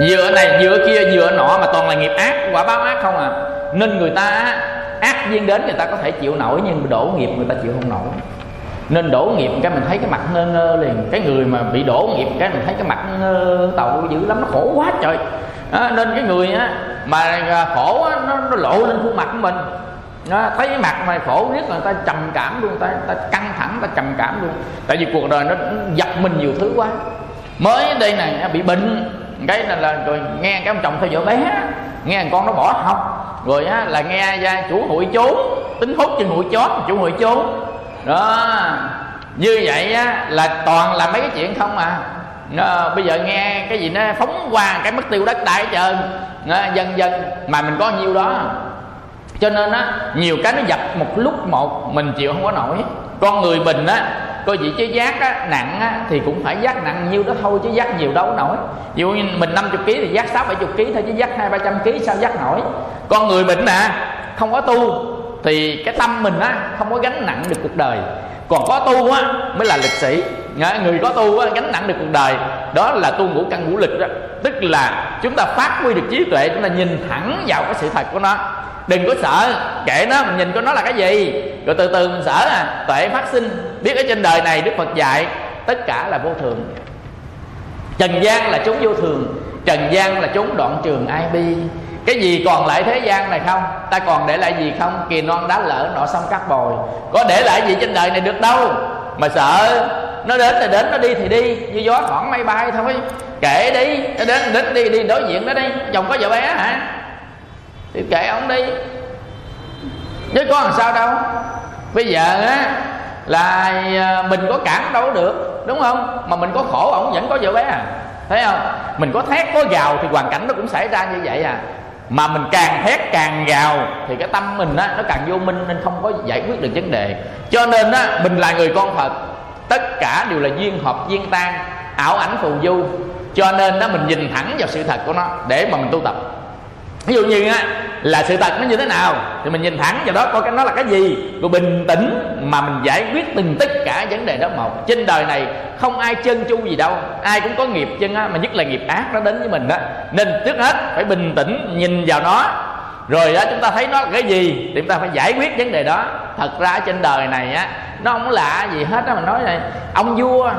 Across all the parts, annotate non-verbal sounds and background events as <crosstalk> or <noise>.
dựa này dựa kia dựa nọ mà toàn là nghiệp ác quả báo ác không à. Nên người ta ác duyên đến người ta có thể chịu nổi nhưng đổ nghiệp người ta chịu không nổi. Nên đổ nghiệp cái mình thấy cái mặt ngơ ngơ liền. Cái người mà bị đổ nghiệp cái mình thấy cái mặt ngơ tàu dữ lắm nó khổ quá trời. À, nên cái người á mà à, khổ á, nó, nó lộ lên khuôn mặt của mình. Nó thấy cái mặt mà khổ riết là người ta trầm cảm luôn người ta, ta căng thẳng người ta trầm cảm luôn. Tại vì cuộc đời nó giật mình nhiều thứ quá. Mới đây này bị bệnh cái là, là rồi nghe cái ông chồng theo vợ bé nghe con nó bỏ học. Rồi á, là nghe ra chủ hội trốn tính hút trên hội chót chủ hội trốn đó như vậy á, là toàn là mấy cái chuyện không à. Nó, bây giờ nghe cái gì nó phóng qua cái mất tiêu đất đai hết trơn. Nó, dần dần mà mình có nhiêu đó. Cho nên á nhiều cái nó dập một lúc một mình chịu không có nổi. Con người bình á có vị chứ giác á, nặng á, thì cũng phải giác nặng. Nhiêu đó thôi chứ giác nhiều đâu nổi. Ví dụ như mình 50 kg thì giác 6 70 kg thôi chứ giác hai ba trăm kg sao giác nổi. Con người bệnh nè không có tu thì cái tâm mình á không có gánh nặng được cuộc đời. Còn có tu á mới là lịch sĩ. Người có tu á, gánh nặng được cuộc đời. Đó là tu ngũ căn ngũ lực đó. Tức là chúng ta phát huy được trí tuệ chúng ta nhìn thẳng vào cái sự thật của nó đừng có sợ. Kệ nó, mình nhìn coi nó là cái gì. Rồi từ từ mình sợ à tuệ phát sinh. Biết ở trên đời này đức phật dạy, tất cả là vô thường. Trần gian là chúng vô thường. Trần gian là chúng đoạn trường ai bi. Cái gì còn lại thế gian này không? Ta còn để lại gì không? Kỳ non đá lỡ nọ xong cát bồi. Có để lại gì trên đời này được đâu? Mà sợ. Nó đến thì đến, nó đi thì đi. Như gió thoảng mây bay thôi. Kệ đi. Nó đến đến đi đi đối diện nó đi. Chồng có vợ bé hả? Thì kệ ông đi. Chứ có làm sao đâu. Bây giờ á, là à, mình có cản đâu được, đúng không? Mà mình có khổ, ổng vẫn có vợ bé à. Thấy không? Mình có thét, có gào thì hoàn cảnh nó cũng xảy ra như vậy à. Mà mình càng thét càng gào thì cái tâm mình á, nó càng vô minh nên không có giải quyết được vấn đề. Cho nên á, mình là người con phật. Tất cả đều là duyên hợp, duyên tan, ảo ảnh phù du. Cho nên đó mình nhìn thẳng vào sự thật của nó để mà mình tu tập ví dụ như á, là sự thật nó như thế nào thì mình nhìn thẳng vào đó coi cái nó là cái gì. Rồi bình tĩnh mà mình giải quyết từng tất cả vấn đề đó một. Trên đời này không ai chân chu gì đâu, ai cũng có nghiệp chân á, mà nhất là nghiệp ác nó đến với mình đó nên trước hết phải bình tĩnh, nhìn vào nó. Rồi đó chúng ta thấy nó là cái gì thì chúng ta phải giải quyết vấn đề đó. Thật ra trên đời này á, nó không lạ gì hết á mình nói này ông vua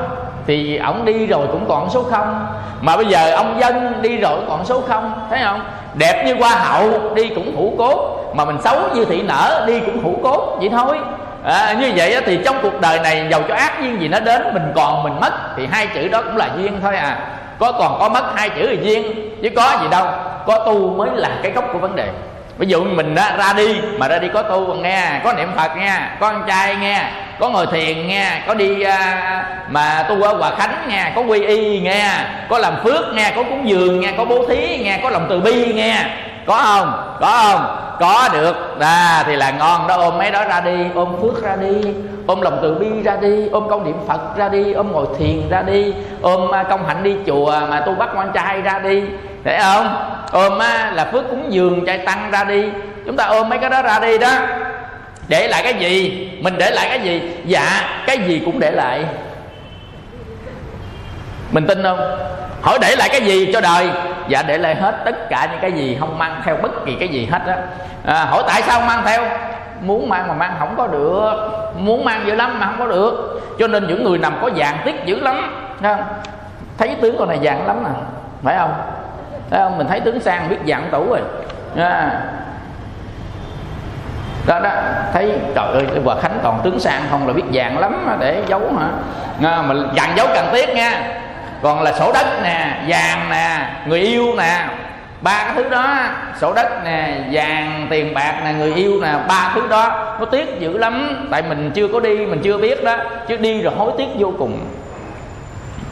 thì ông đi rồi cũng còn số không. Mà bây giờ ông dân đi rồi còn số không thấy không? Đẹp như hoa hậu đi cũng hữu cốt. Mà mình xấu như thị nở đi cũng hữu cốt vậy thôi. À, như vậy thì trong cuộc đời này giàu cho ác duyên gì nó đến mình còn mình mất thì hai chữ đó cũng là duyên thôi à. Có còn có mất hai chữ là duyên chứ có gì đâu. Có tu mới là cái gốc của vấn đề ví dụ mình đó, ra đi mà ra đi có tu nghe có niệm phật nghe có ăn chay nghe có ngồi thiền nghe có đi à, mà tu ở hòa khánh nghe có quy y nghe có làm phước nghe có cúng dường nghe có bố thí nghe có lòng từ bi nghe. Có không? Có không? Có được. À, thì là ngon đó ôm mấy đó ra đi ôm phước ra đi ôm lòng từ bi ra đi ôm công niệm phật ra đi ôm ngồi thiền ra đi ôm à, công hạnh đi chùa mà tu bắt quan trai ra đi thấy không? Ôm á, là phước cúng dường chạy tăng ra đi. Chúng ta ôm mấy cái đó ra đi đó. Để lại cái gì? Mình để lại cái gì? Dạ cái gì cũng để lại. Mình tin không? Hỏi để lại cái gì cho đời? Dạ để lại hết tất cả những cái gì không mang theo bất kỳ cái gì hết á. À, hỏi tại sao không mang theo? Muốn mang mà mang không có được. Muốn mang dữ lắm mà không có được. Cho nên những người nằm có dạng tiết dữ lắm. Thấy không? Thấy tướng con này dạng lắm nè. Phải không? Thấy không? Mình thấy tướng sang biết dạng tủ rồi. À. đó đó. Thấy trời ơi hòa khánh còn tướng sang không là biết dạng lắm để giấu hả? À, mà dạng giấu cần thiết nha. Còn là sổ đất nè vàng nè người yêu nè ba cái thứ đó. Sổ đất nè vàng tiền bạc nè người yêu nè ba thứ đó. Nó tiếc dữ lắm. Tại mình chưa có đi mình chưa biết đó. Chứ đi rồi hối tiếc vô cùng.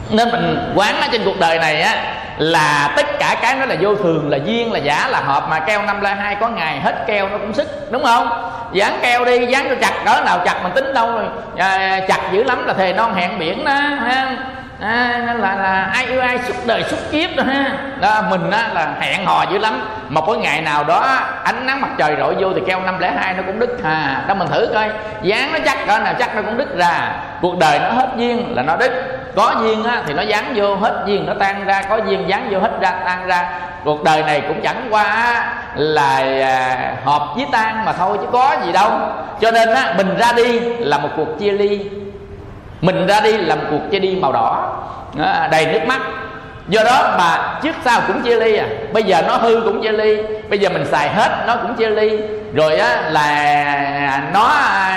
Nên mình quán ở trên cuộc đời này á là tất cả cái nó là vô thường là duyên là giả là hợp. Mà keo năm la hai có ngày hết keo nó cũng sức đúng không? Dán keo đi dán cho chặt cỡ nào chặt mình tính đâu rồi. À, chặt dữ lắm là thề non hẹn biển đó ha à, nên là, là ai yêu ai suốt đời suốt kiếp đó ha. Đó, mình á, là hẹn hò dữ lắm. Một cái ngày nào đó ánh nắng mặt trời rọi vô thì keo năm lẻ hai nó cũng đứt. Hà đó mình thử coi. Dán nó chắc cỡ nào chắc nó cũng đứt ra. Cuộc đời nó hết duyên là nó đứt. Có duyên á, thì nó dán vô hết duyên nó tan ra. Có duyên dán vô hết ra tan ra. Cuộc đời này cũng chẳng qua là à, hợp với tan mà thôi chứ có gì đâu. Cho nên á, mình ra đi là một cuộc chia ly mình ra đi làm cuộc chia đi màu đỏ. À, đầy nước mắt. Do đó mà trước sau cũng chia ly à. Bây giờ nó hư cũng chia ly. Bây giờ mình xài hết nó cũng chia ly. Rồi á là nó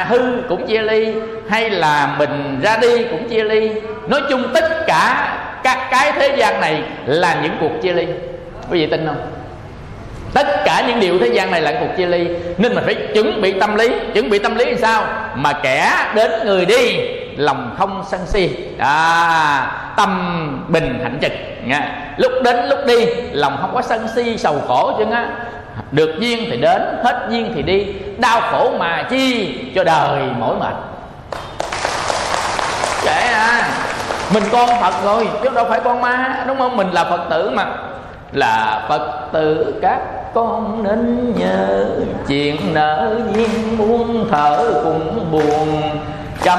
hư cũng chia ly. Hay là mình ra đi cũng chia ly. Nói chung tất cả các cái thế gian này là những cuộc chia ly. Quý vị tin không? Tất cả những điều thế gian này là cuộc chia ly. Nên mình phải chuẩn bị tâm lý. Chuẩn bị tâm lý làm sao? Mà kẻ đến người đi lòng không sân si. À, tâm bình hạnh trực. Nha. lúc đến lúc đi lòng không có sân si sầu khổ chứ á được duyên thì đến hết duyên thì đi. Đau khổ mà chi cho đời mỏi mệt. Trẻ à. Mình con phật rồi chứ đâu phải con ma đúng không? Mình là phật tử mà. Là phật tử các con nên nhớ. Chuyện nợ duyên muôn thở cũng buồn trăm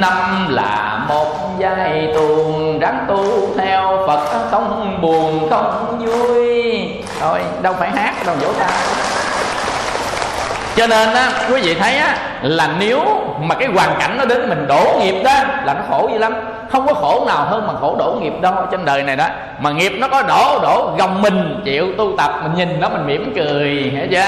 năm là một giai tuồng ráng tu theo phật, không buồn, không vui. Thôi, đâu phải hát, đâu vỗ tay. Cho nên á, quý vị thấy á, là nếu mà cái hoàn cảnh nó đến mình đổ nghiệp đó, là nó khổ dữ lắm. Không có khổ nào hơn mà khổ đổ nghiệp đâu. Trên đời này đó, mà nghiệp nó có đổ đổ, gồng mình, chịu tu tập, mình nhìn nó, mình mỉm cười hiểu chưa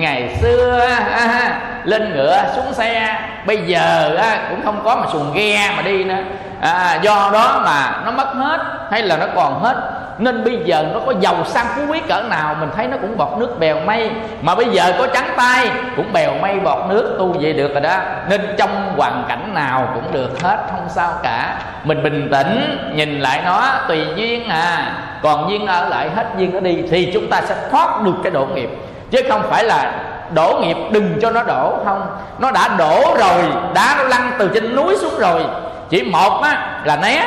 ngày xưa à, lên ngựa xuống xe bây giờ à, cũng không có mà xuồng ghe mà đi nữa. À, do đó mà nó mất hết hay là nó còn hết. Nên bây giờ nó có giàu sang phú quý cỡ nào mình thấy nó cũng bọt nước bèo mây. Mà bây giờ có trắng tay cũng bèo mây bọt nước tu vậy được rồi đó. Nên trong hoàn cảnh nào cũng được hết không sao cả. Mình bình tĩnh nhìn lại nó tùy duyên à. Còn duyên ở lại hết duyên nó đi thì chúng ta sẽ thoát được cái độ nghiệp chứ không phải là đổ nghiệp đừng cho nó đổ. Không nó đã đổ rồi đá nó lăn từ trên núi xuống rồi. Chỉ một á là né.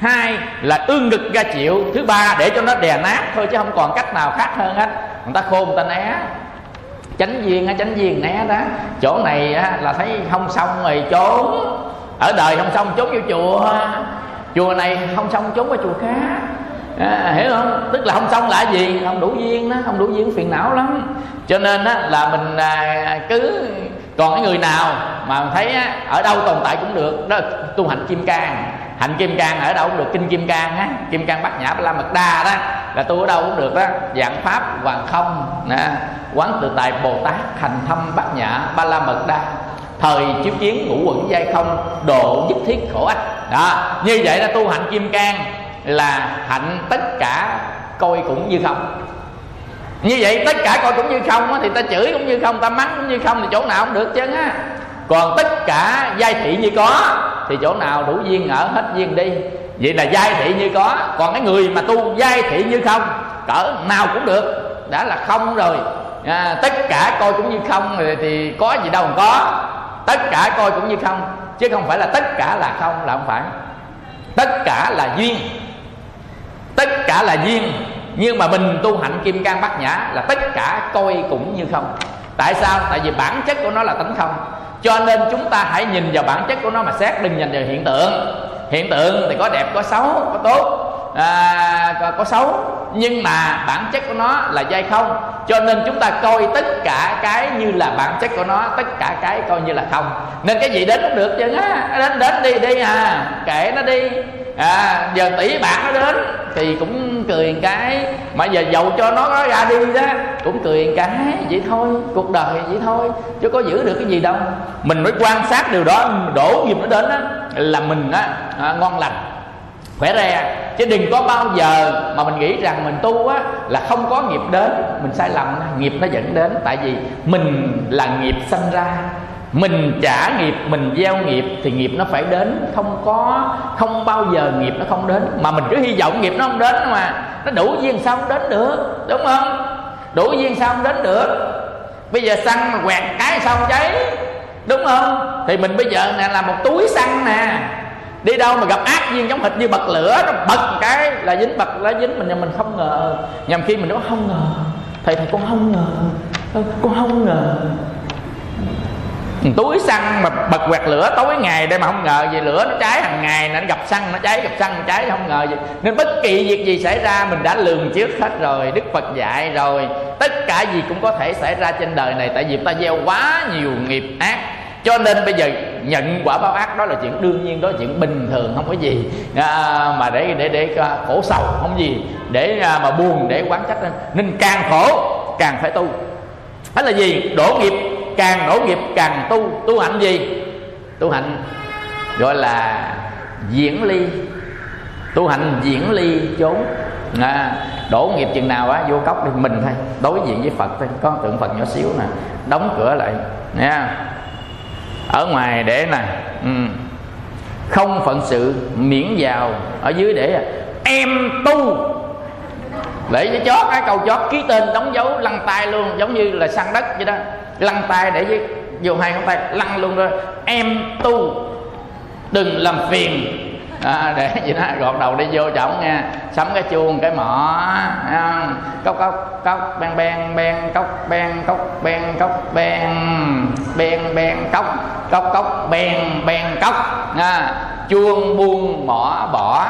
Hai là ương ngực ra chịu. Thứ ba để cho nó đè nát thôi chứ không còn cách nào khác hơn hết. Người ta khôn người ta né. Tránh viên á tránh viên né đó. Chỗ này á, là thấy không xong rồi trốn. Ở đời không xong trốn vô chùa. Chùa này không xong trốn vào chùa khác à, hiểu không? Tức là không xong là gì? Không đủ duyên đó không đủ duyên phiền não lắm. Cho nên á, là mình à, cứ còn cái người nào mà thấy á, ở đâu tồn tại cũng được. Đó tu hành kim cang. Hạnh kim cang ở đâu cũng được. Kinh kim cang á kim cang bát nhã ba la mật đa đó là tu ở đâu cũng được đó dạng pháp hoàng không nè quán tự tại bồ tát hành thâm bát nhã ba la mật đa. Thời chiếu kiến ngũ quẩn giai không độ nhất thiết khổ ách. Đó như vậy là tu hạnh kim cang là hạnh tất cả coi cũng như không. Như vậy tất cả coi cũng như không thì ta chửi cũng như không ta mắng cũng như không thì chỗ nào cũng được chứ á. Còn tất cả giai thị như có thì chỗ nào đủ duyên ở hết duyên đi. Vậy là giai thị như có còn cái người mà tu giai thị như không cỡ nào cũng được đã là không rồi. À, tất cả coi cũng như không thì, thì có gì đâu mà có. Tất cả coi cũng như không chứ không phải là tất cả là không là không phải. Tất cả là duyên tất cả là duyên nhưng mà mình tu hạnh kim cang bát nhã là tất cả coi cũng như không. Tại sao? Tại vì bản chất của nó là tánh không. Cho nên chúng ta hãy nhìn vào bản chất của nó mà xét đừng nhìn vào hiện tượng. Hiện tượng thì có đẹp có xấu có tốt à, có, có xấu. Nhưng mà bản chất của nó là dây không. Cho nên chúng ta coi tất cả cái như là bản chất của nó tất cả cái coi như là không. Nên cái gì đến cũng được chứ? Á đến đến đi đi à. Kệ nó đi à giờ tỷ bạc nó đến thì cũng cười một cái. Mà giờ dầu cho nó nó ra đi đó cũng cười một cái vậy thôi cuộc đời vậy thôi chứ có giữ được cái gì đâu. Mình mới quan sát điều đó đổ nghiệp nó đến á là mình á à, ngon lành khỏe re. Chứ đừng có bao giờ mà mình nghĩ rằng mình tu á là không có nghiệp đến mình sai lầm nghiệp nó dẫn đến. Tại vì mình là nghiệp sanh ra mình trả nghiệp, mình gieo nghiệp thì nghiệp nó phải đến. Không có, không bao giờ nghiệp nó không đến. Mà mình cứ hy vọng nghiệp nó không đến mà. Nó đủ duyên sao không đến được, đúng không? Đủ duyên sao không đến được. Bây giờ xăng mà quẹt cái sao không cháy, đúng không? Thì mình bây giờ nè, là một túi xăng nè. Đi đâu mà gặp ác duyên giống hệt như bật lửa, nó bật cái là dính, bật lá dính mình mình không ngờ. Nhằm khi mình nói không ngờ, thầy thầy con không ngờ, con không ngờ. <laughs> túi xăng mà bật quẹt lửa tối ngày đây mà không ngờ gì lửa nó cháy hàng ngày nó gặp xăng nó cháy gặp xăng nó cháy không ngờ gì. Nên bất kỳ việc gì xảy ra mình đã lường trước hết rồi đức phật dạy rồi. Tất cả gì cũng có thể xảy ra trên đời này tại vì ta gieo quá nhiều nghiệp ác. Cho nên bây giờ nhận quả báo ác đó là chuyện đương nhiên đó là chuyện bình thường không có gì à, mà để để để à, khổ sầu không gì để à, mà buồn để quán trách nên, nên càng khổ càng phải tu. Đó là gì? Đổ nghiệp càng đổ nghiệp càng tu tu hạnh gì? Tu hạnh gọi là diễn ly. Tu hạnh diễn ly chốn. À, đổ nghiệp chừng nào á vô cốc đi mình thôi đối diện với phật thôi có tượng phật nhỏ xíu nè đóng cửa lại nha. Ở ngoài để nè ừ. không phận sự miễn vào ở dưới để em tu để với chót cái câu chót ký tên đóng dấu lăn tay luôn giống như là săn đất vậy đó. Lăn tay để với vô hai ngón tay lăn luôn rồi. Em tu đừng làm phiền. À, để <laughs> gì đó gọt đầu đi vô trọng nha. Sắm cái chuông cái mỏ cốc cốc cốc ben ben ben cốc ben cốc ben cốc ben ben ben cốc cốc cốc ben ben cốc. À, chuông buông mỏ bỏ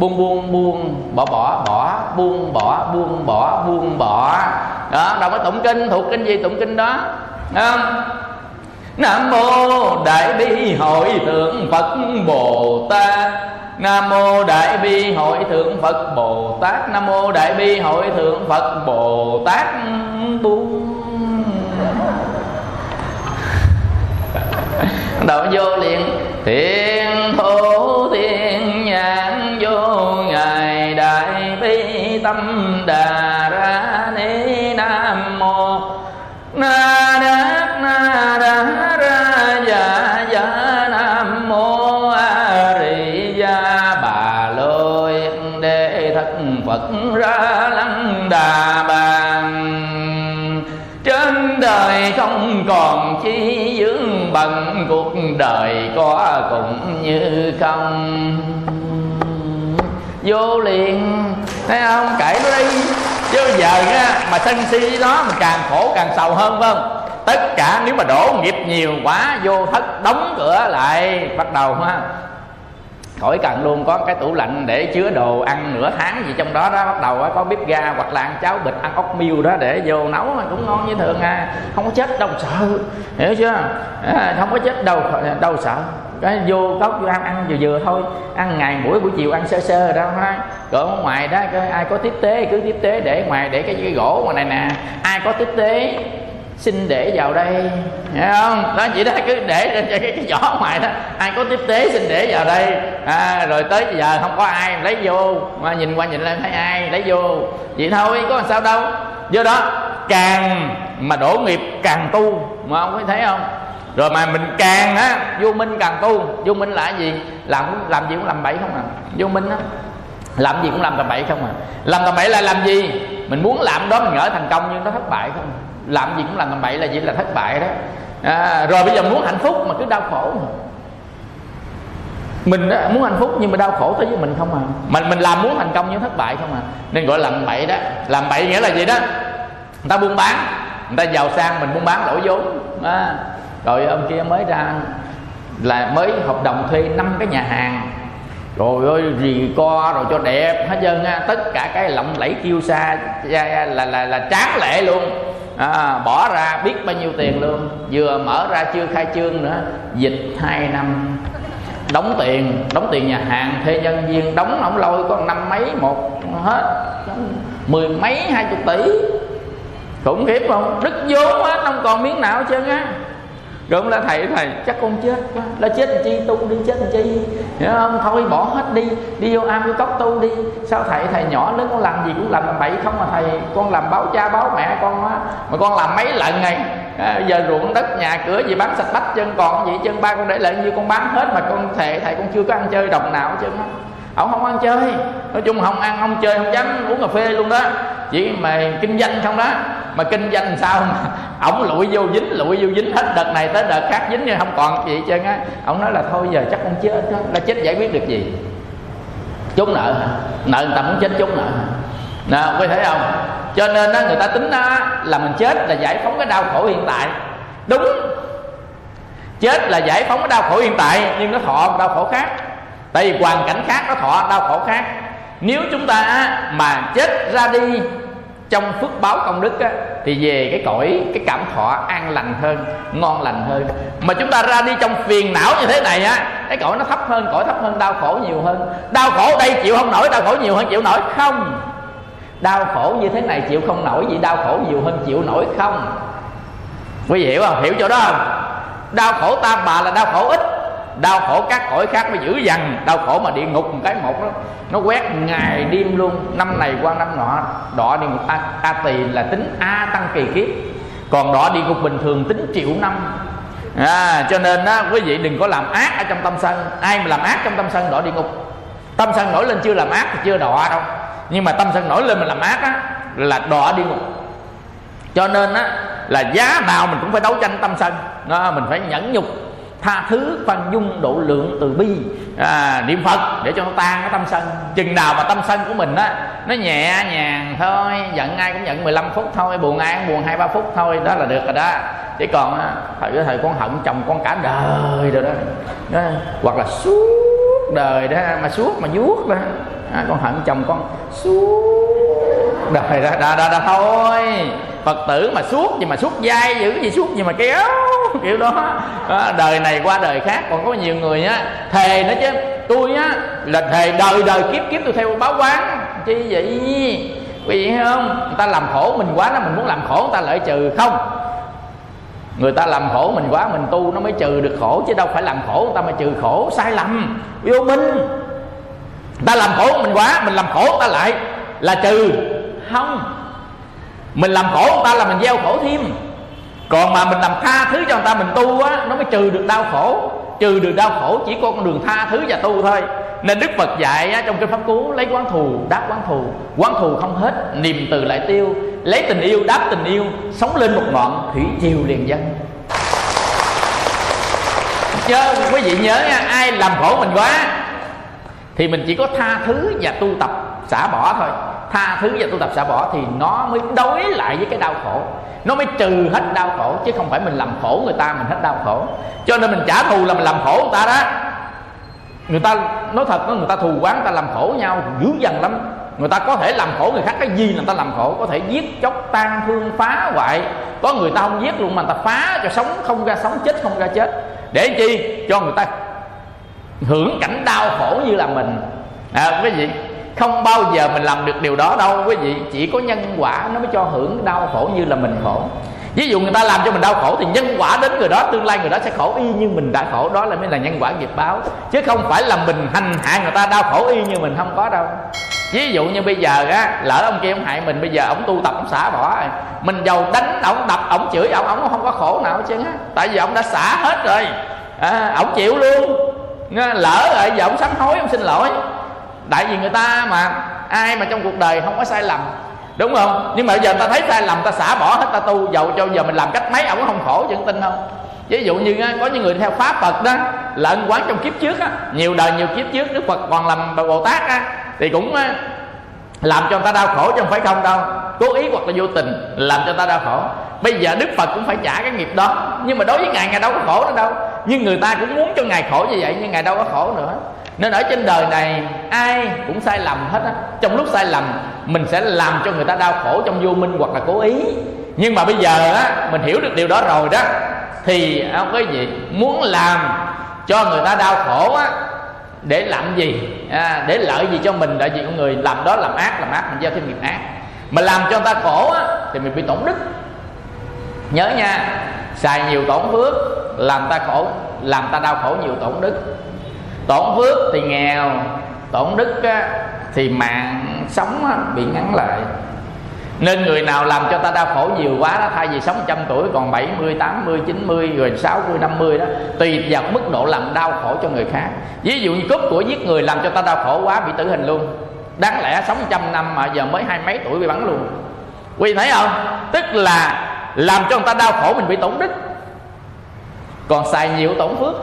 buông buông buông, bỏ bỏ bỏ. Buông bỏ buông bỏ buông, bỏ. Đó, đâu có tụng kinh, thuộc kinh gì tụng kinh đó. Không? Nam mô đại bi hội thượng phật bồ tát. Nam mô đại bi hội thượng phật bồ tát. Nam mô đại bi hội thượng phật bồ tát. Buông đầu vô liền. Thiện thổ tâm đà ra ni nam mô. Na đát na đá ra dạ dạ nam mô a di đà bà lôi. Đệ thất phật ra lăng đà bàn. Trên đời không còn chi dưỡng bằng cuộc đời có cũng như không. Vô liền thấy không? Kể nó đi. Chứ giờ á, mà sân si đó mình càng khổ càng sầu hơn phải không? Tất cả nếu mà đổ nghiệp nhiều quá vô thất đóng cửa lại bắt đầu ha. Khỏi cần luôn có cái tủ lạnh để chứa đồ ăn nửa tháng gì trong đó đó. Bắt đầu có bếp ga hoặc là ăn cháo bịch ăn ốc miêu đó để vô nấu cũng ngon như thường à. Không có chết đâu sợ. Hiểu chưa? À, không có chết đâu đâu sợ cái vô cốc vô ăn ăn vừa vừa thôi. Ăn ngày buổi buổi chiều ăn sơ sơ rồi đó. Ha còn ở ngoài đó cái ai có tiếp tế cứ tiếp tế để ngoài để cái, cái gỗ ngoài này nè. Ai có tiếp tế xin để vào đây. Hiểu không? Đó chỉ đó cứ để trên cái, cái vỏ ngoài đó. Ai có tiếp tế xin để vào đây. À, rồi tới giờ không có ai lấy vô. Mà nhìn qua nhìn lên thấy ai lấy vô. Vậy thôi có làm sao đâu. Do đó càng mà đổ nghiệp càng tu. Mà ông có thấy không? Rồi mà mình càng á vô minh càng tu. Vô minh là gì? Làm làm gì cũng làm bậy không à? Vô minh á làm gì cũng làm tầm bậy không à? Làm tầm bậy là làm gì? Mình muốn làm đó mình ngỡ thành công nhưng nó thất bại không à? làm gì cũng làm tầm bậy là gì là thất bại đó. À, rồi bây giờ muốn hạnh phúc mà cứ đau khổ mà. Mình muốn hạnh phúc nhưng mà đau khổ tới với mình không à? Mình mình làm muốn thành công nhưng thất bại không à? Nên gọi là làm bậy đó. Làm bậy nghĩa là gì đó? Người ta buôn bán người ta giàu sang mình buôn bán lỗ vốn. À, rồi ông kia mới ra là mới hợp đồng thuê năm cái nhà hàng. Rồi ơi gì co rồi cho đẹp hết trơn á. Tất cả cái lộng lẫy kêu xa là là là, là tráng lệ luôn. À, bỏ ra biết bao nhiêu tiền luôn. Vừa mở ra chưa khai trương nữa dịch hai năm. Đóng tiền đóng tiền nhà hàng thuê nhân viên đóng ổng lôi có năm mấy một hết. Mười mấy hai chục tỷ. Khủng khiếp không? Đứt vốn hết không còn miếng nào hết trơn á rồi ông la thầy thầy. Chắc con chết quá. La chết chi? Tu đi chết chi? Hiểu không? Thôi bỏ hết đi. Đi vô am vô cốc tu đi. Sao thầy thầy nhỏ lớn con làm gì cũng làm bậy không mà thầy? Con làm báo cha báo mẹ con á. Mà con làm mấy lần này? À, giờ ruộng đất nhà cửa gì bán sạch bách chân còn gì chân ba con để lại như con bán hết mà con thề thầy con chưa có ăn chơi đồng nào chứ ông không ăn chơi. Nói chung không ăn không chơi không dám uống cà phê luôn đó. Chỉ mà kinh doanh không đó mà kinh doanh sao mà ổng lụi vô dính lụi vô dính hết đợt này tới đợt khác dính nhưng không còn gì hết trơn á. Ổng nói là thôi giờ chắc con chết đó. Là chết giải quyết được gì? Trốn nợ hả? Nợ người ta muốn chết trốn nợ hả? Nè có thấy không? Cho nên đó, người ta tính đó, là mình chết là giải phóng cái đau khổ hiện tại. Đúng. Chết là giải phóng cái đau khổ hiện tại nhưng nó thọ đau khổ khác. Tại vì hoàn cảnh khác nó thọ đau khổ khác. Nếu chúng ta mà chết ra đi trong phước báo công đức á, thì về cái cõi cái cảm thọ an lành hơn ngon lành hơn. Mà chúng ta ra đi trong phiền não như thế này á cái cõi nó thấp hơn cõi thấp hơn đau khổ nhiều hơn. Đau khổ đây chịu không nổi đau khổ nhiều hơn chịu nổi không? Đau khổ như thế này chịu không nổi gì đau khổ nhiều hơn chịu nổi không? Quý vị hiểu không? Hiểu chỗ đó không? Đau khổ tam bà là đau khổ ít đau khổ các cõi khác mới dữ dằn. Đau khổ mà địa ngục một cái một đó. Nó quét ngày đêm luôn. Năm này qua năm nọ đọ địa ngục a, a tỳ là tính a tăng kỳ kiếp. Còn đọ địa ngục bình thường tính triệu năm. À, cho nên đó quý vị đừng có làm ác ở trong tâm sân. Ai mà làm ác trong tâm sân đọ địa ngục. Tâm sân nổi lên chưa làm ác thì chưa đọa đâu. Nhưng mà tâm sân nổi lên mà làm ác á là đọa địa ngục. Cho nên á là giá nào mình cũng phải đấu tranh tâm sân. Đó, mình phải nhẫn nhục tha thứ khoan dung độ lượng từ bi à, niệm phật để cho nó tan cái tâm sân. Chừng nào mà tâm sân của mình á nó nhẹ nhàng thôi giận ai cũng giận 15 phút thôi buồn ai cũng buồn hai ba phút thôi đó là được rồi đó. Chỉ còn á thời cái thời con hận chồng con cả đời rồi đó, đó. hoặc là suốt đời đó mà suốt mà vuốt đó. À, con hận chồng con suốt đời đó, đó, đó, đó thôi phật tử mà suốt gì mà suốt dai dữ gì suốt gì mà kéo kiểu đó. À, đời này qua đời khác còn có nhiều người á thề nữa chứ. Tôi á là thề đời đời kiếp kiếp tôi theo báo quán. Chi vậy? Quý vị không? Người ta làm khổ mình quá nó mình muốn làm khổ người ta lợi trừ không? Người ta làm khổ mình quá mình tu nó mới trừ được khổ chứ đâu phải làm khổ người ta mới trừ khổ. Sai lầm. Vô minh. Ta làm khổ mình quá mình làm khổ người ta lại là trừ. Không mình làm khổ người ta là mình gieo khổ thêm. Còn mà mình làm tha thứ cho người ta mình tu á nó mới trừ được đau khổ. Trừ được đau khổ chỉ có con đường tha thứ và tu thôi. Nên đức phật dạy á, trong cái pháp cú lấy quán thù đáp quán thù. Quán thù không hết niềm từ lại tiêu. Lấy tình yêu đáp tình yêu sống lên một ngọn thủy triều liền dân. Chớ quý vị nhớ nha ai làm khổ mình quá thì mình chỉ có tha thứ và tu tập xả bỏ thôi tha thứ và tu tập xả bỏ thì nó mới đối lại với cái đau khổ. Nó mới trừ hết đau khổ chứ không phải mình làm khổ người ta mình hết đau khổ. Cho nên mình trả thù là mình làm khổ người ta đó. Người ta nói thật đó, người ta thù quán người ta làm khổ nhau dữ dằn lắm. Người ta có thể làm khổ người khác cái gì là người ta làm khổ? Có thể giết chóc tan thương phá hoại. Có người ta không giết luôn mà người ta phá cho sống không ra sống chết không ra chết. Để chi? Cho người ta hưởng cảnh đau khổ như là mình. À, cái gì? Không bao giờ mình làm được điều đó đâu. Quý vị chỉ có nhân quả nó mới cho hưởng đau khổ như là mình khổ. Ví dụ người ta làm cho mình đau khổ thì nhân quả đến người đó tương lai người đó sẽ khổ y như mình đã khổ. Đó là mới là nhân quả nghiệp báo. Chứ không phải là mình hành hạ người ta đau khổ y như mình không có đâu. Ví dụ như bây giờ á lỡ ông kia ông hại mình bây giờ ông tu tập ông xả bỏ. Rồi mình giàu đánh ông đập ông chửi ông ông không có khổ nào chứ á. Tại vì ông đã xả hết rồi. À, ông chịu luôn. Lỡ rồi giờ ông sám hối ông xin lỗi tại vì người ta mà, ai mà trong cuộc đời không có sai lầm, đúng không? Nhưng mà bây giờ người ta thấy sai lầm ta xả bỏ hết ta tu dầu cho giờ mình làm cách mấy, ông cũng không khổ chẳng tin không? Ví dụ như có những người theo pháp, phật đó lợn quán trong kiếp trước á, nhiều đời nhiều kiếp trước đức phật còn làm bồ tát á, thì cũng làm cho người ta đau khổ chứ không phải không đâu. Cố ý hoặc là vô tình làm cho người ta đau khổ. Bây giờ đức phật cũng phải trả cái nghiệp đó, nhưng mà đối với ngài ngài đâu có khổ nữa đâu. Nhưng người ta cũng muốn cho ngài khổ như vậy, nhưng ngài đâu có khổ nữa nên ở trên đời này ai cũng sai lầm hết á. Trong lúc sai lầm mình sẽ làm cho người ta đau khổ trong vô minh hoặc là cố ý. Nhưng mà bây giờ á mình hiểu được điều đó rồi đó thì không cái gì? Muốn làm cho người ta đau khổ á để làm gì? À, để lợi gì cho mình đại diện con người? Làm đó làm ác làm ác mình gieo thêm nghiệp ác. Mà làm cho người ta khổ á thì mình bị tổn đức. Nhớ nha xài nhiều tổn phước làm ta khổ làm ta đau khổ nhiều tổn đức tổn phước thì nghèo tổn đức á, thì mạng sống á, bị ngắn lại. Nên người nào làm cho ta đau khổ nhiều quá đó Thay vì sống trăm tuổi còn 70, 80, 90 Rồi 60, 50 đó Tùy vào mức độ làm đau khổ cho người khác. Ví dụ như cướp của giết người làm cho ta đau khổ quá Bị tử hình luôn. Đáng lẽ sống trăm năm mà giờ mới hai mấy tuổi bị bắn luôn. Quý thấy không? Tức là làm cho người ta đau khổ mình bị tổn đức. Còn xài nhiều tổn phước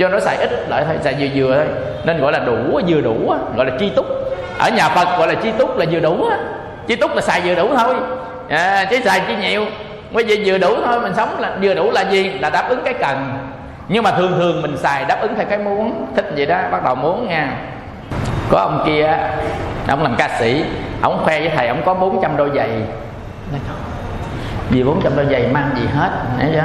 do nó xài ít lại thôi xài vừa vừa thôi. Nên gọi là đủ vừa đủ gọi là chi túc. Ở nhà phật gọi là chi túc là vừa đủ chi túc là xài vừa đủ thôi. À, chứ xài chi nhiều. Bây giờ vừa đủ thôi mình sống là vừa đủ là gì? Là đáp ứng cái cần. Nhưng mà thường thường mình xài đáp ứng theo cái muốn. Thích gì đó bắt đầu muốn nha. Có ông kia ông làm ca sĩ ông khoe với thầy ông có 400 đôi giày. Vì 400 đôi giày mang gì hết thấy chưa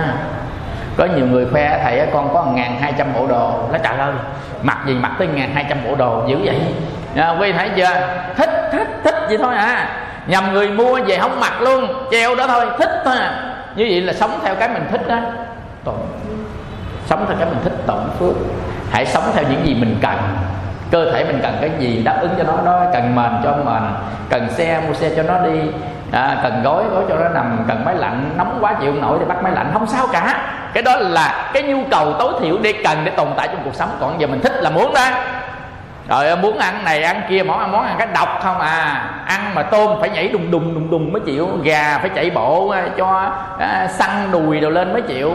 có nhiều người khoe thầy con có ngàn hai trăm bộ đồ. Nó trời ơi mặc gì mặc tới ngàn hai trăm bộ đồ dữ vậy? À, quý thấy chưa? Thích thích thích vậy thôi à. Nhầm người mua về không mặc luôn treo đó thôi thích thôi à. Như vậy là sống theo cái mình thích đó. Tổn sống theo cái mình thích tổn phước. Hãy sống theo những gì mình cần cơ thể mình cần cái gì đáp ứng cho nó đó cần mền cho mền cần xe mua xe cho nó đi. À, cần gối gối cho nó nằm cần máy lạnh nóng quá chịu không nổi thì bắt máy lạnh không sao cả. Cái đó là cái nhu cầu tối thiểu để cần để tồn tại trong cuộc sống. Còn giờ mình thích là muốn đó. Rồi muốn ăn này ăn kia món ăn món ăn cái độc không à. Ăn mà tôm phải nhảy đùng đùng đùng đùng mới chịu. Gà phải chạy bộ à, cho à, săn đùi đồ lên mới chịu.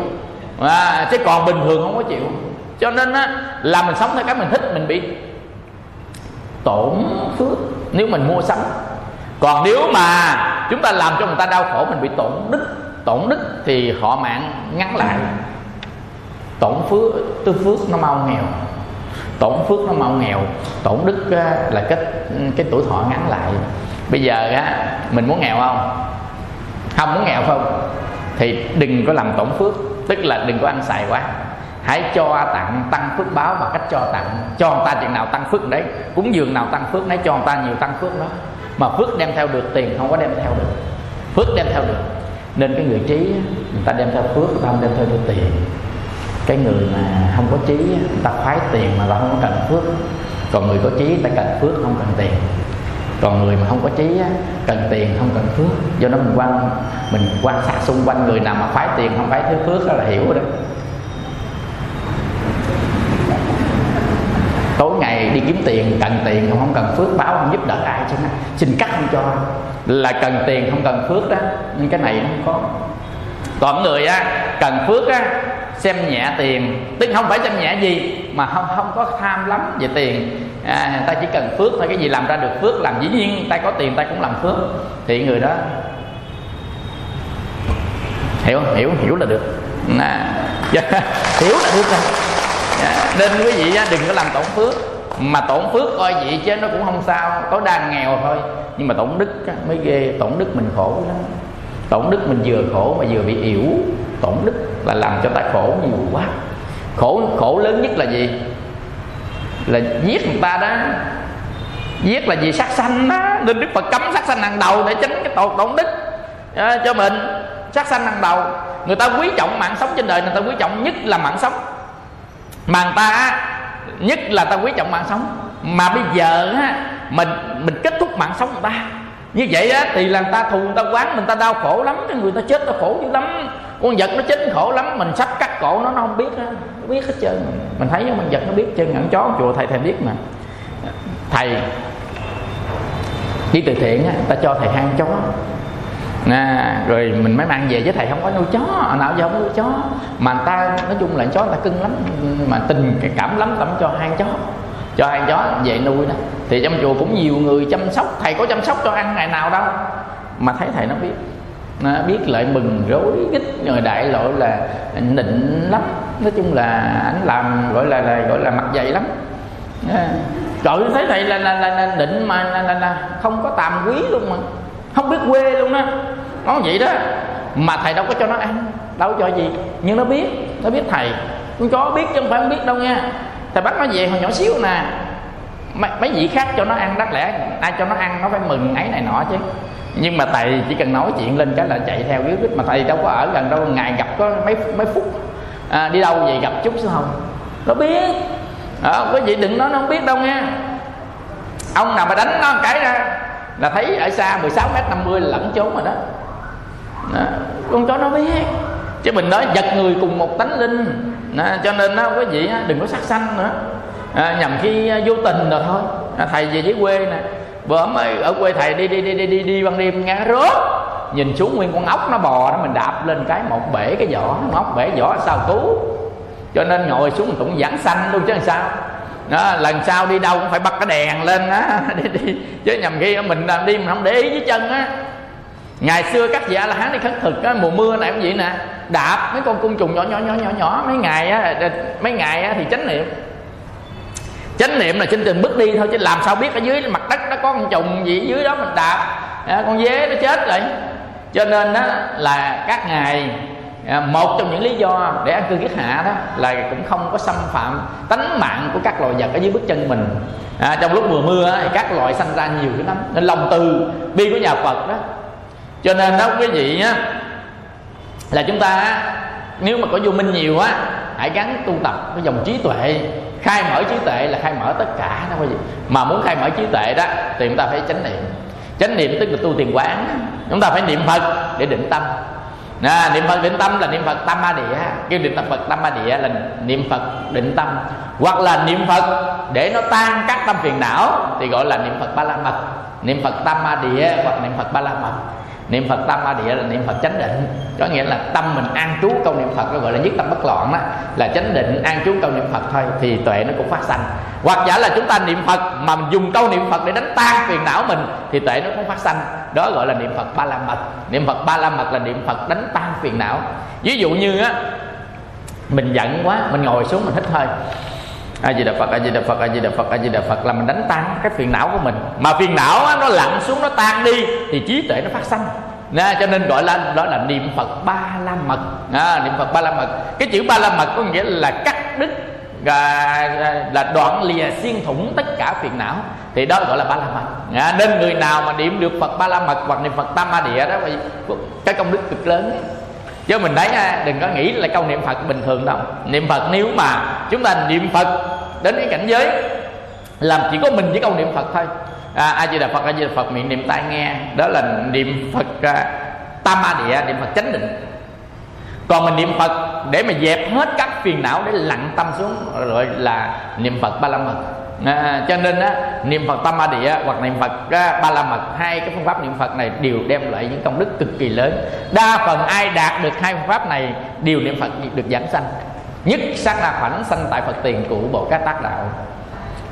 À, chứ còn bình thường không có chịu. Cho nên á, là mình sống theo cái mình thích mình bị tổn phước nếu mình mua sắm. Còn nếu mà chúng ta làm cho người ta đau khổ, mình bị tổn đức tổn đức thì họ mạng ngắn lại. Tổn phước tư phước nó mau nghèo. Tổn phước nó mau nghèo, tổn đức ờ, là cái cái tuổi thọ ngắn lại. Bây giờ á, mình muốn nghèo không? Không muốn nghèo không? Thì đừng có làm tổn phước, tức là đừng có ăn xài quá hãy cho tặng tăng phước báo bằng cách cho tặng cho người ta chừng nào tăng phước đấy, cúng dường nào tăng phước nấy cho người ta nhiều tăng phước đó. Mà phước đem theo được, tiền không có đem theo được. Phước đem theo được. Nên cái người trí người ta đem theo phước người ta không đem theo được tiền. Cái người mà không có trí người ta khoái tiền mà là không cần phước. Còn người có trí, người ta cần phước, không cần tiền. Còn người mà không có trí cần tiền, không cần phước. Do đó mình quan mình quan sát xung quanh người nào mà khoái tiền, không phải thứ phước đó là hiểu rồi đó tối ngày đi kiếm tiền cần tiền không không cần phước báo không giúp đỡ ai chứ. Xin cắt không cho. Là cần tiền không cần phước đó. Nhưng cái này nó không có. Còn người á cần phước á xem nhẹ tiền. Tức không phải xem nhẹ gì mà không không có tham lắm về tiền. À, ta chỉ cần phước thôi cái gì làm ra được phước làm dĩ nhiên ta có tiền ta cũng làm phước. Thì người đó hiểu hiểu hiểu là được. À, <laughs> hiểu là được rồi. À, nên quý vị đừng có làm tổn phước mà tổn phước coi vậy chứ nó cũng không sao tối đa nghèo thôi. Nhưng mà tổn đức mới ghê tổn đức mình khổ lắm. Tổn đức mình vừa khổ mà vừa bị yếu. Tổn đức là làm cho ta khổ nhiều quá. Khổ khổ lớn nhất là gì? Là giết người ta đó. Giết là gì sát sanh đó. Nên đức phật cấm sát sanh hàng đầu để tránh cái tội tổn đức. À, cho mình sát sanh hàng đầu. Người ta quý trọng mạng sống trên đời người ta quý trọng nhất là mạng sống. Mà người ta nhất là ta quý trọng mạng sống. Mà bây giờ á, mình mình kết thúc mạng sống người ta. Như vậy á, thì là người ta thù người ta quán, mình ta đau khổ lắm, cái người ta chết nó khổ dữ lắm. Con vật nó chết khổ lắm, mình sắp cắt cổ nó nó không biết á, nó biết hết trơn. Mình thấy con vật nó biết trơn, ngẩn chó chùa, thầy thầy biết mà. Thầy, đi từ thiện á, ta cho thầy hang chó nè rồi mình mới mang về với thầy không có nuôi chó. À, nào giờ không nuôi chó. Mà người ta nói chung là chó người ta cưng lắm. Mà tình cảm lắm tấm cho hai chó. Cho hai chó về nuôi đó. Thì trong chùa cũng nhiều người chăm sóc. Thầy có chăm sóc cho ăn ngày nào đâu. Mà thấy thầy nó biết. Nó biết lại mừng rối gích rồi đại loại là nịnh lắm. Nói chung là anh làm gọi là, là gọi là mặt dày lắm. À, trời thấy thầy là là, là, là định mà là, là, là không có tàm quý luôn mà không biết quê luôn đó nó vậy đó mà thầy đâu có cho nó ăn đâu cho gì. Nhưng nó biết nó biết thầy. Con chó biết chứ không phải không biết đâu nha. Thầy bắt nó về hồi nhỏ xíu nè. Mấy, mấy vị khác cho nó ăn đáng lẽ ai cho nó ăn nó phải mừng ấy này nọ chứ. Nhưng mà thầy chỉ cần nói chuyện lên cái là chạy theo ríu rít mà thầy đâu có ở gần đâu ngày gặp có mấy mấy phút. À, đi đâu vậy gặp chút xíu không? Nó biết. À, quý vị đừng nói nó không biết đâu nha. Ông nào mà đánh nó một cái ra là thấy ở xa 16 m 50 lẫn trốn rồi đó. đó. Con chó nó biết chứ mình nói giật người cùng một tánh linh. Đó, cho nên đó, quý vị đừng có sát sanh nữa. À, nhằm khi à, vô tình rồi thôi. À, thầy về dưới quê nè. Bữa mới ở quê thầy đi đi đi đi đi, đi ban đêm nghe rớt. Nhìn xuống nguyên con ốc nó bò đó mình đạp lên cái một bể cái vỏ. Ốc bể vỏ sao cứu. Cho nên ngồi xuống mình cũng giảng sanh luôn chứ làm sao đó, lần sau đi đâu cũng phải bắt cái đèn lên á <laughs> đi, đi. chứ nhầm khi mình đi mình không để ý với chân á. Ngày xưa các vị a la hán đi khất thực á, mùa mưa này cũng vậy nè. Đạp mấy con côn trùng nhỏ nhỏ nhỏ nhỏ nhỏ mấy ngày á ờ, mấy ngày á thì chánh niệm. Chánh niệm là trên từng bước đi thôi chứ làm sao biết ở dưới mặt đất nó có con trùng gì dưới đó mình đạp. À, con dế nó chết rồi. Cho nên đó là các ngài à, một trong những lý do để ăn cư kiết hạ đó là cũng không có xâm phạm tánh mạng của các loài vật ở dưới bước chân mình. À, trong lúc mùa mưa thì các loài sanh ra nhiều cái lắm nên lòng từ bi của nhà phật đó. Cho nên đó quý vị á là chúng ta nếu mà có vô minh nhiều á hãy gắn tu tập cái dòng trí tuệ. Khai mở trí tuệ là khai mở tất cả đó quý vị. Mà muốn khai mở trí tuệ đó thì chúng ta phải chánh niệm. Chánh niệm tức là tu tiền quán. Chúng ta phải niệm phật để định tâm à, niệm phật định tâm là niệm phật tâm ma địa. Kêu niệm phật tâm ma địa là niệm phật định tâm. Hoặc là niệm phật để nó tan các tâm phiền não thì gọi là niệm phật ba la mật. Niệm phật tâm ma địa hoặc niệm phật ba la mật niệm phật tâm a địa là niệm phật chánh định. Có nghĩa là tâm mình an trú câu niệm phật nó gọi là nhất tâm bất loạn đó, là chánh định, an trú câu niệm phật thôi, thì tuệ nó cũng phát sanh. Hoặc giả là chúng ta niệm phật mà mình dùng câu niệm phật để đánh tan phiền não mình, thì tuệ nó cũng phát sanh. Đó gọi là niệm phật ba la mật. Niệm phật ba la mật là niệm phật đánh tan phiền não. Ví dụ như á, mình giận quá, mình ngồi xuống mình hít hơi a di đà phật a di đà phật a di đà phật a di đà phật là mình đánh tan cái phiền não của mình. Mà phiền não á, nó lặn xuống nó tan đi thì trí tuệ nó phát sanh. Nè, cho nên gọi là đó là niệm phật ba la mật. À, niệm phật ba la mật. Cái chữ ba la mật có nghĩa là cắt đứt à, à, là đoạn lìa xuyên thủng tất cả phiền não. Thì đó gọi là ba la mật. À, nên người nào mà niệm được phật ba la mật hoặc niệm phật tam ma địa đó cái công đức cực lớn chứ mình đấy ha đừng có nghĩ là câu niệm phật bình thường đâu. Niệm phật nếu mà chúng ta niệm phật đến cái cảnh giới làm chỉ có mình với câu niệm phật thôi. À, a di đà phật a di đà phật miệng niệm tai nghe đó là niệm phật à, tam ma địa niệm phật chánh định. Còn mình niệm phật để mà dẹp hết các phiền não để lặng tâm xuống rồi là niệm phật ba la mật à, cho nên á, niệm phật tâm a địa hoặc niệm phật á, ba la mật hai cái phương pháp niệm phật này đều đem lại những công đức cực kỳ lớn. Đa phần ai đạt được hai phương pháp này đều niệm phật được giảng sanh. Nhất sát na khoảnh sanh tại phật tiền của bộ các tác đạo.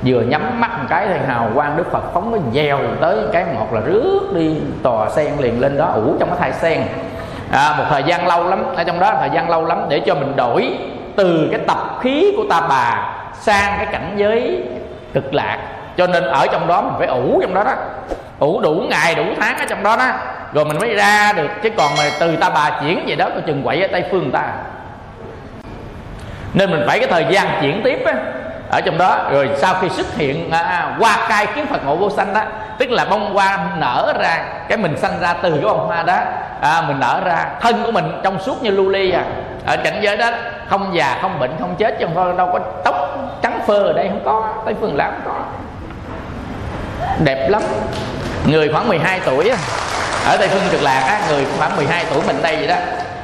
Vừa nhắm mắt một cái thì hào quang đức phật phóng nó dèo tới cái một là rước đi tòa sen liền lên đó ủ trong cái thai sen. À, một thời gian lâu lắm ở trong đó thời gian lâu lắm để cho mình đổi từ cái tập khí của ta bà sang cái cảnh giới cực lạc. Cho nên ở trong đó mình phải ủ trong đó đó. Ủ đủ ngày đủ tháng ở trong đó đó. Rồi mình mới ra được. Chứ còn mà từ ta bà chuyển về đó coi chừng quậy ở tây phương ta. Nên mình phải cái thời gian chuyển tiếp á ở trong đó. Rồi sau khi xuất hiện à, à hoa cai kiến phật ngộ vô sanh đó tức là bông hoa nở ra cái mình sanh ra từ cái bông hoa đó à, mình nở ra. Thân của mình trong suốt như lưu ly à. Ở cảnh giới đó không già không bệnh không chết chứ không đâu có tóc trắng phơ ở đây không có tây phương lắm có đẹp lắm. Người khoảng 12 tuổi ở tây phương cực lạc á, người khoảng 12 tuổi mình đây vậy đó.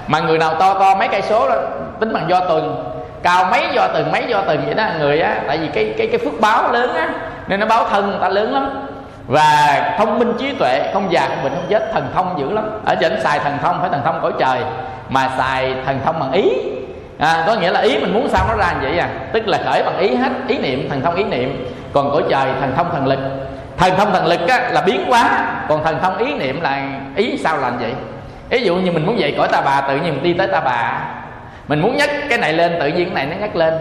Mà người nào to to mấy cây số đó, tính bằng do tuần cao mấy do từng, mấy do từng vậy đó, người á, tại vì cái cái cái phước báo lớn á, nên nó báo thân người ta lớn lắm. Và thông minh trí tuệ, không già không bệnh không chết, thần thông dữ lắm. Ở trên xài thần thông, phải thần thông cõi trời, mà xài thần thông bằng ý à, có nghĩa là ý mình muốn sao nó ra như vậy à? Tức là khởi bằng ý hết ý niệm thần thông ý niệm. Còn cõi trời thần thông thần lực. Thần thông thần lực á, là biến hóa. Còn thần thông ý niệm là ý sao làm vậy? Ví dụ như mình muốn dậy cõi ta bà tự nhiên mình đi tới ta bà. Mình muốn nhắc cái này lên tự nhiên cái này nó nhắc lên.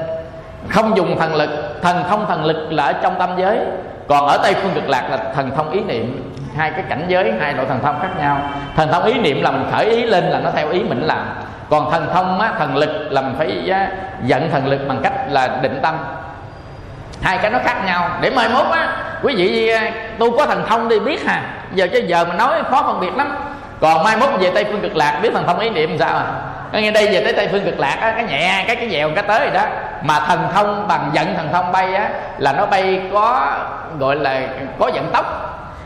Không dùng thần lực thần thông thần lực là ở trong tâm giới. Còn ở tây phương cực lạc là thần thông ý niệm. Hai cái cảnh giới hai loại thần thông khác nhau. Thần thông ý niệm là mình khởi ý lên là nó theo ý mình làm còn thần thông á, thần lực là mình phải á, dẫn thần lực bằng cách là định tâm. Hai cái nó khác nhau. Để mai mốt á quý vị tu có thần thông đi biết hà. Giờ chứ giờ mình nói khó phân biệt lắm. Còn mai mốt về tây phương cực lạc biết thần thông ý niệm sao à? Có nghe đây về tới tây phương cực lạc á cái nhẹ cái cái dèo cái tới rồi đó. Mà thần thông bằng dẫn thần thông bay á là nó bay có gọi là có vận tốc.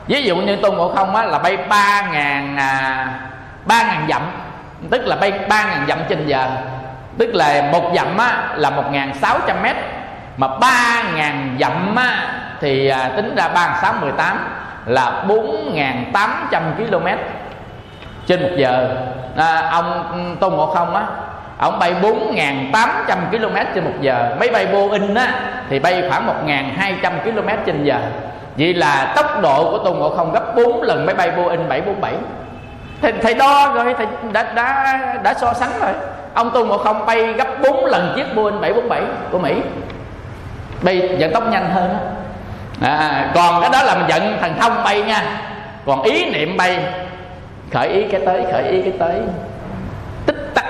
Ví dụ như tôn ngộ không á là bay ba ngàn à, ba ngàn dặm tức là bay ba ngàn dặm trên giờ. Tức là một dặm á là một ngàn sáu trăm mét. Mà ba ngàn dặm á thì à, tính ra ba sáu mười tám là bốn ngàn tám trăm km trên một giờ. À, ông ừ, tôn ngộ không á ông bay 4.800 km trên một giờ. Máy bay Boeing á thì bay khoảng 1.200 km trên giờ. Vậy là tốc độ của tôn ngộ không gấp 4 lần máy bay Boeing 747 thầy, thầy đo rồi thầy đã, đã đã so sánh rồi. Ông tu ngộ không bay gấp 4 lần chiếc Boeing 747 của Mỹ. Bay vận tốc nhanh hơn đó. À, còn cái đó là mình giận thần thông bay nha. Còn ý niệm bay. Khởi ý cái tới khởi ý cái tới. Tích tắc.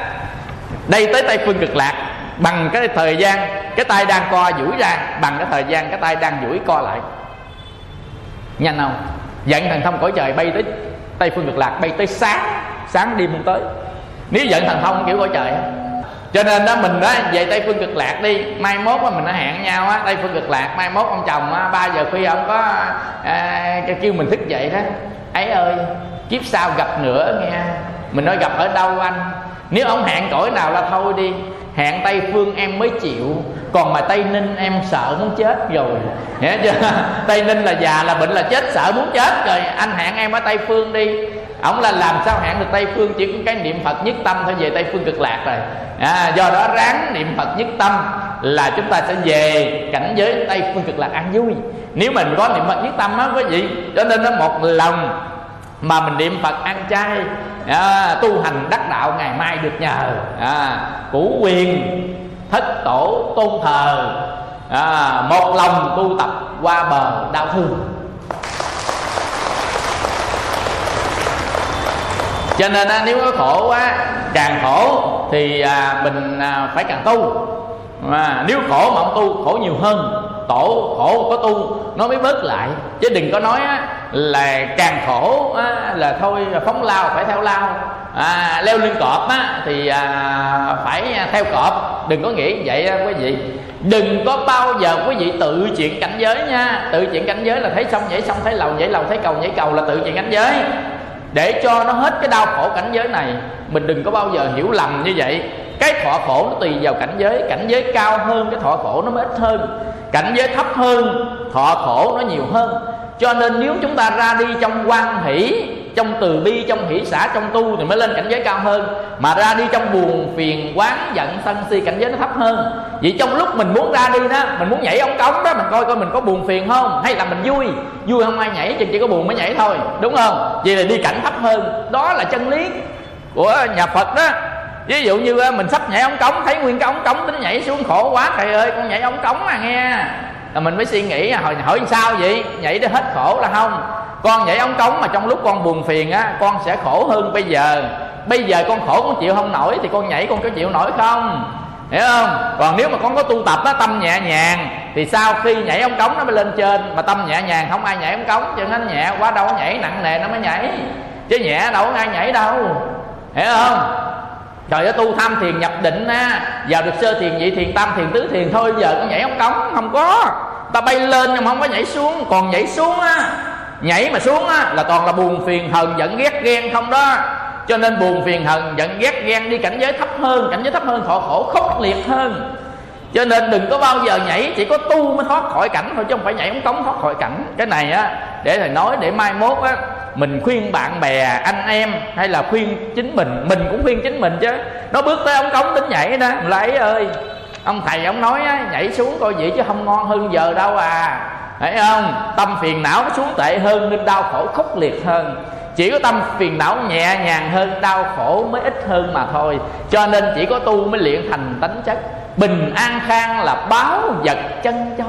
Đây tới tây phương cực lạc bằng cái thời gian cái tay đang co duỗi ra bằng cái thời gian cái tay đang duỗi co lại. Nhanh không? Giận thần thông cõi trời bay tới tây phương cực lạc bay tới sáng sáng đêm không tới. Nếu giận thần thông kiểu cõi trời cho nên đó mình đó về tây phương cực lạc đi mai mốt mà mình đã hẹn nhau á tây phương cực lạc mai mốt ông chồng á ba giờ khuya ông có à, kêu mình thức dậy đó. Ấy ơi kiếp sau gặp nữa nghe. Mình nói gặp ở đâu anh? Nếu ông hẹn cõi nào là thôi đi hẹn tây phương em mới chịu còn mà tây ninh em sợ muốn chết rồi. Nghe chưa? <laughs> Tây ninh là già là bệnh là chết sợ muốn chết rồi. Anh hẹn em ở tây phương đi. Ông là làm sao hẹn được tây phương? Chỉ có cái niệm phật nhất tâm thôi về tây phương cực lạc rồi. À, do đó ráng niệm phật nhất tâm là chúng ta sẽ về cảnh giới tây phương cực lạc an vui. Nếu mình có niệm phật nhất tâm á quý vị cho nên nó một lòng mà mình niệm phật ăn chay à, tu hành đắc đạo ngày mai được nhờ. À, củ quyền thích tổ tôn thờ. À, một lòng tu tập qua bờ đau thương. Cho nên nếu có khổ quá càng khổ thì à, mình à, phải càng tu. Mà nếu khổ mà không tu khổ nhiều hơn. Tổ khổ có tu nó mới bớt lại. Chứ đừng có nói á, là càng khổ á, là thôi phóng lao phải theo lao à, leo lưng cọp á, thì à, phải theo cọp. Đừng có nghĩ vậy á, quý vị. Đừng có bao giờ quý vị tự chuyện cảnh giới nha. Tự chuyện cảnh giới là thấy xong nhảy xong thấy lầu nhảy lầu thấy cầu nhảy cầu là tự chuyện cảnh giới. Để cho nó hết cái đau khổ cảnh giới này mình đừng có bao giờ hiểu lầm như vậy. Cái thọ khổ nó tùy vào cảnh giới. Cảnh giới cao hơn cái thọ khổ nó mới ít hơn. Cảnh giới thấp hơn thọ khổ nó nhiều hơn. Cho nên nếu chúng ta ra đi trong quan hỷ trong từ bi, trong hỷ xã trong tu thì mới lên cảnh giới cao hơn. Mà ra đi trong buồn, phiền, quán, giận, sân si, cảnh giới nó thấp hơn. Vậy trong lúc mình muốn ra đi đó, mình muốn nhảy ống cống đó, mình coi coi mình có buồn, phiền không? Hay là mình vui? Vui không ai nhảy, chừng chỉ có buồn mới nhảy thôi. Đúng không? Vậy là đi cảnh thấp hơn. Đó là chân lý của nhà phật đó. Ví dụ như à, mình sắp nhảy ống cống, thấy nguyên cái ống cống tính nhảy xuống khổ quá thầy ơi, con nhảy ống cống à nghe là mình mới suy nghĩ à, hỏi hỏi sao vậy? Nhảy để hết khổ là không. Con nhảy ống cống mà trong lúc con buồn phiền á, con sẽ khổ hơn bây giờ. Bây giờ con khổ con chịu không nổi thì con nhảy con có chịu nổi không? Hiểu không? Còn nếu mà con có tu tập á, tâm nhẹ nhàng, thì sau khi nhảy ống cống nó mới lên trên. Mà tâm nhẹ nhàng, không ai nhảy ống cống cho nên nhẹ quá đâu nhảy, nặng nề nó mới nhảy. Chứ nhẹ đâu có ai nhảy đâu. Hiểu không? Trời ơi, tu tham thiền nhập định á vào được sơ thiền, nhị thiền, tam thiền, tứ thiền thôi, giờ có nhảy ống cống, không có. Ta bay lên nhưng mà không có nhảy xuống, còn nhảy xuống á, nhảy mà xuống á, là toàn là buồn phiền hờn, giận ghét ghen không đó. Cho nên buồn phiền hờn, giận ghét ghen đi cảnh giới thấp hơn, cảnh giới thấp hơn thọ khổ, khốc liệt hơn. Cho nên đừng có bao giờ nhảy, chỉ có tu mới thoát khỏi cảnh thôi, chứ không phải nhảy ống cống thoát khỏi cảnh. Cái này á, để thầy nói, để mai mốt á mình khuyên bạn bè anh em hay là khuyên chính mình mình cũng khuyên chính mình chứ. Nó bước tới ông cống tính nhảy đó lấy ơi ông thầy ông nói á, nhảy xuống coi vậy chứ không ngon hơn giờ đâu à. Thấy không? Tâm phiền não nó xuống tệ hơn nên đau khổ khốc liệt hơn. Chỉ có tâm phiền não nhẹ nhàng hơn đau khổ mới ít hơn mà thôi. Cho nên chỉ có tu mới luyện thành tánh chất. Bình an khang là báo vật chân châu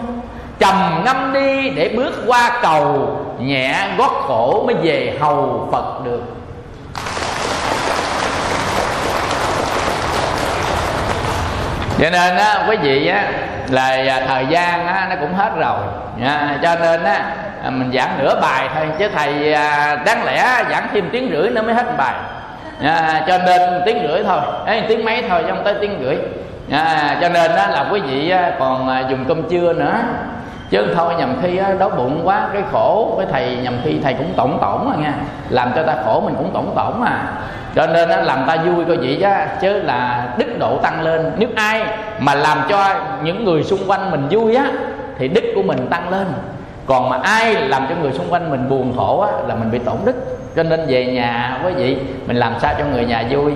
trầm ngâm đi để bước qua cầu nhẹ gót khổ mới về hầu phật được. Cho nên á quý vị á là à, thời gian á nó cũng hết rồi. À, cho nên á à, mình giảng nửa bài thôi chứ thầy à, đáng lẽ giảng thêm tiếng rưỡi nữa mới hết bài. À, cho nên tiếng rưỡi thôi. Ấy tiếng mấy thôi trong không tới tiếng rưỡi. À, cho nên đó là quý vị còn à, dùng cơm trưa nữa chứ thôi nhầm khi đói bụng quá cái khổ với thầy nhầm khi thầy cũng tổng tổng à nha. Làm cho ta khổ mình cũng tổng tổng à. Cho nên làm ta vui coi vậy chứ chứ là đức độ tăng lên. Nếu ai mà làm cho những người xung quanh mình vui á thì đức của mình tăng lên. Còn mà ai làm cho người xung quanh mình buồn khổ á là mình bị tổn đức. Cho nên về nhà quý vị mình làm sao cho người nhà vui?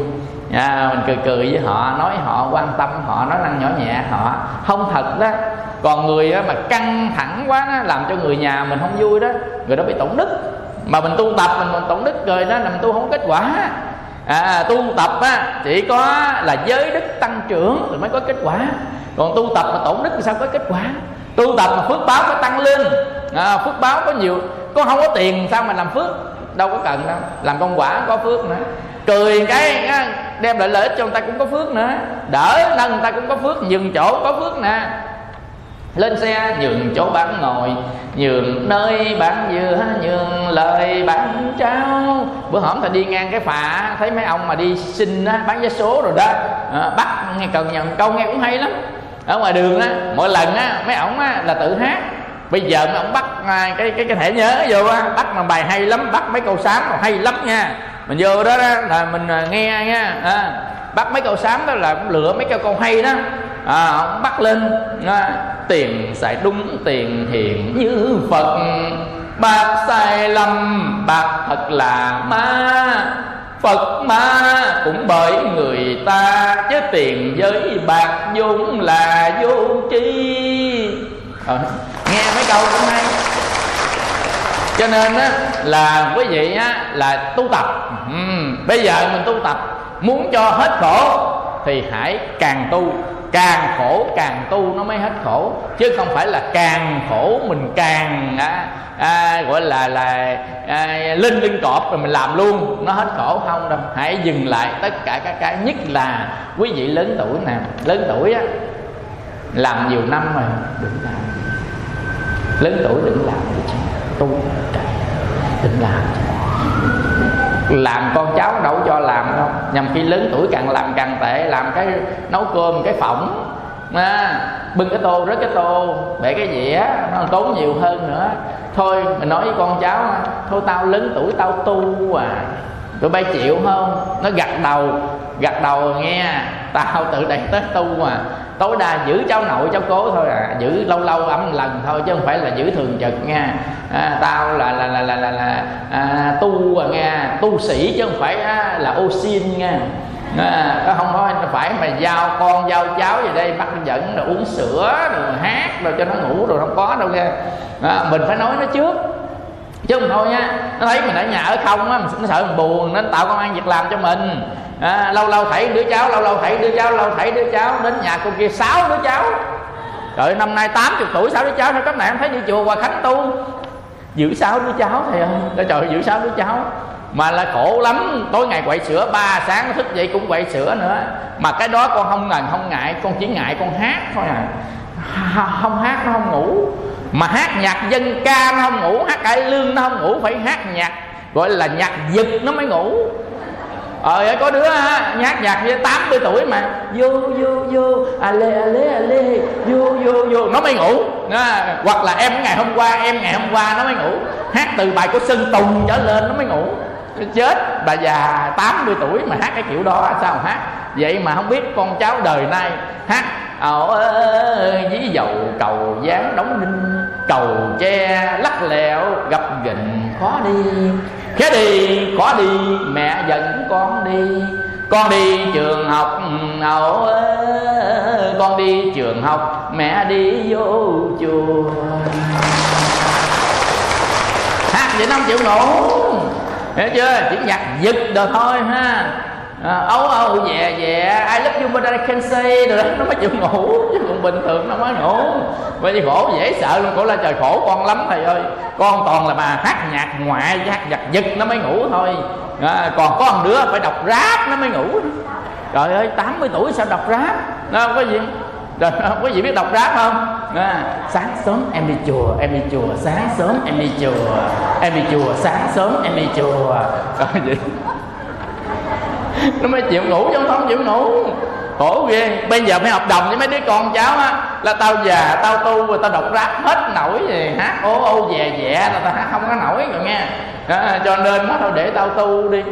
À, mình cười cười với họ nói họ quan tâm họ nói năng nhỏ nhẹ họ. Không thật đó còn người mà căng thẳng quá đó, làm cho người nhà mình không vui đó người đó bị tổn đức. Mà mình tu tập mình, mình tổn đức rồi đó làm mình tu không kết quả. À, tu tập á, chỉ có là giới đức tăng trưởng thì mới có kết quả. Còn tu tập mà tổn đức thì sao có kết quả? Tu tập mà phước báo có tăng lên. À, phước báo có nhiều. Có không có tiền sao mà làm phước? Đâu có cần đâu. Làm công quả có phước nữa. Cười cái đem lại lợi ích cho người ta cũng có phước nữa. Đỡ nâng người ta cũng có phước dừng chỗ có phước nè lên xe nhường chỗ bán ngồi nhường nơi bán dừa nhường lời bán trao. Bữa hổm thì đi ngang cái phà thấy mấy ông mà đi xin á, bán vé số rồi đó. À, bắt nghe cần nhận câu nghe cũng hay lắm. Ở ngoài đường á mỗi lần á mấy ổng á là tự hát. Bây giờ mấy ổng bắt à, cái cái cái thẻ nhớ vô á bắt mà bài hay lắm bắt mấy câu sám hay lắm nha. Mình vô đó, đó là mình à, nghe nha à, bắt mấy câu sám đó là cũng lựa mấy câu câu hay đó à, ông bắt lên à, tiền xài đúng tiền hiền như phật. Bạc sai lầm bạc thật là ma. Phật ma cũng bởi người ta Chứ tiền với bạc vốn là vô tri. À, Nghe mấy câu cũng hay. Cho nên á, là quý vị á, là tu tập. Ừ, bây giờ mình tu tập muốn cho hết khổ thì hãy càng tu càng khổ càng tu nó mới hết khổ. Chứ không phải là càng khổ mình càng à, à, gọi là là à, linh linh cọp rồi mình làm luôn nó hết khổ. Không đâu hãy dừng lại tất cả các cái. Nhất là quý vị lớn tuổi nè lớn tuổi á làm nhiều năm rồi đừng làm. Lớn tuổi đừng làm tu đừng làm. Làm con cháu đâu cho nhằm khi lớn tuổi càng làm càng tệ làm cái nấu cơm cái phỏng. À, bưng cái tô rớt cái tô bể cái dĩa nó tốn nhiều hơn nữa. Thôi mình nói với con cháu thôi tao lớn tuổi tao tu à tụi bay chịu không? Nó gật đầu gật đầu nghe tao tự đầy tết tu mà tối đa giữ cháu nội cháu cố thôi à. Giữ lâu lâu ấm lần thôi chứ không phải là giữ thường trực nha. À, tao là là là là là, là à, tu à nghe. Tu sĩ chứ không phải à, là ô xin nha. À, nó không có phải mà giao con giao cháu về đây. Bắt dẫn rồi uống sữa rồi hát rồi cho nó ngủ rồi không có đâu nha à, mình phải nói nó trước. Chứ không thôi nha. Nó thấy mình ở nhà ở không á nó sợ mình buồn nên tạo công an việc làm cho mình à, lâu lâu thảy đứa cháu lâu lâu thảy đứa cháu lâu thảy đứa cháu đến nhà cô kia sáu đứa cháu. Trời năm nay 80 tuổi sáu đứa cháu sao các mẹ em thấy đi chùa hòa khánh tu? Giữ sáu đứa cháu thầy ơi. Trời giữ sáu đứa cháu. Mà là khổ lắm tối ngày quậy sữa ba sáng nó thức dậy cũng quậy sữa nữa. Mà cái đó con không ngần không ngại con chỉ ngại con hát thôi à. Không hát nó không ngủ. Mà hát nhạc dân ca nó không ngủ hát cải lương nó không ngủ phải hát nhạc gọi là nhạc giật nó mới ngủ ờ có đứa á nhát nhạc với 80 tuổi mà. Vô vô vô à lê à lê à lê. Vô vô vô nó mới ngủ. À, hoặc là em ngày hôm qua em ngày hôm qua nó mới ngủ. Hát từ bài của sơn tùng trở lên nó mới ngủ. Chết bà già 80 tuổi mà hát cái kiểu đó sao mà hát? Vậy mà không biết con cháu đời nay hát ơi dí dầu cầu dáng đóng đinh cầu tre lắc lẹo gặp gịnh khó đi khé đi có đi, mẹ dẫn con đi. Con đi trường học ẩu con đi trường học, mẹ đi vô chùa. Hát vậy nó không chịu ngủ? Hiểu chưa? Chỉ nhạc giật được thôi ha. Ờ, ấu ấu về dè dè. Ai love you but I can say. Rồi đó nó mới chịu ngủ chứ còn bình thường nó mới ngủ. Vậy thì khổ dễ sợ luôn. Khổ là trời khổ con lắm thầy ơi. Con toàn là bà hát nhạc ngoại hát giật giật nó mới ngủ thôi. À, còn có một đứa phải đọc rap nó mới ngủ. Trời ơi 80 tuổi sao đọc rap? Nó không có gì? Rồi quý vị biết đọc rap không? À, sáng sớm em đi chùa em đi chùa. Sáng sớm em đi chùa em đi chùa. Sáng sớm em đi chùa. Rồi vậy nó mới chịu ngủ chứ không chịu ngủ. Khổ ghê. Bây giờ phải hợp đồng với mấy đứa con cháu á là tao già tao tu rồi tao đọc rap hết nổi gì hát ô ô dè dẹ là tao hát không có nổi rồi nghe. À, cho nên nó thôi để tao tu đi.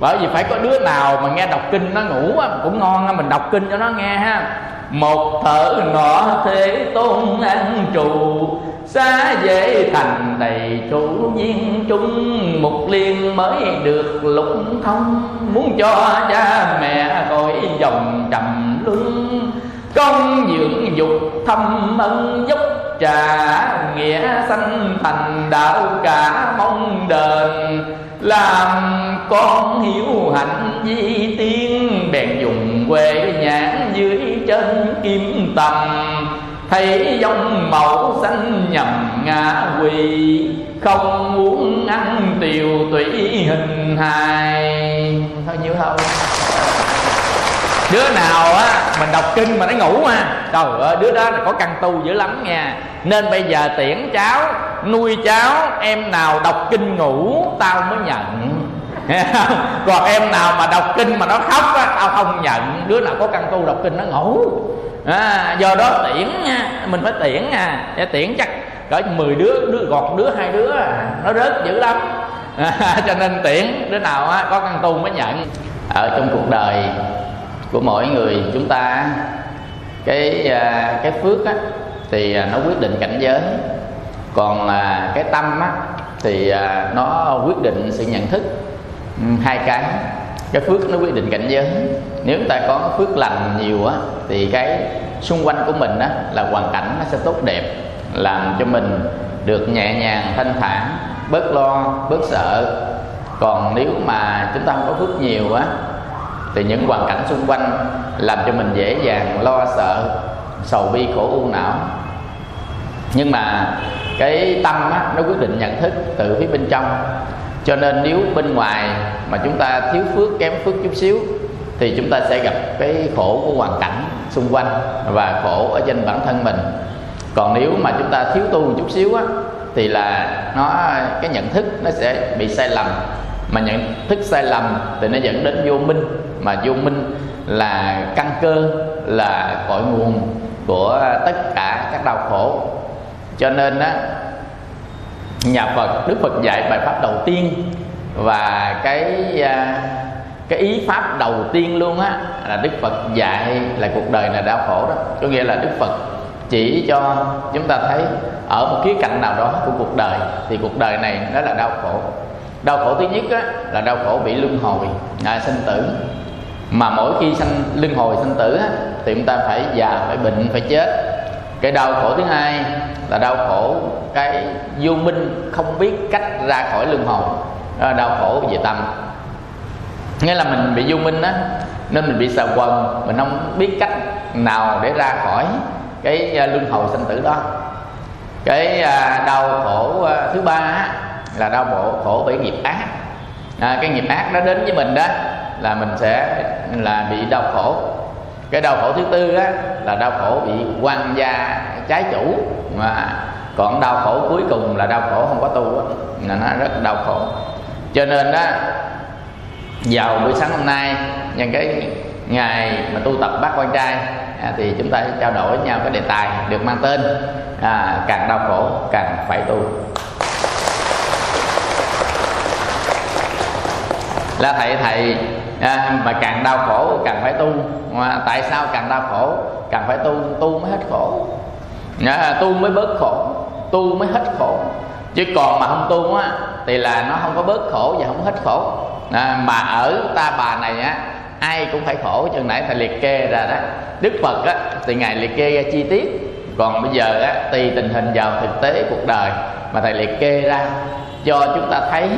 Bởi vì phải có đứa nào mà nghe đọc kinh nó ngủ á cũng ngon á mình đọc kinh cho nó nghe ha. Một thở nọ thế tôn ăn trụ xa dễ thành đầy chủ viên chúng, một liên mới được lục thông. Muốn cho cha mẹ cõi dòng trầm luân công dưỡng dục thâm ân dốc trà nghĩa sanh thành đạo cả mong đền. Làm con hiếu hạnh di tiên, bèn dùng quê nhãn dưới chân kim tầm thấy dòng mẫu xanh nhầm ngã quỳ không muốn ăn tiều tùy hình hài. Thôi nhiêu thôi đứa nào á mình đọc kinh mà nó ngủ à trời ơi đứa đó là có căn tu dữ lắm nha. Nên bây giờ tiễn cháu nuôi cháu em nào đọc kinh ngủ tao mới nhận. <laughs> Còn em nào mà đọc kinh mà nó khóc á tao không nhận. Đứa nào có căn tu đọc kinh nó ngủ à, do đó tiễn mình phải tiễn à để dạ, tiễn chắc cỡ 10 đứa đứa gọt đứa hai đứa à. nó rớt dữ lắm. À, <laughs> cho nên tiễn đứa nào á, có căn tu mới nhận. Ở trong cuộc đời của mỗi người chúng ta cái à, cái phước á, thì à, nó quyết định cảnh giới. Còn là cái tâm á, thì à, nó quyết định sự nhận thức. Ừ, hai cái cái phước nó quyết định cảnh giới. Nếu ta có phước lành nhiều á thì cái xung quanh của mình á là hoàn cảnh nó sẽ tốt đẹp làm cho mình được nhẹ nhàng thanh thản bớt lo bớt sợ. Còn nếu mà chúng ta không có phước nhiều á thì những hoàn cảnh xung quanh làm cho mình dễ dàng lo sợ sầu bi khổ u não. Nhưng mà cái tâm á, nó quyết định nhận thức từ phía bên trong cho nên nếu bên ngoài mà chúng ta thiếu phước, kém phước chút xíu, thì chúng ta sẽ gặp cái khổ của hoàn cảnh xung quanh và khổ ở trên bản thân mình. Còn nếu mà chúng ta thiếu tu một chút xíu á, thì là nó, cái nhận thức nó sẽ bị sai lầm. Mà nhận thức sai lầm thì nó dẫn đến vô minh. Mà vô minh là căn cơ, là cội nguồn của tất cả các đau khổ. Cho nên á nhà Phật Đức Phật dạy bài pháp đầu tiên. Và cái à, cái ý pháp đầu tiên luôn á là Đức Phật dạy là cuộc đời là đau khổ đó. Có nghĩa là Đức Phật chỉ cho chúng ta thấy ở một khía cạnh nào đó của cuộc đời thì cuộc đời này nó là đau khổ. Đau khổ thứ nhất á, là đau khổ bị luân hồi à, sinh tử. Mà mỗi khi sanh luân hồi sinh tử á, thì chúng ta phải già phải bệnh phải chết cái đau khổ thứ hai là đau khổ cái vô minh không biết cách ra khỏi luân hồi đó là đau khổ về tâm. Nghĩa là mình bị vô minh á nên mình bị sợ quần mình không biết cách nào để ra khỏi cái à, luân hồi sinh tử đó. Cái à, đau khổ à, thứ ba là đau khổ khổ bởi nghiệp ác. À, cái nghiệp ác nó đến với mình đó là mình sẽ là bị đau khổ. Cái đau khổ thứ tư á là đau khổ bị quan gia trái chủ. Mà còn đau khổ cuối cùng là đau khổ không có tu là nó rất đau khổ. Cho nên đó vào buổi sáng hôm nay nhân cái ngày mà tu tập bác quan trai à, thì chúng ta trao đổi nhau cái đề tài được mang tên à, càng đau khổ càng phải tu. Là thầy thầy à, mà càng đau khổ càng phải tu. Mà tại sao càng đau khổ? Càng phải tu tu mới hết khổ. À, tu mới bớt khổ. Tu mới hết khổ. Chứ còn mà không tu á thì là nó không có bớt khổ và không hết khổ. À, mà ở ta bà này á ai cũng phải khổ. Chừng nãy thầy liệt kê ra đó. Đức phật á thì ngài liệt kê ra chi tiết. Còn bây giờ á tùy tình hình vào thực tế cuộc đời mà thầy liệt kê ra cho chúng ta thấy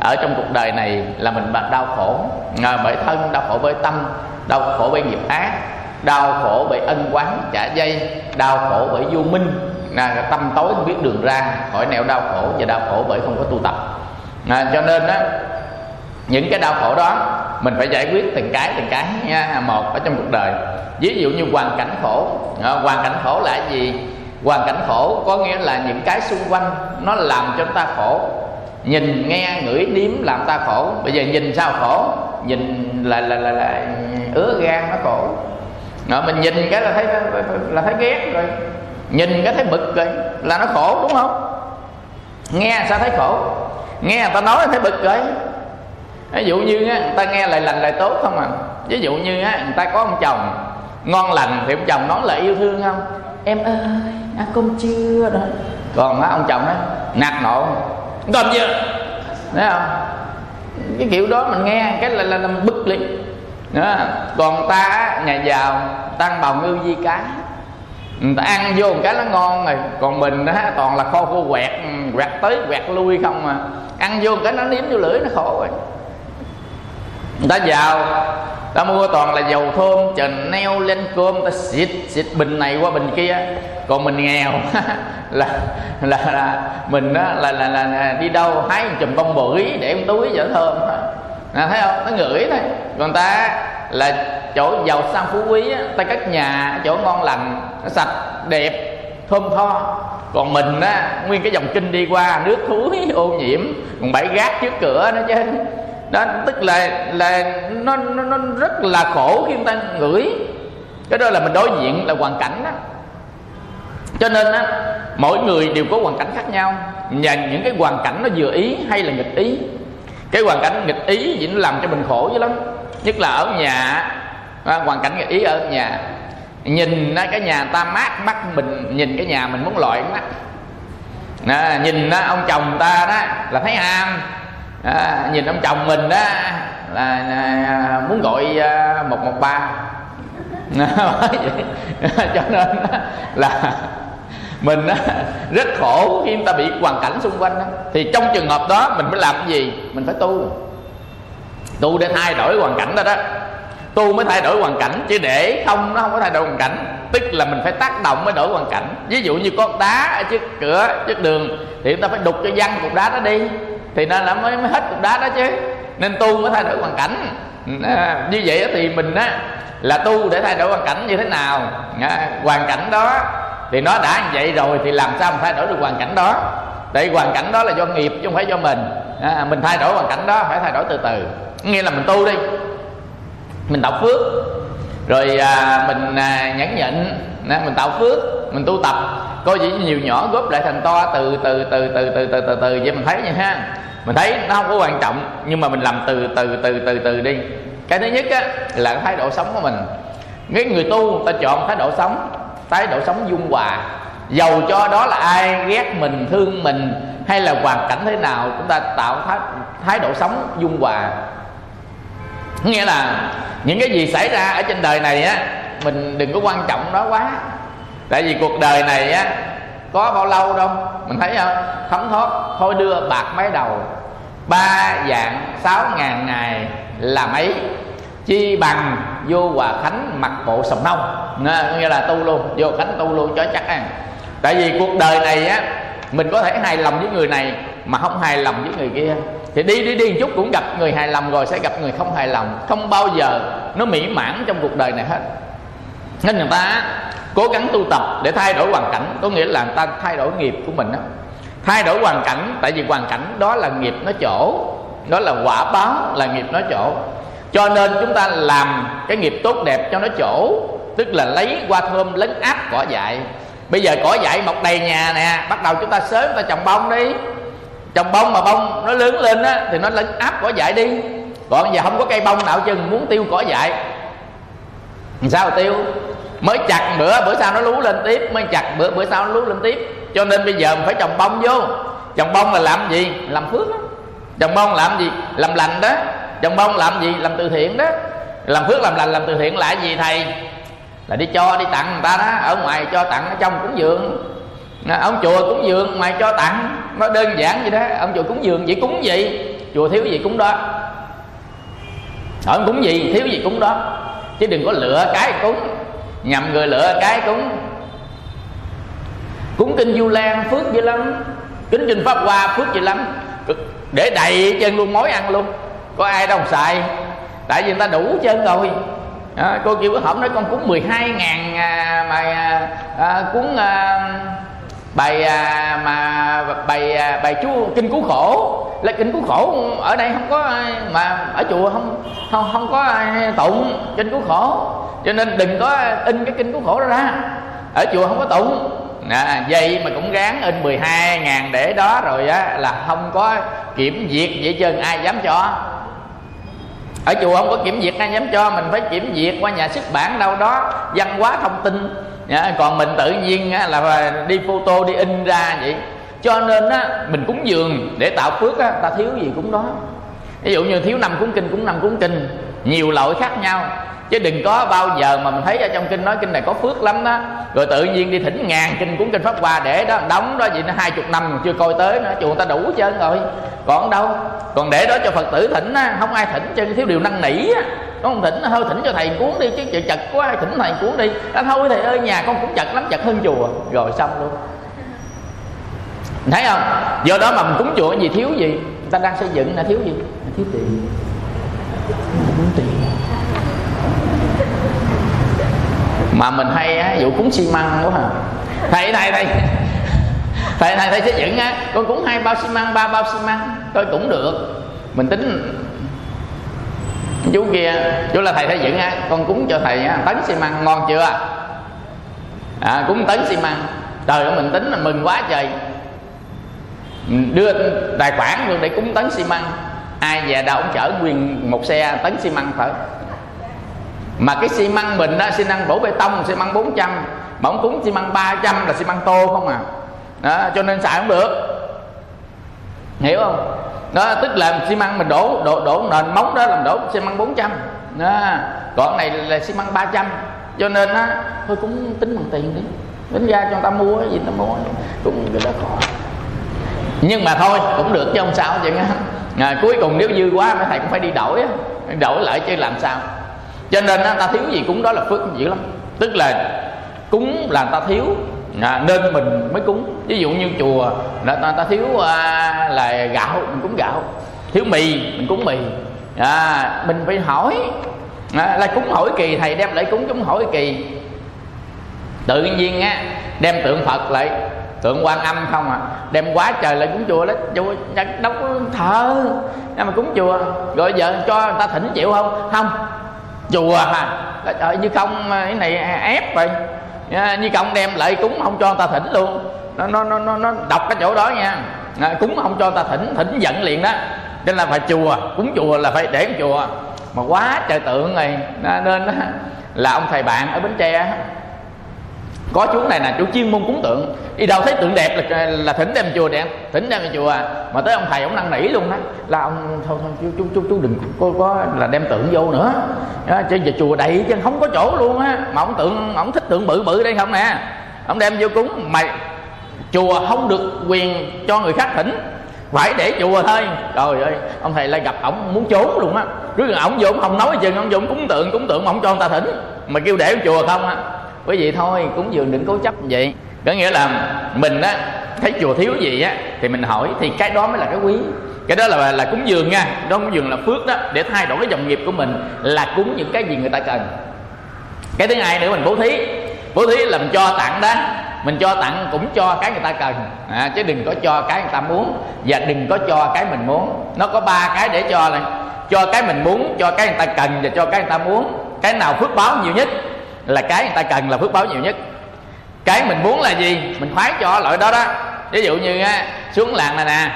ở trong cuộc đời này là mình đau khổ. À, bởi thân đau khổ bởi tâm đau khổ bởi nghiệp ác đau khổ bởi ân quán trả dây đau khổ bởi vô minh. Là tâm tối không biết đường ra khỏi nẻo đau khổ và đau khổ bởi không có tu tập. À, cho nên á những cái đau khổ đó mình phải giải quyết từng cái từng cái nha một ở trong cuộc đời. Ví dụ như hoàn cảnh khổ. À, hoàn cảnh khổ là gì? Hoàn cảnh khổ có nghĩa là những cái xung quanh nó làm cho ta khổ nhìn nghe ngửi nếm làm ta khổ. Bây giờ nhìn sao khổ? Nhìn là là là, là ứa gan nó khổ. Rồi mình nhìn cái là thấy là thấy ghét rồi. Nhìn cái thấy bực rồi. Là nó khổ đúng không? Nghe sao thấy khổ? Nghe người ta nói thấy bực rồi. Ví dụ như á, người ta nghe lời lành lời tốt không à? Ví dụ như á, người ta có ông chồng ngon lành thì ông chồng nói lời yêu thương không? Em ơi ăn cơm chưa rồi. Còn á, ông chồng đó nạt nộ cơm chưa thấy không? Cái kiểu đó mình nghe cái là là, là bức liền. Đó. còn ta nhà giàu tăng bào ngư di cá người ta ăn vô một cái nó ngon rồi. Còn mình đó toàn là kho khô quẹt quẹt tới quẹt lui không à. Ăn vô một cái nó nếm vô lưỡi nó khổ rồi người ta giàu ta mua toàn là dầu thơm trần neo lên cơm ta xịt xịt bình này qua bình kia. Còn mình nghèo <laughs> là, là là mình đó là, là, là, là đi đâu hái một chùm bông bưởi để trong túi vỏ thơm. À, thấy không? Nó ngửi thôi. Còn ta là chỗ giàu sang phú quý á, ta cất nhà chỗ ngon lành nó sạch đẹp thơm tho. Còn mình á nguyên cái dòng kinh đi qua nước thúi ô nhiễm còn bãi gác trước cửa nó chứ đó tức là là nó, nó nó rất là khổ khi người ta ngửi. Cái đó là mình đối diện là hoàn cảnh đó. Cho nên á mỗi người đều có hoàn cảnh khác nhau. Và những cái hoàn cảnh nó vừa ý hay là nghịch ý. Cái hoàn cảnh nghịch ý thì nó làm cho mình khổ dữ lắm. Nhất là ở nhà à, hoàn cảnh nghịch ý ở nhà. Nhìn cái nhà ta mát mắt mình nhìn cái nhà mình muốn loại mắt. À, nhìn á, ông chồng ta đó là thấy ham à, nhìn ông chồng mình đó là, là à, muốn gọi à, một một ba. <laughs> Cho nên là mình rất khổ khi người ta bị hoàn cảnh xung quanh đó. thì trong trường hợp đó mình phải làm cái gì? Mình phải tu. Tu để thay đổi hoàn cảnh đó đó. Tu mới thay đổi hoàn cảnh chứ để không nó không có thay đổi hoàn cảnh. Tức là mình phải tác động mới đổi hoàn cảnh. Ví dụ như con đá ở trước cửa trước đường thì chúng ta phải đục cho văng cục đá đó đi thì nó là mới, mới hết cục đá đó chứ. Nên tu mới thay đổi hoàn cảnh. À, như vậy thì mình á là tu để thay đổi hoàn cảnh như thế nào? À, hoàn cảnh đó thì nó đã như vậy rồi thì làm sao mình thay đổi được hoàn cảnh đó? Tại hoàn cảnh đó là do nghiệp chứ không phải do mình. À, mình thay đổi hoàn cảnh đó phải thay đổi từ từ. Nghĩa là mình tu đi mình đọc phước rồi à, mình à, nhẫn nhịn mình tạo phước mình tu tập. Coi gì nhiều nhỏ góp lại thành to từ từ từ từ từ từ từ từ. Vậy mình thấy vậy ha. Mình thấy nó không có quan trọng nhưng mà mình làm từ từ từ từ từ đi. Cái thứ nhất á là thái độ sống của mình. Cái người tu ta chọn thái độ sống thái độ sống dung hòa. Dầu cho đó là ai ghét mình thương mình hay là hoàn cảnh thế nào chúng ta tạo thái, thái độ sống dung hòa. <laughs> nghĩa là những cái gì xảy ra ở trên đời này á, mình đừng có quan trọng nó quá. Tại vì cuộc đời này á, có bao lâu đâu, mình thấy không? Thấm thoát thôi đưa bạc mấy đầu. Ba dạng sáu ngàn ngày là mấy? Chi bằng vô hòa khánh mặc bộ sầm nông nghĩa là tu luôn, vô khánh tu luôn cho chắc ăn. Tại vì cuộc đời này á, mình có thể hài lòng với người này mà không hài lòng với người kia thì đi đi đi một chút cũng gặp người hài lòng rồi, sẽ gặp người không hài lòng. Không bao giờ nó mỹ mãn trong cuộc đời này hết. Nên người ta cố gắng tu tập để thay đổi hoàn cảnh. Có nghĩa là người ta thay đổi nghiệp của mình đó thay đổi hoàn cảnh, tại vì hoàn cảnh đó là nghiệp nó chỗ. Đó là quả báo là nghiệp nó chỗ. Cho nên chúng ta làm cái nghiệp tốt đẹp cho nó chỗ. Tức là lấy qua thơm lấn áp cỏ dại. Bây giờ cỏ dại mọc đầy nhà nè, bắt đầu chúng ta sớm ta trồng bông đi trồng bông mà bông nó lớn lên á, thì nó lấn áp cỏ dại đi. Còn giờ không có cây bông nào chừng muốn tiêu cỏ dại. Sao mà tiêu? Mới chặt bữa bữa sau nó lú lên tiếp, mới chặt bữa bữa sau nó lú lên tiếp. Cho nên bây giờ mình phải trồng bông vô. Trồng bông là làm gì? Làm phước đó. trồng bông làm gì? Làm lành đó. Trồng bông làm gì? Làm từ thiện đó. Làm phước làm lành, làm từ thiện là gì thầy? Là đi cho, đi tặng người ta đó. Ở ngoài cho tặng, ở trong cũng dường ông chùa cúng dường mày cho tặng nó đơn giản vậy đó. Ông chùa cúng dường vậy cúng gì? Chùa thiếu gì cúng đó. Hỏi cúng gì? Thiếu gì cúng đó. Chứ đừng có lựa cái cúng. Nhầm người lựa cái cúng. Cúng kinh du lan phước dữ lắm. Kính kinh pháp hoa phước dữ lắm. Để đầy chân luôn mối ăn luôn. Có ai đâu xài. Tại vì người ta đủ chân rồi. À, cô kêu hổm nói con cúng 12 ngàn à, mà à, à cúng à, bài à, mà bài à, bài chú kinh cứu khổ. Là kinh cứu khổ ở đây không có mà ở chùa không không không có tụng kinh cứu khổ. Cho nên đừng có in cái kinh cứu khổ đó ra. Ở chùa không có tụng. À, dây mà cũng ráng in 12 ngàn để đó rồi á là không có kiểm duyệt vậy chừng ai dám cho. Ở chùa không có kiểm duyệt ai dám cho. Mình phải kiểm duyệt qua nhà xuất bản đâu đó văn hóa thông tin à, còn mình tự nhiên á, là đi photo đi in ra vậy. Cho nên á, mình cúng dường để tạo phước á, ta thiếu gì cũng đó. Ví dụ như thiếu năm cúng kinh cúng năm cúng kinh nhiều loại khác nhau. Chứ đừng có bao giờ mà mình thấy ở trong kinh nói kinh này có phước lắm đó rồi tự nhiên đi thỉnh ngàn kinh cuốn kinh pháp hoa để đó đóng đó gì nó hai chục năm chưa coi tới nữa chùa người ta đủ trơn rồi. Còn đâu? Còn để đó cho phật tử thỉnh á không ai thỉnh cho thiếu điều năn nỉ á con thỉnh thôi thỉnh cho thầy cuốn đi chứ chật, chật quá thỉnh thầy cuốn đi. Đã thôi thầy ơi nhà con cũng chật lắm chật hơn chùa. Rồi xong luôn. Thấy không? Do đó mà mình cúng chùa gì thiếu gì? Người ta đang xây dựng là thiếu gì? Thiếu tiền. Cúng tiền. Mà mình hay á vụ cúng xi măng quá hả thầy thầy thầy. <laughs> Thầy thầy thầy xây dựng á. Con cúng hai bao xi măng ba bao xi măng. Tôi cũng được. Mình tính chú kia chú là thầy xây dựng á con cúng cho thầy á, tấn xi măng ngon chưa? À, cúng tấn xi măng. Trời ơi mình tính là mừng quá trời. Mình đưa tài khoản luôn để cúng tấn xi măng. Ai về đâu ông chở nguyên một xe tấn xi măng phải. Mà cái xi măng mình đó xi măng đổ bê tông xi măng 400 mà ông cúng xi măng 300 là xi măng tô không à. Đó, cho nên xài không được. Hiểu không? Đó tức là xi măng mình đổ đổ đổ nền móng đó làm đổ xi măng 400 đó. còn này là xi măng 300 cho nên á thôi cũng tính bằng tiền đi. Tính ra cho người ta mua gì ta mua cũng cái đó khó nhưng mà thôi cũng được chứ không sao vậy á à, cuối cùng nếu dư quá mấy thầy cũng phải đi đổi đổi lại chứ làm sao. Cho nên á ta thiếu gì cúng đó là phước dữ lắm. Tức là cúng là ta thiếu à, nên mình mới cúng. Ví dụ như chùa là ta, ta thiếu à, là gạo mình cúng gạo. Thiếu mì mình cúng mì. À, mình phải hỏi. À, là cúng hỏi kỳ thầy đem lại cúng chúng hỏi kỳ. Tự nhiên á đem tượng phật lại tượng quan âm không à đem quá trời lại cúng chùa đó chùa đâu có thờ. Nhưng mà cúng chùa rồi giờ cho người ta thỉnh chịu không? Không. Chùa hả? Trời như không à, cái này ép vậy như công đem lại cúng không cho người ta thỉnh luôn. Nó nó nó nó, nó đọc cái chỗ đó nha. À, cúng không cho người ta thỉnh thỉnh giận liền đó. Nên là phải chùa cúng chùa là phải để chùa. Mà quá trời tượng này nên là ông thầy bạn ở bến tre có chú này là chú chuyên môn cúng tượng. Đi đâu thấy tượng đẹp là là thỉnh đem chùa đẹp. Thỉnh đem chùa. À. mà tới ông thầy ông năn nỉ luôn đó là ông thôi thôi chú chú chú, chú đừng có, có là đem tượng vô nữa. À, chứ giờ chùa đầy chứ không có chỗ luôn á. Mà ông tượng ông thích tượng bự bự đây không nè? Ông đem vô cúng. Mày chùa không được quyền cho người khác thỉnh. Phải để chùa thôi. Trời ơi ông thầy lại gặp ổng muốn trốn luôn á. Cứ ổng vô ông không nói chừng ông vô ông cúng tượng cúng tượng mà ông cho người ta thỉnh. Mà kêu để chùa không á quý vị thôi cúng dường đừng cố chấp như vậy. Có nghĩa là mình á thấy chùa thiếu gì á thì mình hỏi thì cái đó mới là cái quý. Cái đó là là cúng dường nha. Đó cúng dường là phước đó để thay đổi cái dòng nghiệp của mình là cúng những cái gì người ta cần. Cái thứ hai nữa mình bố thí. Bố thí là mình cho tặng đó. Mình cho tặng cũng cho cái người ta cần. À, chứ đừng có cho cái người ta muốn. Và đừng có cho cái mình muốn. Nó có ba cái để cho này cho cái mình muốn cho cái người ta cần và cho cái người ta muốn. Cái nào phước báo nhiều nhất? Là cái người ta cần là phước báo nhiều nhất. Cái mình muốn là gì? Mình khoái cho loại đó đó. Ví dụ như xuống làng này nè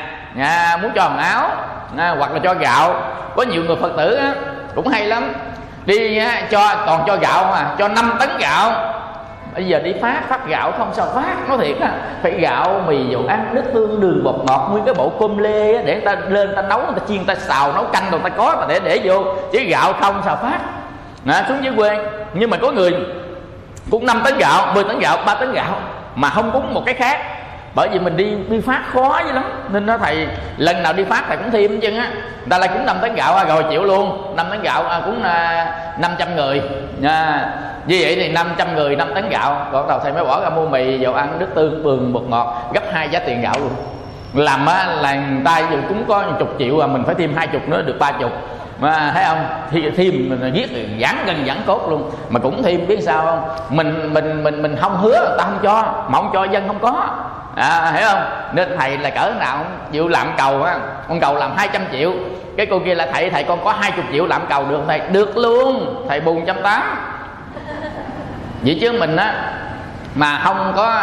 à, muốn cho quần áo à, hoặc là cho gạo. Có nhiều người phật tử á, cũng hay lắm. Đi á, cho còn cho gạo mà cho 5 tấn gạo. Bây giờ đi phát phát gạo không sao phát nó thiệt á. Phải gạo mì dầu ăn nước tương đường bột ngọt nguyên cái bộ cơm lê á, để người ta lên người ta nấu người ta chiên người ta xào nấu canh rồi người ta có mà để để vô. Chứ gạo không sao phát à, xuống dưới quê. Nhưng mà có người cũng 5 tấn gạo 10 tấn gạo 3 tấn gạo mà không cúng một cái khác. Bởi vì mình đi đi phát khó dữ lắm. Nên nó thầy lần nào đi phát thầy cũng thêm chứ á. Ta lại cúng năm tấn gạo à, rồi chịu luôn. Năm tấn gạo à, cúng à, 500 người. À, như vậy thì 500 người 5 tấn gạo. Còn đầu thầy mới bỏ ra mua mì dầu ăn nước tương bường bột ngọt gấp hai giá tiền gạo luôn. Làm á là người ta dù cũng có chục triệu à mình phải thêm hai chục nữa được ba chục mà thấy không? Thì thêm mình viết giảng gần giảng cốt luôn. Mà cũng thêm biết sao không? Mình mình mình mình không hứa người ta không cho mà không cho dân không có. À, hiểu không? Nên thầy là cỡ nào không chịu làm cầu á. Con cầu làm 200 triệu. Cái cô kia là thầy thầy con có 20 triệu làm cầu được thầy. Được luôn. Thầy buồn trăm tám. Vậy chứ mình á mà không có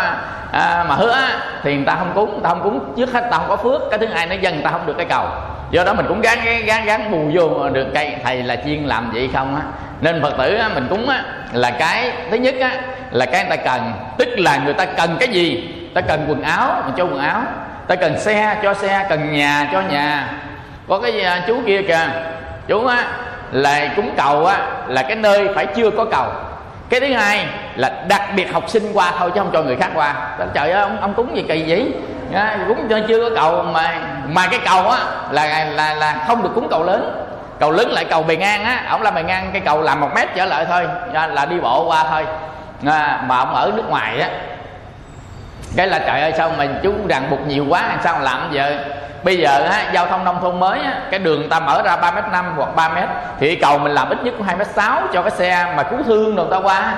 à, mà hứa thì người ta không cúng người ta không cúng trước hết ta không có phước. Cái thứ hai nó dân người ta không được cái cầu do đó mình cũng gắn gắn gắn bù vô được cây thầy là chuyên làm vậy không á. Nên phật tử á, mình cúng á là cái thứ nhất á là cái người ta cần. Tức là người ta cần cái gì? Ta cần quần áo mình cho quần áo. Ta cần xe cho xe cần nhà cho nhà. Có cái à, chú kia kìa chú á là cúng cầu á là cái nơi phải chưa có cầu. Cái thứ hai là đặc biệt học sinh qua thôi chứ không cho người khác qua. Trời ơi ông, ông cúng gì kỳ vậy? À, cúng cho chưa có cầu mà mà cái cầu á là là là không được cúng cầu lớn. Cầu lớn lại cầu bề ngang á ông làm bề ngang cái cầu làm một mét trở lại thôi à, là đi bộ qua thôi. À, mà ông ở nước ngoài á cái là trời ơi sao mà chú ràng buộc nhiều quá sao làm giờ? Bây giờ á, giao thông nông thôn mới á, cái đường ta mở ra 3 m năm hoặc 3 m thì cầu mình làm ít nhất cũng hai m sáu cho cái xe mà cứu thương đồ ta qua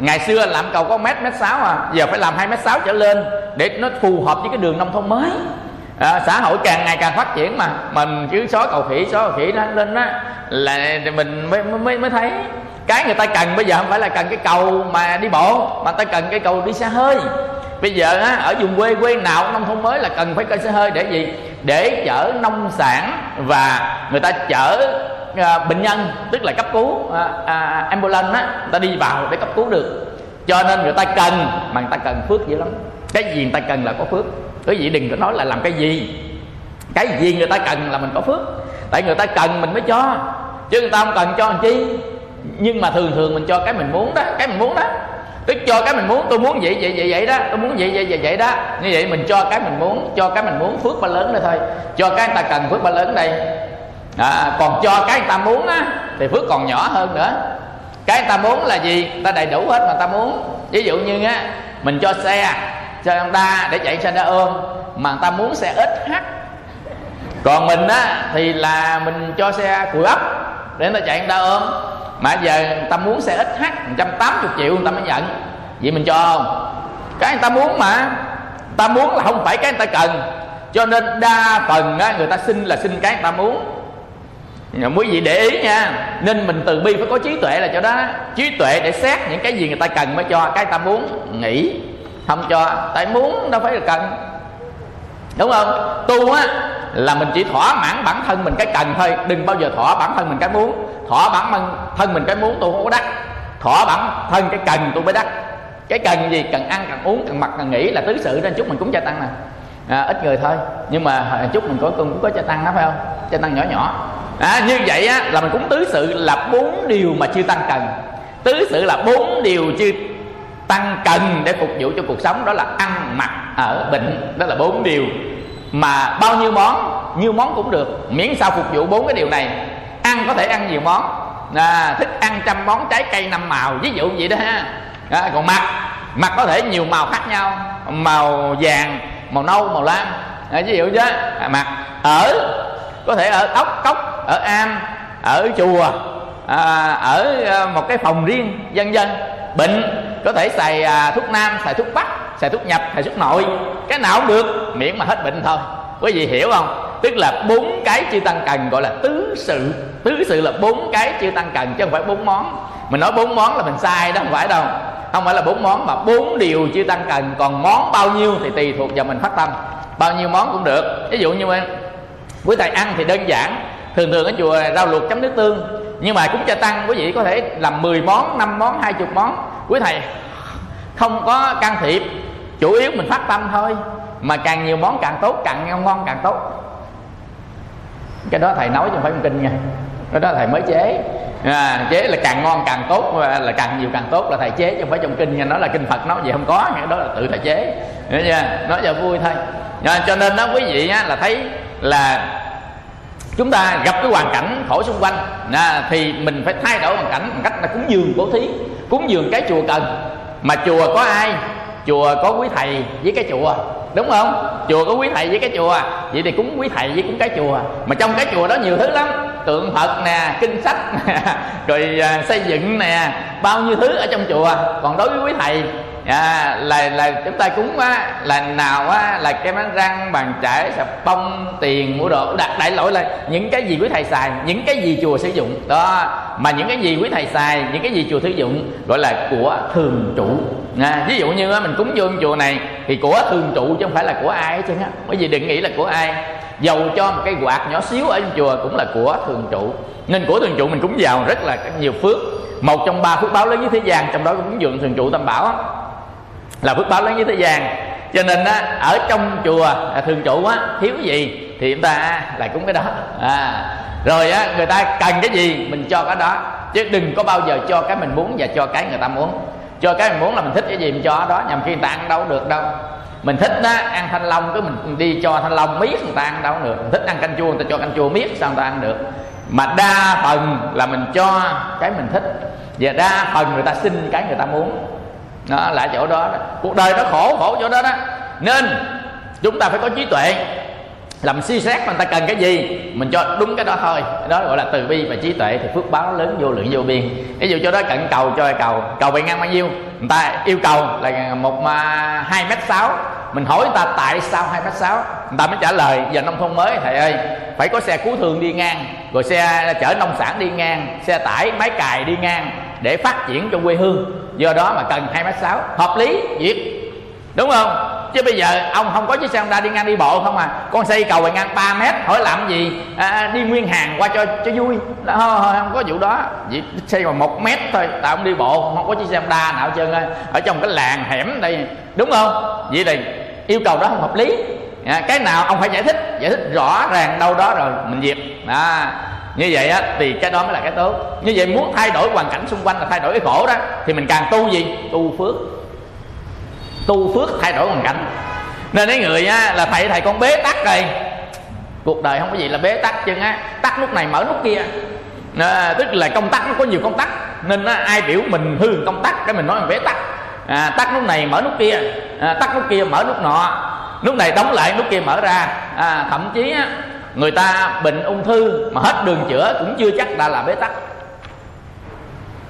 ngày xưa làm cầu có mét mét sáu à. Giờ phải làm hai mét sáu trở lên để nó phù hợp với cái đường nông thôn mới. À, xã hội càng ngày càng phát triển mà. Mình cứ xóa cầu khỉ xóa cầu khỉ nó lên đó là mình mới mới mới thấy. Cái người ta cần bây giờ không phải là cần cái cầu mà đi bộ mà ta cần cái cầu đi xe hơi. Bây giờ á, ở vùng quê quê nào nông thôn mới là cần phải cây xe hơi để gì? Để chở nông sản và người ta chở à, bệnh nhân tức là cấp cứu à, à, ambulance á người ta đi vào để cấp cứu được. Cho nên người ta cần mà người ta cần phước dữ lắm. Cái gì người ta cần là có phước. Quý vị đừng có nói là làm cái gì. Cái gì người ta cần là mình có phước. Tại người ta cần mình mới cho chứ người ta không cần cho làm chi. Nhưng mà thường thường mình cho cái mình muốn đó cái mình muốn đó. Tức cho cái mình muốn tôi muốn vậy vậy vậy vậy đó. Tôi muốn vậy vậy vậy vậy đó. Như vậy mình cho cái mình muốn cho cái mình muốn phước ba lớn đây thôi. Cho cái người ta cần phước ba lớn đây à, còn cho cái người ta muốn á thì phước còn nhỏ hơn nữa cái người ta muốn là gì ta đầy đủ hết mà ta muốn ví dụ như á mình cho xe cho ông ta để chạy xe ra ôm mà người ta muốn xe ít h còn mình á thì là mình cho xe cùi ấp để người ta chạy người ta ôm mà giờ người ta muốn xe ít h 180 triệu người ta mới nhận vậy mình cho không cái người ta muốn mà người ta muốn là không phải cái người ta cần cho nên đa phần á, người ta xin là xin cái người ta muốn quý vị để ý nha nên mình từ bi phải có trí tuệ là cho đó. Trí tuệ để xét những cái gì người ta cần mới cho cái ta muốn nghĩ không cho tại muốn đâu phải là cần. Đúng không? Tu á là mình chỉ thỏa mãn bản thân mình cái cần thôi đừng bao giờ thỏa bản thân mình cái muốn. Thỏa bản thân mình cái muốn tôi không có đắc. Thỏa bản thân cái cần tôi mới đắc. Cái cần gì? Cần ăn cần uống cần mặc cần nghỉ là tứ sự nên chút mình cũng gia tăng nè. À, ít người thôi nhưng mà chút mình có cũng có gia tăng đó phải không? Gia tăng nhỏ nhỏ à, như vậy á là mình cũng tứ sự là bốn điều mà chưa tăng cần. Tứ sự là bốn điều chưa tăng cần để phục vụ cho cuộc sống đó là ăn mặc ở bệnh. Đó là bốn điều. Mà bao nhiêu món nhiêu món cũng được. Miễn sao phục vụ bốn cái điều này. Ăn có thể ăn nhiều món. À, thích ăn trăm món trái cây năm màu ví dụ vậy đó ha. À, còn mặt mặt có thể nhiều màu khác nhau. Màu vàng màu nâu màu lam. À, ví dụ chứ à, mặt ở có thể ở ốc cốc ở am ở chùa à, ở à, một cái phòng riêng vân vân bệnh có thể xài à, thuốc nam xài thuốc bắc xài thuốc nhập xài thuốc nội. Cái nào cũng được miễn mà hết bệnh thôi. Quý vị hiểu không? Tức là bốn cái chưa tăng cần gọi là tứ sự. Tứ sự là bốn cái chưa tăng cần chứ không phải bốn món. Mình nói bốn món là mình sai đó không phải đâu. Không phải là bốn món mà bốn điều chưa tăng cần. Còn món bao nhiêu thì tùy thuộc vào mình phát tâm. Bao nhiêu món cũng được. Ví dụ như quý thầy ăn thì đơn giản thường thường ở chùa rau luộc chấm nước tương nhưng mà cũng cho tăng quý vị có thể làm 10 món 5 món 20 món. Quý thầy không có can thiệp chủ yếu mình phát tâm thôi. Mà càng nhiều món càng tốt càng ngon ngon càng tốt. Cái đó thầy nói chứ không phải kinh nha. Cái đó thầy mới chế. À, chế là càng ngon càng tốt là càng nhiều càng tốt là thầy chế chứ không phải trong kinh nha. Nó là kinh phật nói gì không có nha đó là tự thầy chế. Hiểu chưa? Nói cho vui thôi. À, cho nên đó quý vị á, là thấy là chúng ta gặp cái hoàn cảnh khổ xung quanh à, thì mình phải thay đổi hoàn cảnh bằng cách là cúng dường bố thí cúng dường cái chùa cần. Mà chùa có ai? Chùa có quý thầy với cái chùa đúng không? Chùa có quý thầy với cái chùa vậy thì cúng quý thầy với cúng cái chùa. Mà trong cái chùa đó nhiều thứ lắm tượng phật nè kinh sách nè <laughs> rồi à, xây dựng nè bao nhiêu thứ ở trong chùa. Còn đối với quý thầy à, là là chúng ta cúng á là nào á là cái bánh răng bàn chải sập bông tiền mua đồ đặt đại lỗi là những cái gì quý thầy xài những cái gì chùa sử dụng. Đó mà những cái gì quý thầy xài những cái gì chùa sử dụng gọi là của thường trụ. À, ví dụ như á, mình cúng vô chùa này thì của thường trụ chứ không phải là của ai hết trơn á. Bởi vì đừng nghĩ là của ai. Dầu cho một cái quạt nhỏ xíu ở trong chùa cũng là của thường trụ. Nên của thường trụ mình cúng vào rất là nhiều phước. Một trong ba phước báo lớn nhất thế gian trong đó cũng dường thường trụ tam bảo là phước báo lớn nhất thế gian. Cho nên á, ở trong chùa à, thường trụ á thiếu gì thì chúng ta lại cúng cái đó. À, rồi á người ta cần cái gì mình cho cái đó. Chứ đừng có bao giờ cho cái mình muốn và cho cái người ta muốn. Cho cái mình muốn là mình thích cái gì mình cho đó. Nhằm khi người ta ăn đâu được đâu. Mình thích á ăn thanh long cứ mình đi cho thanh long miết người ta ăn đâu được. Mình thích ăn canh chua người ta cho canh chua miết sao người ta ăn được. Mà đa phần là mình cho cái mình thích. Và đa phần người ta xin cái người ta muốn đó là chỗ đó, đó. Cuộc đời nó khổ khổ chỗ đó đó. Nên chúng ta phải có trí tuệ. Làm suy xét mà người ta cần cái gì mình cho đúng cái đó thôi. Đó gọi là từ bi và trí tuệ thì phước báo lớn vô lượng vô biên. Ví dụ cho đó cận cầu cho cầu cầu bề ngang bao nhiêu? Người ta yêu cầu là một à, hai mét sáu. Mình hỏi người ta tại sao hai mét sáu? Người ta mới trả lời giờ nông thôn mới thầy ơi. Phải có xe cứu thương đi ngang rồi xe chở nông sản đi ngang xe tải máy cài đi ngang để phát triển cho quê hương. Do đó mà cần hai mét sáu. Hợp lý việc đúng không? Chứ bây giờ ông không có chiếc xe Honda đi ngang đi bộ không à. Con xây cầu về ngang 3 mét hỏi làm gì? À, à, đi nguyên hàng qua cho cho vui. Đó, không, có vụ đó. Chỉ xây còn một mét thôi tại ông đi bộ không có chiếc xe Honda nào trơn ở trong cái làng hẻm đây. Đúng không? Vậy thì yêu cầu đó không hợp lý. À, cái nào ông phải giải thích? Giải thích rõ ràng đâu đó rồi mình dịp à, như vậy á thì cái đó mới là cái tốt. Như vậy muốn thay đổi hoàn cảnh xung quanh là thay đổi cái khổ đó thì mình càng tu gì? Tu phước. Tu phước thay đổi hoàn cảnh. Nên cái người á là thầy thầy con bế tắc rồi. Cuộc đời không có gì là bế tắc chứ á. Tắc lúc này mở lúc kia. À, tức là công tắc nó có nhiều công tắc. Nên á, ai biểu mình hư công tắc cái mình nói là bế tắc. À, tắt lúc này mở nút kia. À, tắt nút kia mở nút nọ. Nút này đóng lại nút kia mở ra. À, thậm chí á, người ta bệnh ung thư mà hết đường chữa cũng chưa chắc đã là bế tắc.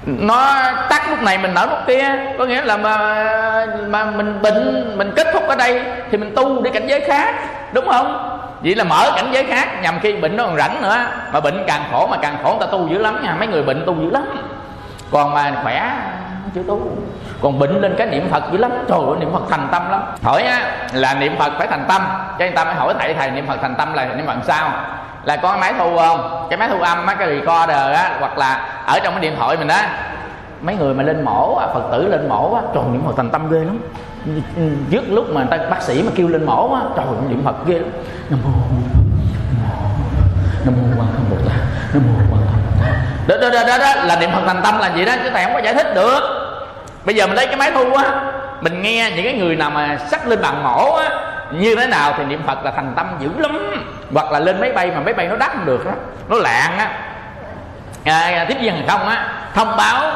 Nó tắt lúc này mình nở lúc kia, có nghĩa là mà mà mình bệnh, mình kết thúc ở đây thì mình tu đi cảnh giới khác, đúng không? Vậy là mở cảnh giới khác, nhằm khi bệnh nó còn rảnh nữa, mà bệnh càng khổ mà càng khổ, người ta tu dữ lắm nha, mấy người bệnh tu dữ lắm. Còn mà khỏe, chưa tu còn bệnh lên cái niệm phật dữ lắm. Trời ơi niệm phật thành tâm lắm. Hỏi á là niệm phật phải thành tâm. Cho người ta mới hỏi thầy thầy niệm phật thành tâm là niệm phật sao? Là có máy thu không? Cái máy thu âm á cái recorder á hoặc là ở trong cái điện thoại mình á mấy người mà lên mổ á, phật tử lên mổ á trời niệm phật thành tâm ghê lắm. Trước lúc mà người ta bác sĩ mà kêu lên mổ á trời niệm phật ghê lắm. Nam mô nam mô quan thế bồ tát nam mô quan thế bồ tát. Đó, đó, đó, đó, đó là niệm phật thành tâm là gì đó chứ thầy không có giải thích được bây giờ mình lấy cái máy thu á mình nghe những cái người nào mà sắp lên bàn mổ á như thế nào thì niệm phật là thành tâm dữ lắm. Hoặc là lên máy bay mà máy bay nó đắt không được đó nó lạng á. À, tiếp viên hàng không á thông báo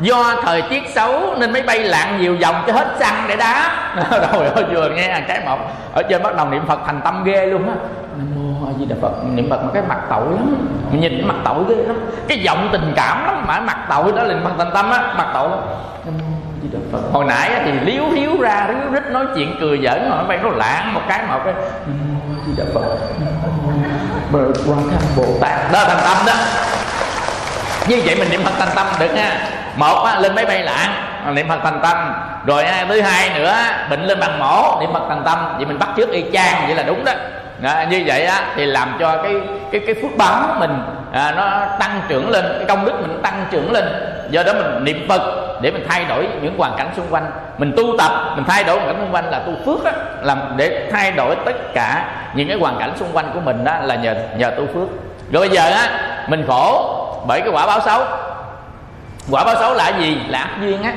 do thời tiết xấu nên máy bay lạng nhiều vòng cho hết xăng để đá. <laughs> Rồi ơi vừa nghe cái một ở trên bắt đầu niệm phật thành tâm ghê luôn á. Nam mô a di đà phật niệm phật cái mặt tội lắm mình nhìn mặt tội ghê lắm. Cái giọng tình cảm lắm mà mặt tội đó là mặt thành tâm á mặt tội lắm. Nam hồi nãy thì liếu hiếu ra liếu rít nói chuyện cười giỡn mà bay nó lạng một cái một cái di đà phật. Mô quan tham bồ tát. Đó thành tâm đó. Như vậy mình niệm phật thành tâm được ha một á, lên máy bay lạng niệm phật thành tâm. Rồi thứ hai nữa bệnh lên bằng mổ niệm phật thành tâm. Vậy mình bắt trước y chang vậy là đúng đó à, như vậy á thì làm cho cái cái cái phước báo mình à, nó tăng trưởng lên cái công đức mình tăng trưởng lên. Do đó mình niệm phật để mình thay đổi những hoàn cảnh xung quanh. Mình tu tập mình thay đổi hoàn cảnh xung quanh là tu phước á làm để thay đổi tất cả những cái hoàn cảnh xung quanh của mình đó là nhờ nhờ tu phước. Rồi bây giờ á mình khổ bởi cái quả báo xấu. Quả báo xấu là gì? Là ác duyên á.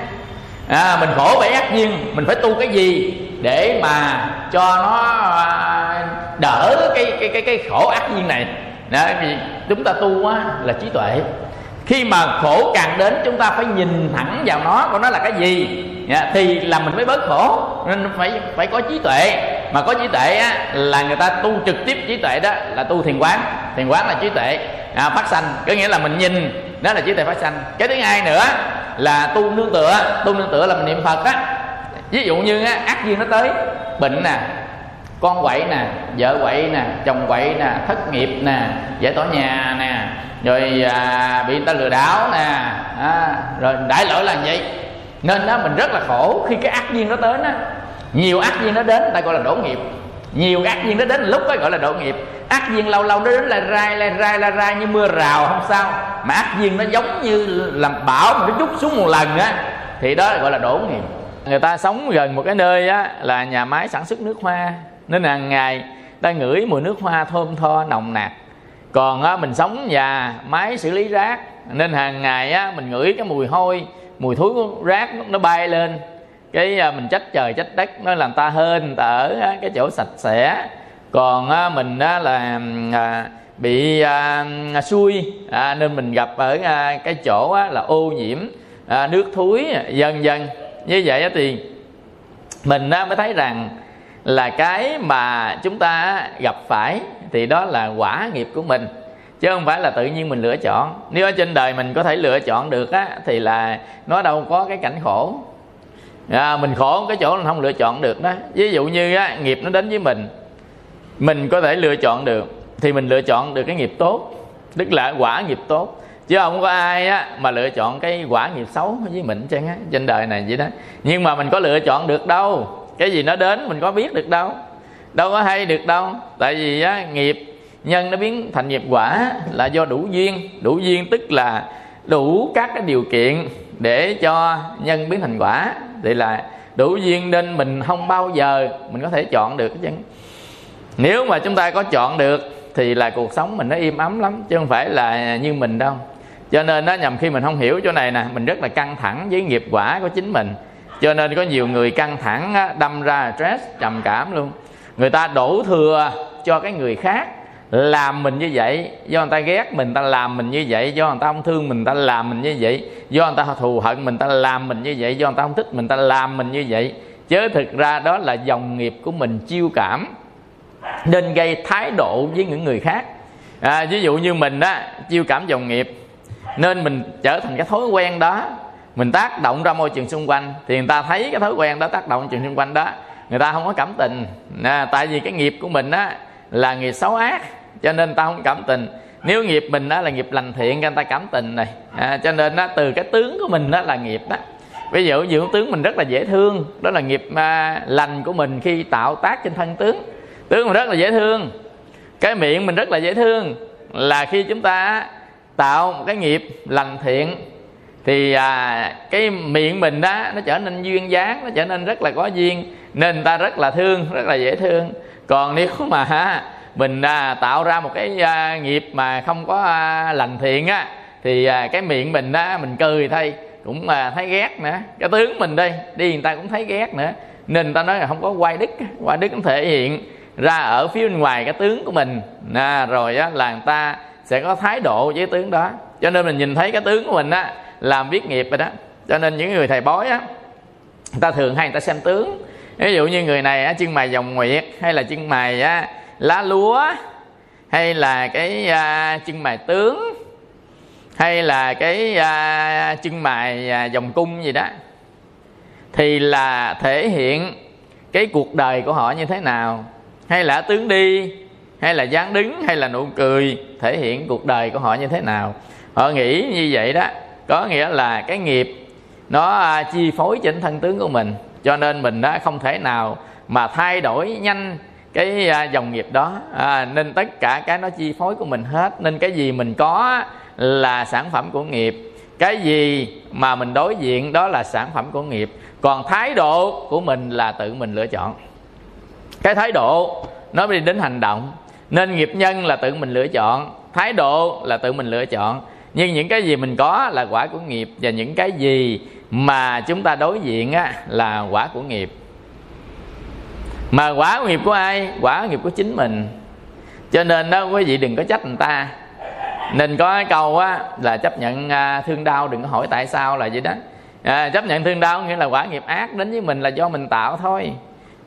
À, mình khổ bởi ác duyên mình phải tu cái gì? Để mà cho nó à, đỡ cái cái cái cái khổ ác duyên này. Đó, vì chúng ta tu á, là trí tuệ. Khi mà khổ càng đến chúng ta phải nhìn thẳng vào nó của nó là cái gì. Dạ, thì là mình mới bớt khổ. Nên phải phải có trí tuệ. Mà có trí tuệ á, là người ta tu trực tiếp trí tuệ đó là tu thiền quán. Thiền quán là trí tuệ. À, phát sanh có nghĩa là mình nhìn đó là trí tuệ phát sanh. Cái thứ hai nữa là tu nương tựa. Tu nương tựa là mình niệm phật á ví dụ như á, ác duyên nó tới bệnh nè con quậy nè vợ quậy nè chồng quậy nè thất nghiệp nè giải tỏa nhà nè rồi à, bị người ta lừa đảo nè à, rồi đại lỗi là vậy. Nên đó mình rất là khổ khi cái ác duyên nó tới đó nhiều ác duyên nó đến ta gọi là đổ nghiệp. Nhiều ác duyên nó đến lúc đó gọi là đổ nghiệp. Ác duyên lâu lâu nó đến là rai là rai là rai như mưa rào không sao. Mà ác duyên nó giống như làm bão mà nó chút xuống một lần á thì đó gọi là đổ nghiệp người ta sống gần một cái nơi á là nhà máy sản xuất nước hoa. Nên hàng ngày ta ngửi mùi nước hoa thơm tho nồng nặc còn á, mình sống nhà máy xử lý rác nên hàng ngày á, mình ngửi cái mùi hôi mùi thối rác nó bay lên. Cái à, mình trách trời trách đất nó làm ta hên ta ở cái chỗ sạch sẽ. Còn á, mình á, là à, bị à, xui à, nên mình gặp ở à, cái chỗ á, là ô nhiễm à, nước thúi à, dần dần như vậy thì mình mới thấy rằng là cái mà chúng ta gặp phải thì đó là quả nghiệp của mình chứ không phải là tự nhiên mình lựa chọn. Nếu ở trên đời mình có thể lựa chọn được á thì là nó đâu có cái cảnh khổ. À, mình khổ cái chỗ mình không lựa chọn được đó. Ví dụ như á, nghiệp nó đến với mình mình có thể lựa chọn được thì mình lựa chọn được cái nghiệp tốt tức là quả nghiệp tốt chứ không có ai á mà lựa chọn cái quả nghiệp xấu với mình chăng á, trên đời này vậy đó. Nhưng mà mình có lựa chọn được đâu. Cái gì nó đến mình có biết được đâu. Đâu có hay được đâu. Tại vì á, nghiệp nhân nó biến thành nghiệp quả là do đủ duyên. Đủ duyên tức là đủ các cái điều kiện để cho nhân biến thành quả. Thì là đủ duyên nên mình không bao giờ mình có thể chọn được chứ nếu mà chúng ta có chọn được thì là cuộc sống mình nó im ấm lắm, chứ không phải là như mình đâu cho nên đó nhầm khi mình không hiểu chỗ này nè mình rất là căng thẳng với nghiệp quả của chính mình. Cho nên có nhiều người căng thẳng đâm ra stress trầm cảm luôn. Người ta đổ thừa cho cái người khác làm mình như vậy do người ta ghét mình ta làm mình như vậy do người ta không thương mình ta làm mình như vậy do người ta thù hận mình ta làm mình như vậy do người ta không thích mình ta làm mình như vậy. Chứ thực ra đó là dòng nghiệp của mình chiêu cảm nên gây thái độ với những người khác. À, ví dụ như mình á chiêu cảm dòng nghiệp nên mình trở thành cái thói quen đó. Mình tác động ra môi trường xung quanh thì người ta thấy cái thói quen đó tác động môi trường xung quanh đó. Người ta không có cảm tình. À, tại vì cái nghiệp của mình á là nghiệp xấu ác cho nên ta không cảm tình. Nếu nghiệp mình đó là nghiệp lành thiện người ta cảm tình này. À, cho nên đó, từ cái tướng của mình đó là nghiệp đó. Ví dụ như tướng mình rất là dễ thương đó là nghiệp à, lành của mình khi tạo tác trên thân tướng. Tướng mình rất là dễ thương. Cái miệng mình rất là dễ thương. Là khi chúng ta tạo một cái nghiệp lành thiện thì à, cái miệng mình đó nó trở nên duyên dáng nó trở nên rất là có duyên nên người ta rất là thương rất là dễ thương. Còn <laughs> nếu mà mình à, tạo ra một cái à, nghiệp mà không có à, lành thiện á thì à, cái miệng mình á mình cười thay cũng à, thấy ghét nữa. Cái tướng mình đây đi người ta cũng thấy ghét nữa. Nên người ta nói là không có quay đức quay đức cũng thể hiện ra ở phía bên ngoài cái tướng của mình. À, rồi á, là người ta sẽ có thái độ với tướng đó. Cho nên mình nhìn thấy cái tướng của mình á làm viết nghiệp rồi đó. Cho nên những người thầy bói á người ta thường hay người ta xem tướng. Ví dụ như người này á chân mày dòng nguyệt hay là chân mày á lá lúa hay là cái à, chân mày tướng hay là cái à, chân mày à, dòng cung gì đó thì là thể hiện cái cuộc đời của họ như thế nào. Hay là tướng đi hay là dáng đứng hay là nụ cười thể hiện cuộc đời của họ như thế nào? Họ nghĩ như vậy đó. Có nghĩa là cái nghiệp nó à, chi phối trên thân tướng của mình. Cho nên mình đã không thể nào mà thay đổi nhanh cái à, dòng nghiệp đó. À, nên tất cả cái nó chi phối của mình hết. Nên cái gì mình có là sản phẩm của nghiệp. Cái gì mà mình đối diện đó là sản phẩm của nghiệp. Còn thái độ của mình là tự mình lựa chọn. Cái thái độ nó đi đến hành động nên nghiệp nhân là tự mình lựa chọn thái độ là tự mình lựa chọn. Nhưng những cái gì mình có là quả của nghiệp và những cái gì mà chúng ta đối diện á, là quả của nghiệp. Mà quả của nghiệp của ai? Quả của nghiệp của chính mình. Cho nên đó quý vị đừng có trách người ta. Nên có cái câu á là chấp nhận à, thương đau đừng có hỏi tại sao là vậy đó. À, chấp nhận thương đau nghĩa là quả nghiệp ác đến với mình là do mình tạo thôi.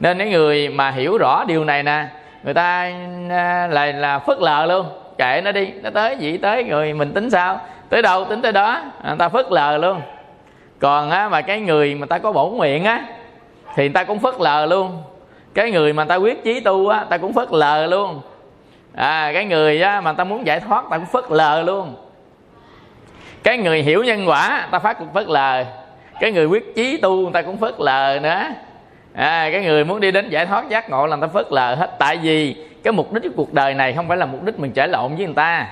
Nên cái người mà hiểu rõ điều này nè người ta à, là là phớt lờ luôn. Kệ nó đi. Nó tới gì tới, người mình tính sao? Tới đâu tính tới đó. À, người ta phớt lờ luôn. Còn á mà cái người mà ta có bổn nguyện á, thì người ta cũng phớt lờ luôn. Cái người mà ta quyết chí tu á ta cũng phớt lờ luôn. À cái người á, mà ta muốn giải thoát ta cũng phớt lờ luôn. Cái người hiểu nhân quả ta phát phớt lờ. Cái người quyết chí tu ta cũng phớt lờ nữa à, cái người muốn đi đến giải thoát giác ngộ làm ta phớt lờ hết. Tại vì cái mục đích của cuộc đời này không phải là mục đích mình trở lộn với người ta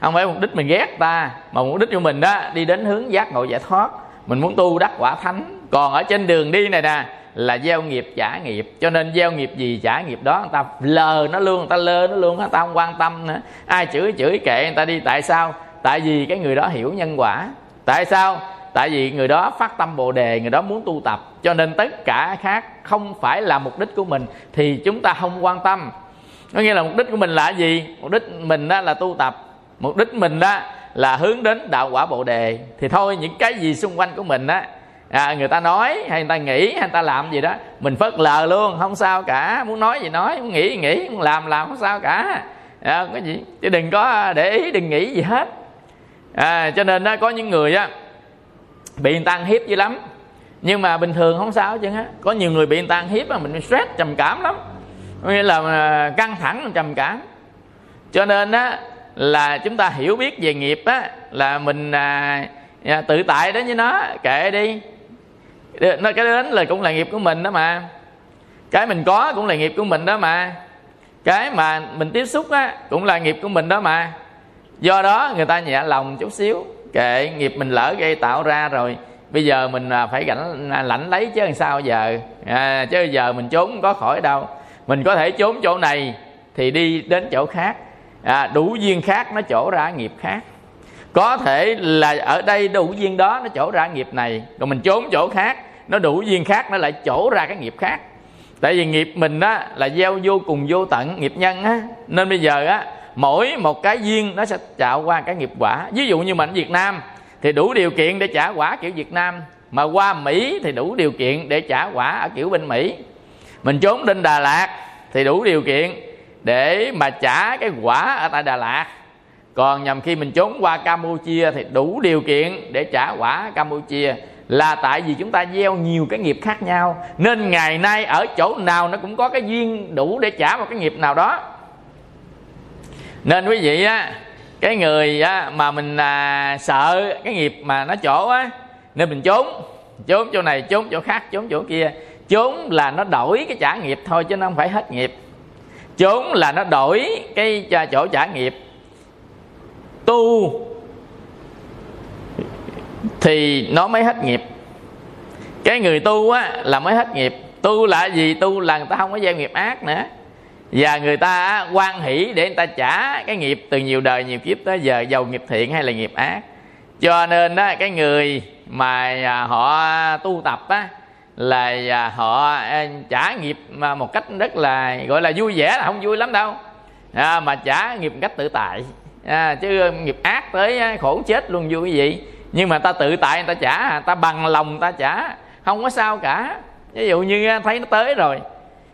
không phải mục đích mình ghét ta mà mục đích của mình đó đi đến hướng giác ngộ giải thoát. Mình muốn tu đắc quả thánh. Còn ở trên đường đi này nè là gieo nghiệp trả nghiệp. Cho nên gieo nghiệp gì trả nghiệp đó người ta lờ nó luôn người ta lơ nó luôn người ta không quan tâm nữa. Ai chửi chửi kệ người ta đi. Tại sao? Tại vì cái người đó hiểu nhân quả. Tại sao? Tại vì người đó phát tâm bồ đề người đó muốn tu tập. Cho nên tất cả khác không phải là mục đích của mình thì chúng ta không quan tâm. Có nghĩa là mục đích của mình là gì? Mục đích mình đó là tu tập. Mục đích mình đó là hướng đến đạo quả bồ đề. Thì thôi những cái gì xung quanh của mình á à, người ta nói hay người ta nghĩ hay người ta làm gì đó mình phớt lờ luôn không sao cả. Muốn nói gì nói muốn nghĩ gì nghĩ muốn làm làm không sao cả. À, cái gì? Chứ đừng có để ý đừng nghĩ gì hết. À, cho nên đó có những người á bị người ta ăn hiếp dữ lắm. Nhưng mà bình thường không sao chứ á. Có nhiều người bị người ta ăn hiếp mà mình stress trầm cảm lắm. Nghĩa là à, căng thẳng trầm cảm. Cho nên á là chúng ta hiểu biết về nghiệp á là mình à, à, tự tại đến với nó. Kệ đi. Nó cái đến là cũng là nghiệp của mình đó mà. Cái mình có cũng là nghiệp của mình đó mà. Cái mà mình tiếp xúc á cũng là nghiệp của mình đó mà. Do đó người ta nhẹ lòng chút xíu kệ nghiệp mình lỡ gây tạo ra rồi. Bây giờ mình à, phải lãnh à, lãnh lấy chứ làm sao giờ? À, chứ giờ mình trốn không có khỏi đâu. Mình có thể trốn chỗ này thì đi đến chỗ khác. À, đủ duyên khác nó chỗ ra nghiệp khác. Có thể là ở đây đủ duyên đó nó chỗ ra nghiệp này còn mình trốn chỗ khác nó đủ duyên khác nó lại chỗ ra cái nghiệp khác. Tại vì nghiệp mình á là gieo vô cùng vô tận nghiệp nhân á. Nên bây giờ á mỗi một cái duyên nó sẽ trạo qua cái nghiệp quả. Ví dụ như mình việt nam thì đủ điều kiện để trả quả kiểu việt nam, mà qua mỹ thì đủ điều kiện để trả quả ở kiểu bên mỹ. Mình trốn lên đà lạt thì đủ điều kiện để mà trả cái quả ở tại đà lạt. Còn nhằm khi mình trốn qua campuchia thì đủ điều kiện để trả quả campuchia. Là tại vì chúng ta gieo nhiều cái nghiệp khác nhau, nên ngày nay ở chỗ nào nó cũng có cái duyên đủ để trả một cái nghiệp nào đó nên quý vị á cái người á, mà mình à, sợ cái nghiệp mà nó chỗ á nên mình trốn. Trốn chỗ này trốn chỗ khác trốn chỗ kia. Trốn là nó đổi cái trả nghiệp thôi chứ nó không phải hết nghiệp. Trốn là nó đổi cái chỗ trả nghiệp. Tu thì nó mới hết nghiệp. Cái người tu á là mới hết nghiệp. Tu là gì? Tu là người ta không có gieo nghiệp ác nữa và người ta quan hỷ để người ta trả cái nghiệp từ nhiều đời nhiều kiếp tới giờ giàu nghiệp thiện hay là nghiệp ác. Cho nên đó cái người mà à, họ tu tập á là à, họ à, trả nghiệp mà một cách rất là gọi là vui vẻ là không vui lắm đâu. À, mà trả nghiệp một cách tự tại. À, chứ nghiệp ác tới khổ chết luôn vui cái gì. Nhưng mà ta tự tại người ta trả ta bằng lòng ta trả. Không có sao cả. Ví dụ như thấy nó tới rồi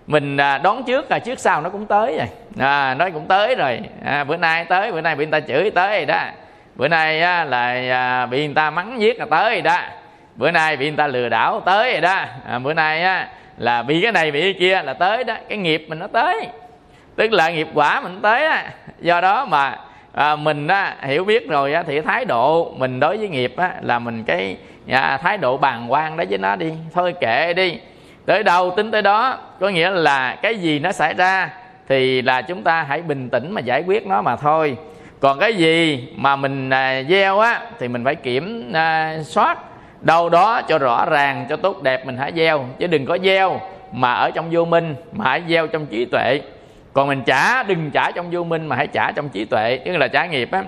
mình à, đón trước là trước sau nó cũng tới rồi. À, nó cũng tới rồi. À, bữa nay tới bữa nay bị người ta chửi tới rồi đó. Bữa nay á, là à, bị người ta mắng giết là tới rồi đó. Bữa nay bị người ta lừa đảo tới rồi đó. À, bữa nay á, là bị cái này bị cái kia là tới đó. Cái nghiệp mình nó tới. Tức là nghiệp quả mình tới á. Do đó mà à, mình á, hiểu biết rồi á, thì thái độ mình đối với nghiệp á, là mình cái à, thái độ bàng quan đó với nó đi. Thôi kệ đi tới đâu tính tới đó có nghĩa là cái gì nó xảy ra thì là chúng ta hãy bình tĩnh mà giải quyết nó mà thôi. Còn cái gì mà mình à, gieo á thì mình phải kiểm à, soát. Đâu đó cho rõ ràng cho tốt đẹp mình hãy gieo. Chứ đừng có gieo mà ở trong vô minh mà hãy gieo trong trí tuệ. Còn mình trả đừng trả trong vô minh mà hãy trả trong trí tuệ. Tức là trả nghiệp á.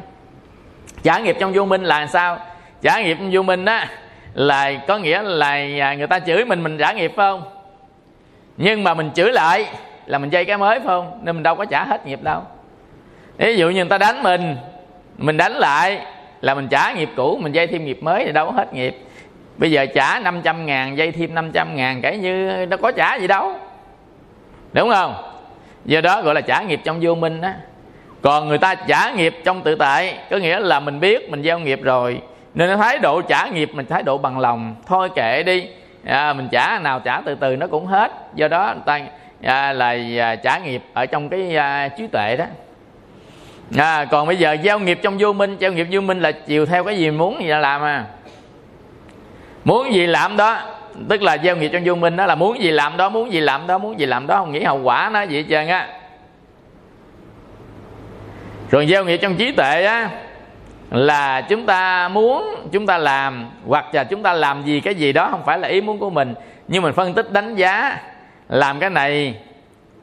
Trả nghiệp trong vô minh là sao? Trả nghiệp trong vô minh á là có nghĩa là à, người ta chửi mình mình trả nghiệp phải không? Nhưng mà mình chửi lại là mình dây cái mới phải không? Nên mình đâu có trả hết nghiệp đâu. Ví dụ như người ta đánh mình mình đánh lại là mình trả nghiệp cũ, mình dây thêm nghiệp mới thì đâu có hết nghiệp. Bây giờ trả 500 ngàn dây thêm 500 ngàn, kể như nó có trả gì đâu. Đúng không? Do đó gọi là trả nghiệp trong vô minh đó còn người ta trả nghiệp trong tự tại, có nghĩa là mình biết mình gieo nghiệp rồi nên thái độ trả nghiệp mình thái độ bằng lòng. Thôi kệ đi. À, mình trả nào trả từ từ nó cũng hết. Do đó ta à, là à, trả nghiệp ở trong cái à, trí tuệ đó. À, còn bây giờ giao nghiệp trong vô minh. Giao nghiệp vô minh là chiều theo cái gì muốn gì là làm à. Muốn gì làm đó tức là giao nghiệp trong vô minh đó là muốn gì làm đó muốn gì làm đó muốn gì làm đó. Không nghĩ hậu quả nó vậy trơn á. Rồi giao nghiệp trong trí tuệ á là chúng ta muốn chúng ta làm hoặc là chúng ta làm gì cái gì đó không phải là ý muốn của mình. Nhưng mình phân tích đánh giá làm cái này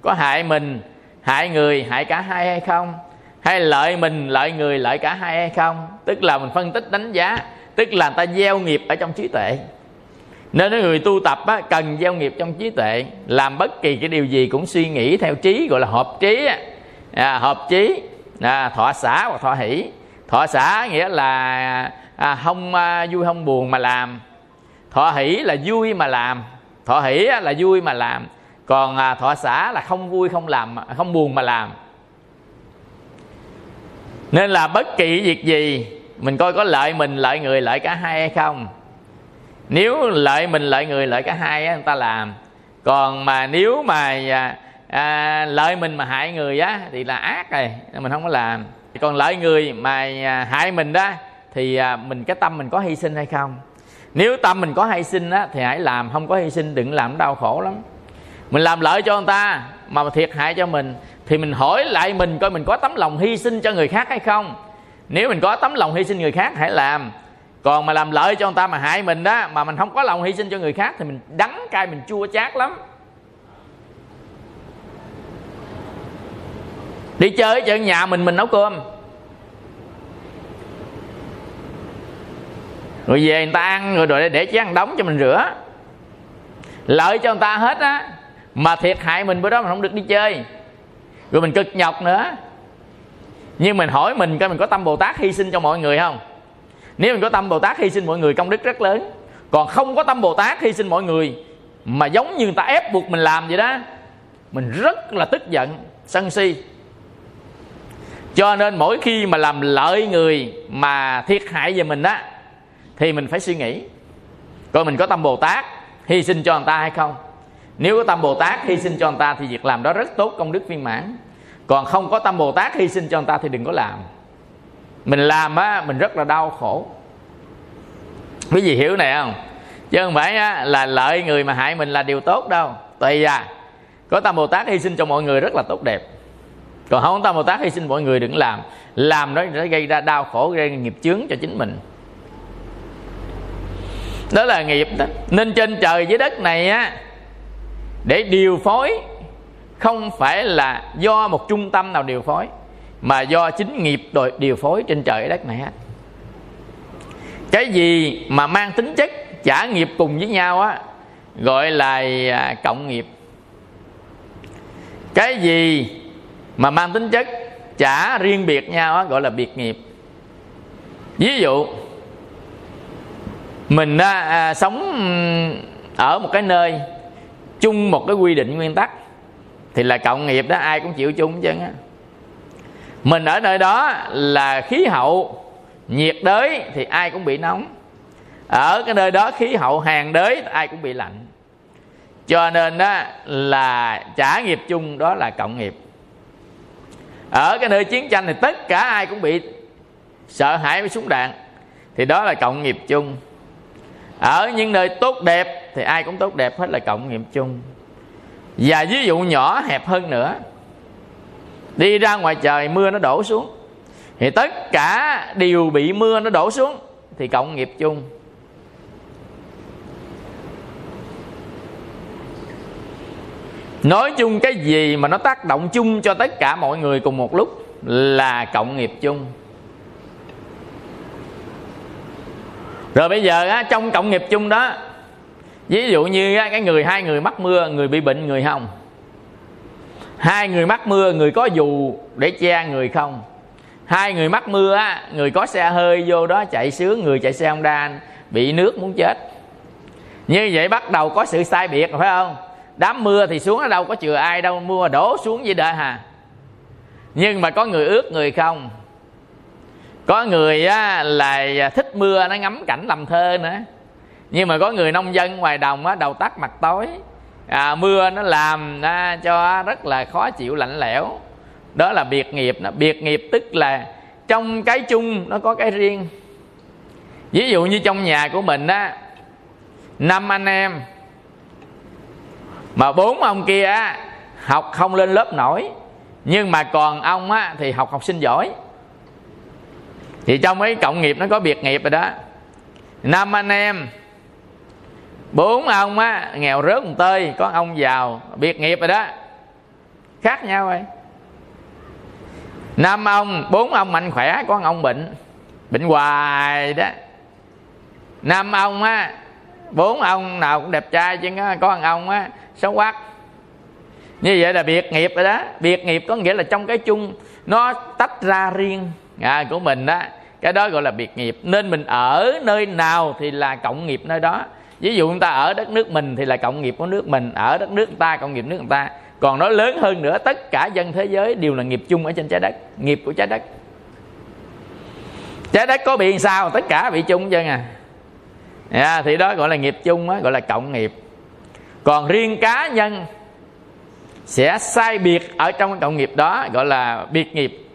có hại mình hại người hại cả hai hay không? Hay lợi mình lợi người lợi cả hai hay không? Tức là mình phân tích đánh giá tức là người ta gieo nghiệp ở trong trí tuệ. Nên người tu tập á, cần gieo nghiệp trong trí tuệ làm bất kỳ cái điều gì cũng suy nghĩ theo trí gọi là hợp trí à, hợp trí à, thọ xã hoặc thọ hỷ thọ xã nghĩa là à, không à, vui không buồn mà làm. Thọ hỷ là vui mà làm. Thọ hỷ là vui mà làm. Còn à, thọ xã là không vui không làm không buồn mà làm. Nên là bất kỳ việc gì mình coi có lợi mình lợi người lợi cả hai hay không. Nếu lợi mình lợi người lợi cả hai á, người ta làm. Còn mà nếu mà à, à lợi mình mà hại người á thì là ác rồi mình không có làm còn lợi người mà à, hại mình đó, thì à, mình, cái tâm mình có hy sinh hay không? Nếu tâm mình có hy sinh á, thì hãy làm, không có hy sinh đừng làm đau khổ lắm. Mình làm lợi cho người ta mà thiệt hại cho mình, thì mình hỏi lại mình coi mình có tấm lòng hy sinh cho người khác hay không? Nếu mình có tấm lòng hy sinh người khác, hãy làm. Còn mà làm lợi cho người ta mà hại mình đó, mà mình không có lòng hy sinh cho người khác, thì mình đắng cay, mình chua chát lắm. Đi chơi ở nhà mình mình nấu cơm. Rồi về người ta ăn, rồi để để chén đóng cho mình rửa. Lợi cho người ta hết á, mà thiệt hại mình bữa đó mình không được đi chơi. Rồi mình cực nhọc nữa. Nhưng mình hỏi mình coi mình có tâm bồ tát hy sinh cho mọi người không? Nếu mình có tâm bồ tát hy sinh mọi người, công đức rất lớn. Còn không có tâm bồ tát hy sinh mọi người, mà giống như người ta ép buộc mình làm vậy đó, mình rất là tức giận, sân si cho nên mỗi khi mà làm lợi người mà thiệt hại về mình á thì mình phải suy nghĩ. Coi mình có tâm bồ tát hy sinh cho người ta hay không? Nếu có tâm bồ tát hy sinh cho người ta thì việc làm đó rất tốt công đức viên mãn. Còn không có tâm bồ tát hy sinh cho người ta thì đừng có làm. Mình làm á mình rất là đau khổ. Quý vị hiểu này không? Chứ không phải á, là lợi người mà hại mình là điều tốt đâu. Tùy à có tâm bồ tát hy sinh cho mọi người rất là tốt đẹp còn không tâm bồ tát hy sinh mọi người đừng làm. Làm đó nó gây ra đau khổ, gây ra nghiệp chướng cho chính mình. Đó là nghiệp đó nên trên trời dưới đất này á, để điều phối, không phải là do một trung tâm nào điều phối, mà do chính nghiệp đội điều phối trên trời đất này hết cái gì mà mang tính chất trả nghiệp cùng với nhau á, gọi là à, cộng nghiệp. Cái gì mà mang tính chất trả riêng biệt nhau đó, gọi là biệt nghiệp. Ví dụ mình à, à, sống ở một cái nơi chung một cái quy định nguyên tắc thì là cộng nghiệp đó ai cũng chịu chung chứ mình ở nơi đó là khí hậu nhiệt đới thì ai cũng bị nóng. Ở cái nơi đó khí hậu hàng đới ai cũng bị lạnh. Cho nên đó là trả nghiệp chung đó là cộng nghiệp ở cái nơi chiến tranh thì tất cả ai cũng bị sợ hãi với súng đạn. Thì đó là cộng nghiệp chung. Ở những nơi tốt đẹp thì ai cũng tốt đẹp hết là cộng nghiệp chung. Và ví dụ nhỏ hẹp hơn nữa, đi ra ngoài trời mưa nó đổ xuống. Thì tất cả đều bị mưa nó đổ xuống thì cộng nghiệp chung. Nói chung cái gì mà nó tác động chung cho tất cả mọi người cùng một lúc là cộng nghiệp chung. Rồi bây giờ á, trong cộng nghiệp chung đó ví dụ như á, cái người hai người mắc mưa người bị bệnh người không. Hai người mắc mưa người có dù để che người không. Hai người mắc mưa á người có xe hơi vô đó chạy sướng người chạy xe honda bị nước muốn chết. Như vậy bắt đầu có sự sai biệt phải không? Đám mưa thì xuống ở đâu có chừa ai đâu mưa đổ xuống vậy đời hà. Nhưng mà có người ướt người không? Có người á, là thích mưa nó ngắm cảnh làm thơ nữa. Nhưng mà có người nông dân ngoài đồng á, đầu tắt mặt tối. À, mưa nó làm à, cho rất là khó chịu lạnh lẽo. Đó là biệt nghiệp nó biệt nghiệp tức là trong cái chung nó có cái riêng. Ví dụ như trong nhà của mình á năm anh em mà bốn ông kia học không lên lớp nổi. Nhưng mà còn ông á, thì học học sinh giỏi. Thì trong ấy cộng nghiệp nó có biệt nghiệp rồi đó. Năm anh em, bốn ông á, nghèo rớt một tơi, có ông giàu, biệt nghiệp rồi đó. Khác nhau rồi. Năm ông, bốn ông mạnh khỏe, có ông bệnh bệnh hoài đó. Năm ông á bốn ông nào cũng đẹp trai chứ có ông á xấu quắc như vậy là biệt nghiệp rồi đó. Biệt nghiệp có nghĩa là trong cái chung nó tách ra riêng. À, của mình đó cái đó gọi là biệt nghiệp. Nên mình ở nơi nào thì là cộng nghiệp nơi đó. Ví dụ người ta ở đất nước mình thì là cộng nghiệp của nước mình ở đất nước người ta cộng nghiệp nước người ta. Còn nói lớn hơn nữa tất cả dân thế giới đều là nghiệp chung ở trên trái đất nghiệp của trái đất. Trái đất có bị sao? Tất cả bị chung chứ à à, thì đó gọi là nghiệp chung á, gọi là cộng nghiệp. Còn riêng cá nhân sẽ sai biệt ở trong cái cộng nghiệp đó gọi là biệt nghiệp.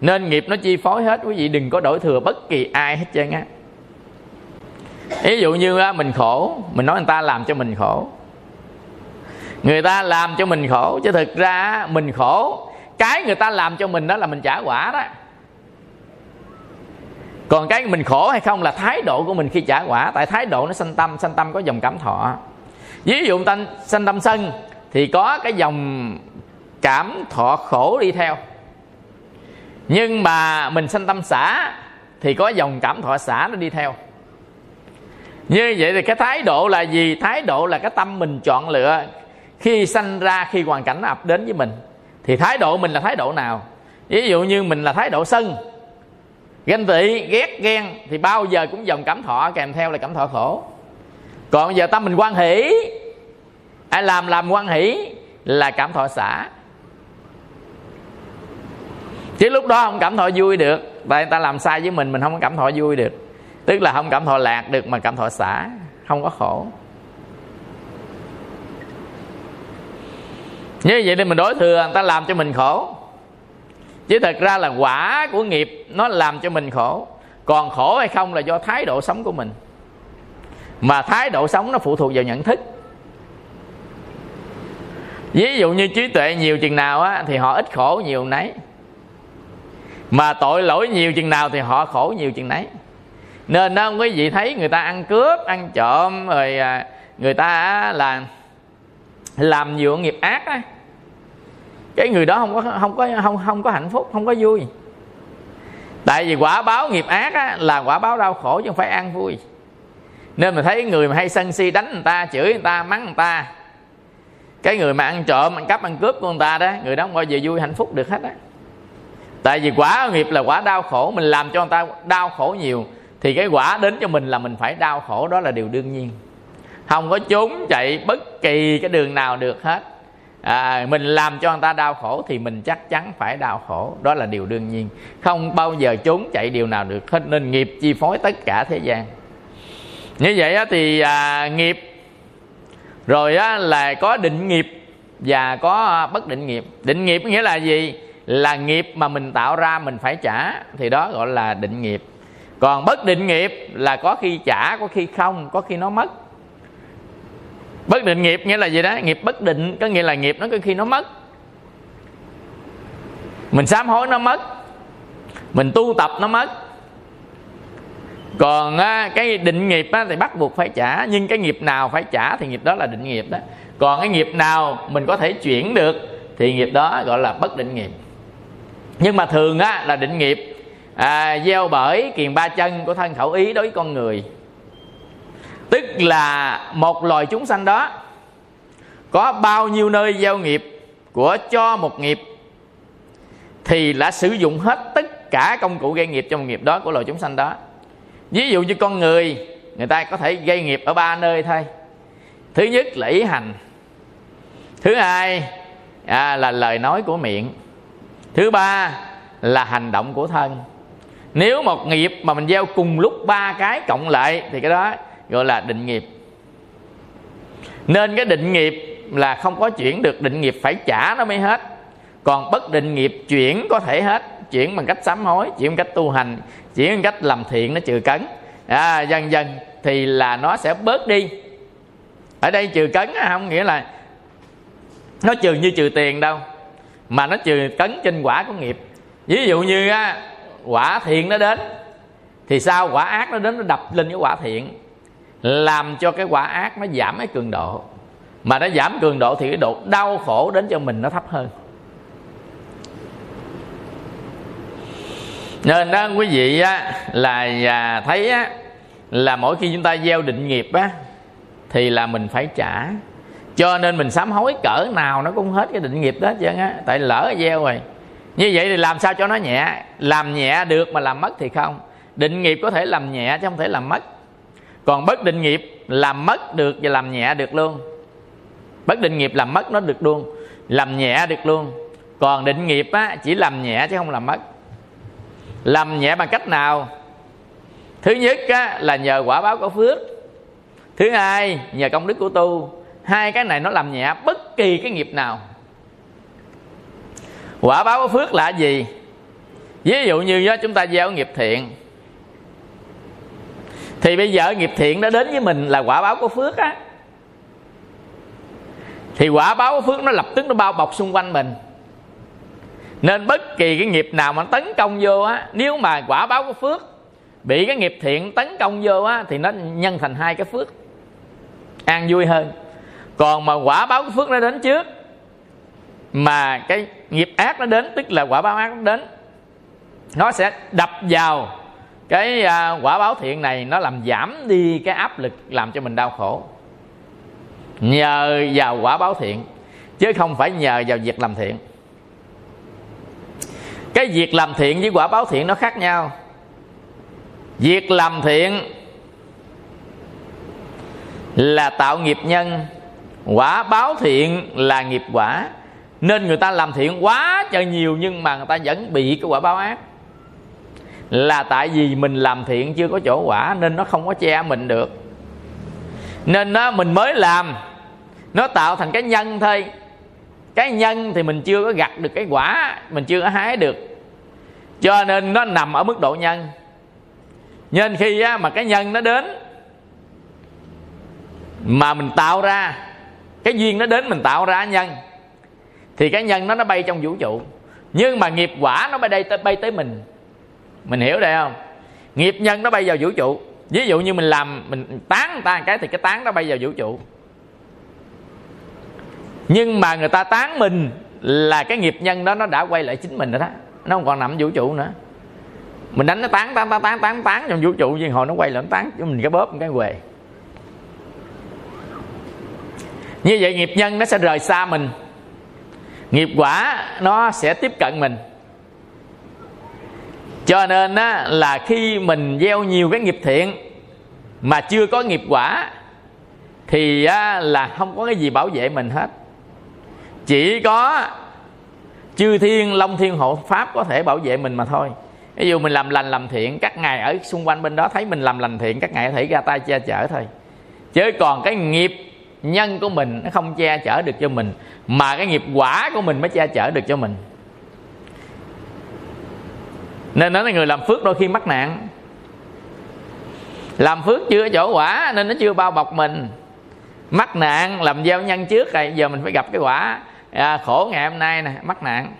Nên nghiệp nó chi phối hết quý vị đừng có đổi thừa bất kỳ ai hết trơn á. Ví dụ như mình khổ mình nói người ta làm cho mình khổ. Người ta làm cho mình khổ chứ thực ra mình khổ cái người ta làm cho mình đó là mình trả quả đó còn cái mình khổ hay không là thái độ của mình khi trả quả. Tại thái độ nó sanh tâm sanh tâm có dòng cảm thọ. Ví dụ ta sanh tâm sân thì có cái dòng cảm thọ khổ đi theo. Nhưng mà mình sanh tâm xả thì có dòng cảm thọ xả nó đi theo. Như vậy thì cái thái độ là gì? Thái độ là cái tâm mình chọn lựa. Khi sanh ra, khi hoàn cảnh ập đến với mình thì thái độ mình là thái độ nào? Ví dụ như mình là thái độ sân ganh tị, ghét, ghen thì bao giờ cũng dòng cảm thọ, kèm theo là cảm thọ khổ. Còn giờ tâm mình quan hỷ, ai làm làm quan hỷ là cảm thọ xả. Chứ lúc đó không cảm thọ vui được tại người ta làm sai với mình mình không có cảm thọ vui được. Tức là không cảm thọ lạc được mà cảm thọ xả, không có khổ. Như vậy thì mình đối thừa, người ta làm cho mình khổ chứ thật ra là quả của nghiệp nó làm cho mình khổ. Còn khổ hay không là do thái độ sống của mình. Mà thái độ sống nó phụ thuộc vào nhận thức. Ví dụ như trí tuệ nhiều chừng nào á, thì họ ít khổ nhiều nấy. Mà tội lỗi nhiều chừng nào thì họ khổ nhiều chừng nấy. Nên đó, quý vị thấy người ta ăn cướp, ăn trộm, rồi à, người ta là làm nhiều nghiệp ác á cái người đó không có không có không không có hạnh phúc không có vui. Tại vì quả báo nghiệp ác á, là quả báo đau khổ chứ không phải an vui. Nên mình thấy người mà hay sân si đánh người ta chửi người ta mắng người ta. Cái người mà ăn trộm ăn cắp ăn cướp của người ta đó người đó không bao giờ vui hạnh phúc được hết á. Tại vì quả nghiệp là quả đau khổ mình làm cho người ta đau khổ nhiều thì cái quả đến cho mình là mình phải đau khổ đó là điều đương nhiên. Không có trốn chạy bất kỳ cái đường nào được hết à, mình làm cho người ta đau khổ thì mình chắc chắn phải đau khổ. Đó là điều đương nhiên. Không bao giờ trốn chạy điều nào được hết. Nên nghiệp chi phối tất cả thế gian. Như vậy á, thì à, nghiệp. Rồi á, là có định nghiệp và có bất định nghiệp. Định nghiệp nghĩa là gì? Là nghiệp mà mình tạo ra mình phải trả. Thì đó gọi là định nghiệp. Còn bất định nghiệp là có khi trả có khi không có khi nó mất bất định nghiệp nghĩa là gì đó nghiệp bất định có nghĩa là nghiệp nó có khi nó mất. Mình sám hối nó mất. Mình tu tập nó mất. Còn á, cái định nghiệp á, thì bắt buộc phải trả nhưng cái nghiệp nào phải trả thì nghiệp đó là định nghiệp đó. Còn cái nghiệp nào mình có thể chuyển được thì nghiệp đó gọi là bất định nghiệp. Nhưng mà thường á, là định nghiệp à, gieo bởi kiền ba chân của thân khẩu ý đối với con người tức là một loài chúng sanh đó. Có bao nhiêu nơi gieo nghiệp của cho một nghiệp thì đã sử dụng hết tất cả công cụ gây nghiệp trong nghiệp đó của loài chúng sanh đó. Ví dụ như con người người ta có thể gây nghiệp ở ba nơi thôi. Thứ nhất là ý hành. Thứ hai à, là lời nói của miệng. Thứ ba là hành động của thân. Nếu một nghiệp mà mình gieo cùng lúc ba cái cộng lại thì cái đó gọi là định nghiệp. Nên cái định nghiệp là không có chuyển được định nghiệp phải trả nó mới hết. Còn bất định nghiệp chuyển có thể hết chuyển bằng cách sám hối chuyển bằng cách tu hành chuyển bằng cách làm thiện nó trừ cấn. À, dần dần thì là nó sẽ bớt đi. Ở đây trừ cấn không nghĩa là nó trừ như trừ tiền đâu mà nó trừ cấn trên quả của nghiệp. Ví dụ như á, quả thiện nó đến thì sao quả ác nó đến nó đập lên cái quả thiện làm cho cái quả ác nó giảm cái cường độ. Mà nó giảm cường độ thì cái độ đau khổ đến cho mình nó thấp hơn. Nên đó quý vị á, là à, thấy á, là mỗi khi chúng ta gieo định nghiệp á thì là mình phải trả. Cho nên mình sám hối cỡ nào nó cũng hết cái định nghiệp đó chứ á. Tại lỡ gieo rồi như vậy thì làm sao cho nó nhẹ? Làm nhẹ được mà làm mất thì không. Định nghiệp có thể làm nhẹ chứ không thể làm mất còn bất định nghiệp làm mất được và làm nhẹ được luôn. Bất định nghiệp làm mất nó được luôn làm nhẹ được luôn. Còn định nghiệp á, chỉ làm nhẹ chứ không làm mất. Làm nhẹ bằng cách nào? Thứ nhất á, là nhờ quả báo của phước. Thứ hai nhờ công đức của tu. Hai cái này nó làm nhẹ bất kỳ cái nghiệp nào. Quả báo của phước là gì? Ví dụ như đó, chúng ta gieo nghiệp thiện thì bây giờ nghiệp thiện đã đến với mình là quả báo của phước á. Thì quả báo của phước nó lập tức nó bao bọc xung quanh mình. Nên bất kỳ cái nghiệp nào mà tấn công vô á, nếu mà quả báo của phước bị cái nghiệp thiện tấn công vô á, thì nó nhân thành hai cái phước, an vui hơn. Còn mà quả báo của phước nó đến trước, mà cái nghiệp ác nó đến, tức là quả báo ác nó đến, nó sẽ đập vào cái à, quả báo thiện này nó làm giảm đi cái áp lực làm cho mình đau khổ. Nhờ vào quả báo thiện, chứ không phải nhờ vào việc làm thiện. Cái việc làm thiện với quả báo thiện nó khác nhau. Việc làm thiện là tạo nghiệp nhân, quả báo thiện là nghiệp quả. Nên người ta làm thiện quá trời nhiều nhưng mà người ta vẫn bị cái quả báo ác là tại vì mình làm thiện chưa có chỗ quả nên nó không có che mình được. Nên nó mình mới làm nó tạo thành cái nhân thôi. Cái nhân thì mình chưa có gặt được cái quả mình chưa có hái được. Cho nên nó nằm ở mức độ nhân. Nên khi á, mà cái nhân nó đến mà mình tạo ra cái duyên nó đến mình tạo ra nhân thì cái nhân nó nó bay trong vũ trụ. Nhưng mà nghiệp quả nó bay đây bay tới mình mình hiểu đây không? Nghiệp nhân nó bay vào vũ trụ. Ví dụ như mình làm, mình tán người ta một cái thì cái tán nó bay vào vũ trụ. Nhưng mà người ta tán mình là cái nghiệp nhân đó, nó đã quay lại chính mình rồi đó. Nó không còn nằm vũ trụ nữa. Mình đánh nó tán tán tán tán tán tán trong vũ trụ, nhưng hồi nó quay lại nó tán cho mình cái bóp, một cái quề. Như vậy nghiệp nhân nó sẽ rời xa mình. Nghiệp quả nó sẽ tiếp cận mình cho nên á, là khi mình gieo nhiều cái nghiệp thiện mà chưa có nghiệp quả thì á, là không có cái gì bảo vệ mình hết. Chỉ có chư thiên long thiên hộ pháp có thể bảo vệ mình mà thôi. Ví dụ mình làm lành làm thiện các ngài ở xung quanh bên đó thấy mình làm lành thiện các ngài có thể ra tay che chở thôi. Chứ còn cái nghiệp nhân của mình nó không che chở được cho mình mà cái nghiệp quả của mình mới che chở được cho mình nên nói là người làm phước đôi khi mắc nạn. Làm phước chưa chỗ quả nên nó chưa bao bọc mình. Mắc nạn làm gieo nhân trước rồi giờ mình phải gặp cái quả. À, khổ ngày hôm nay nè mắc nạn.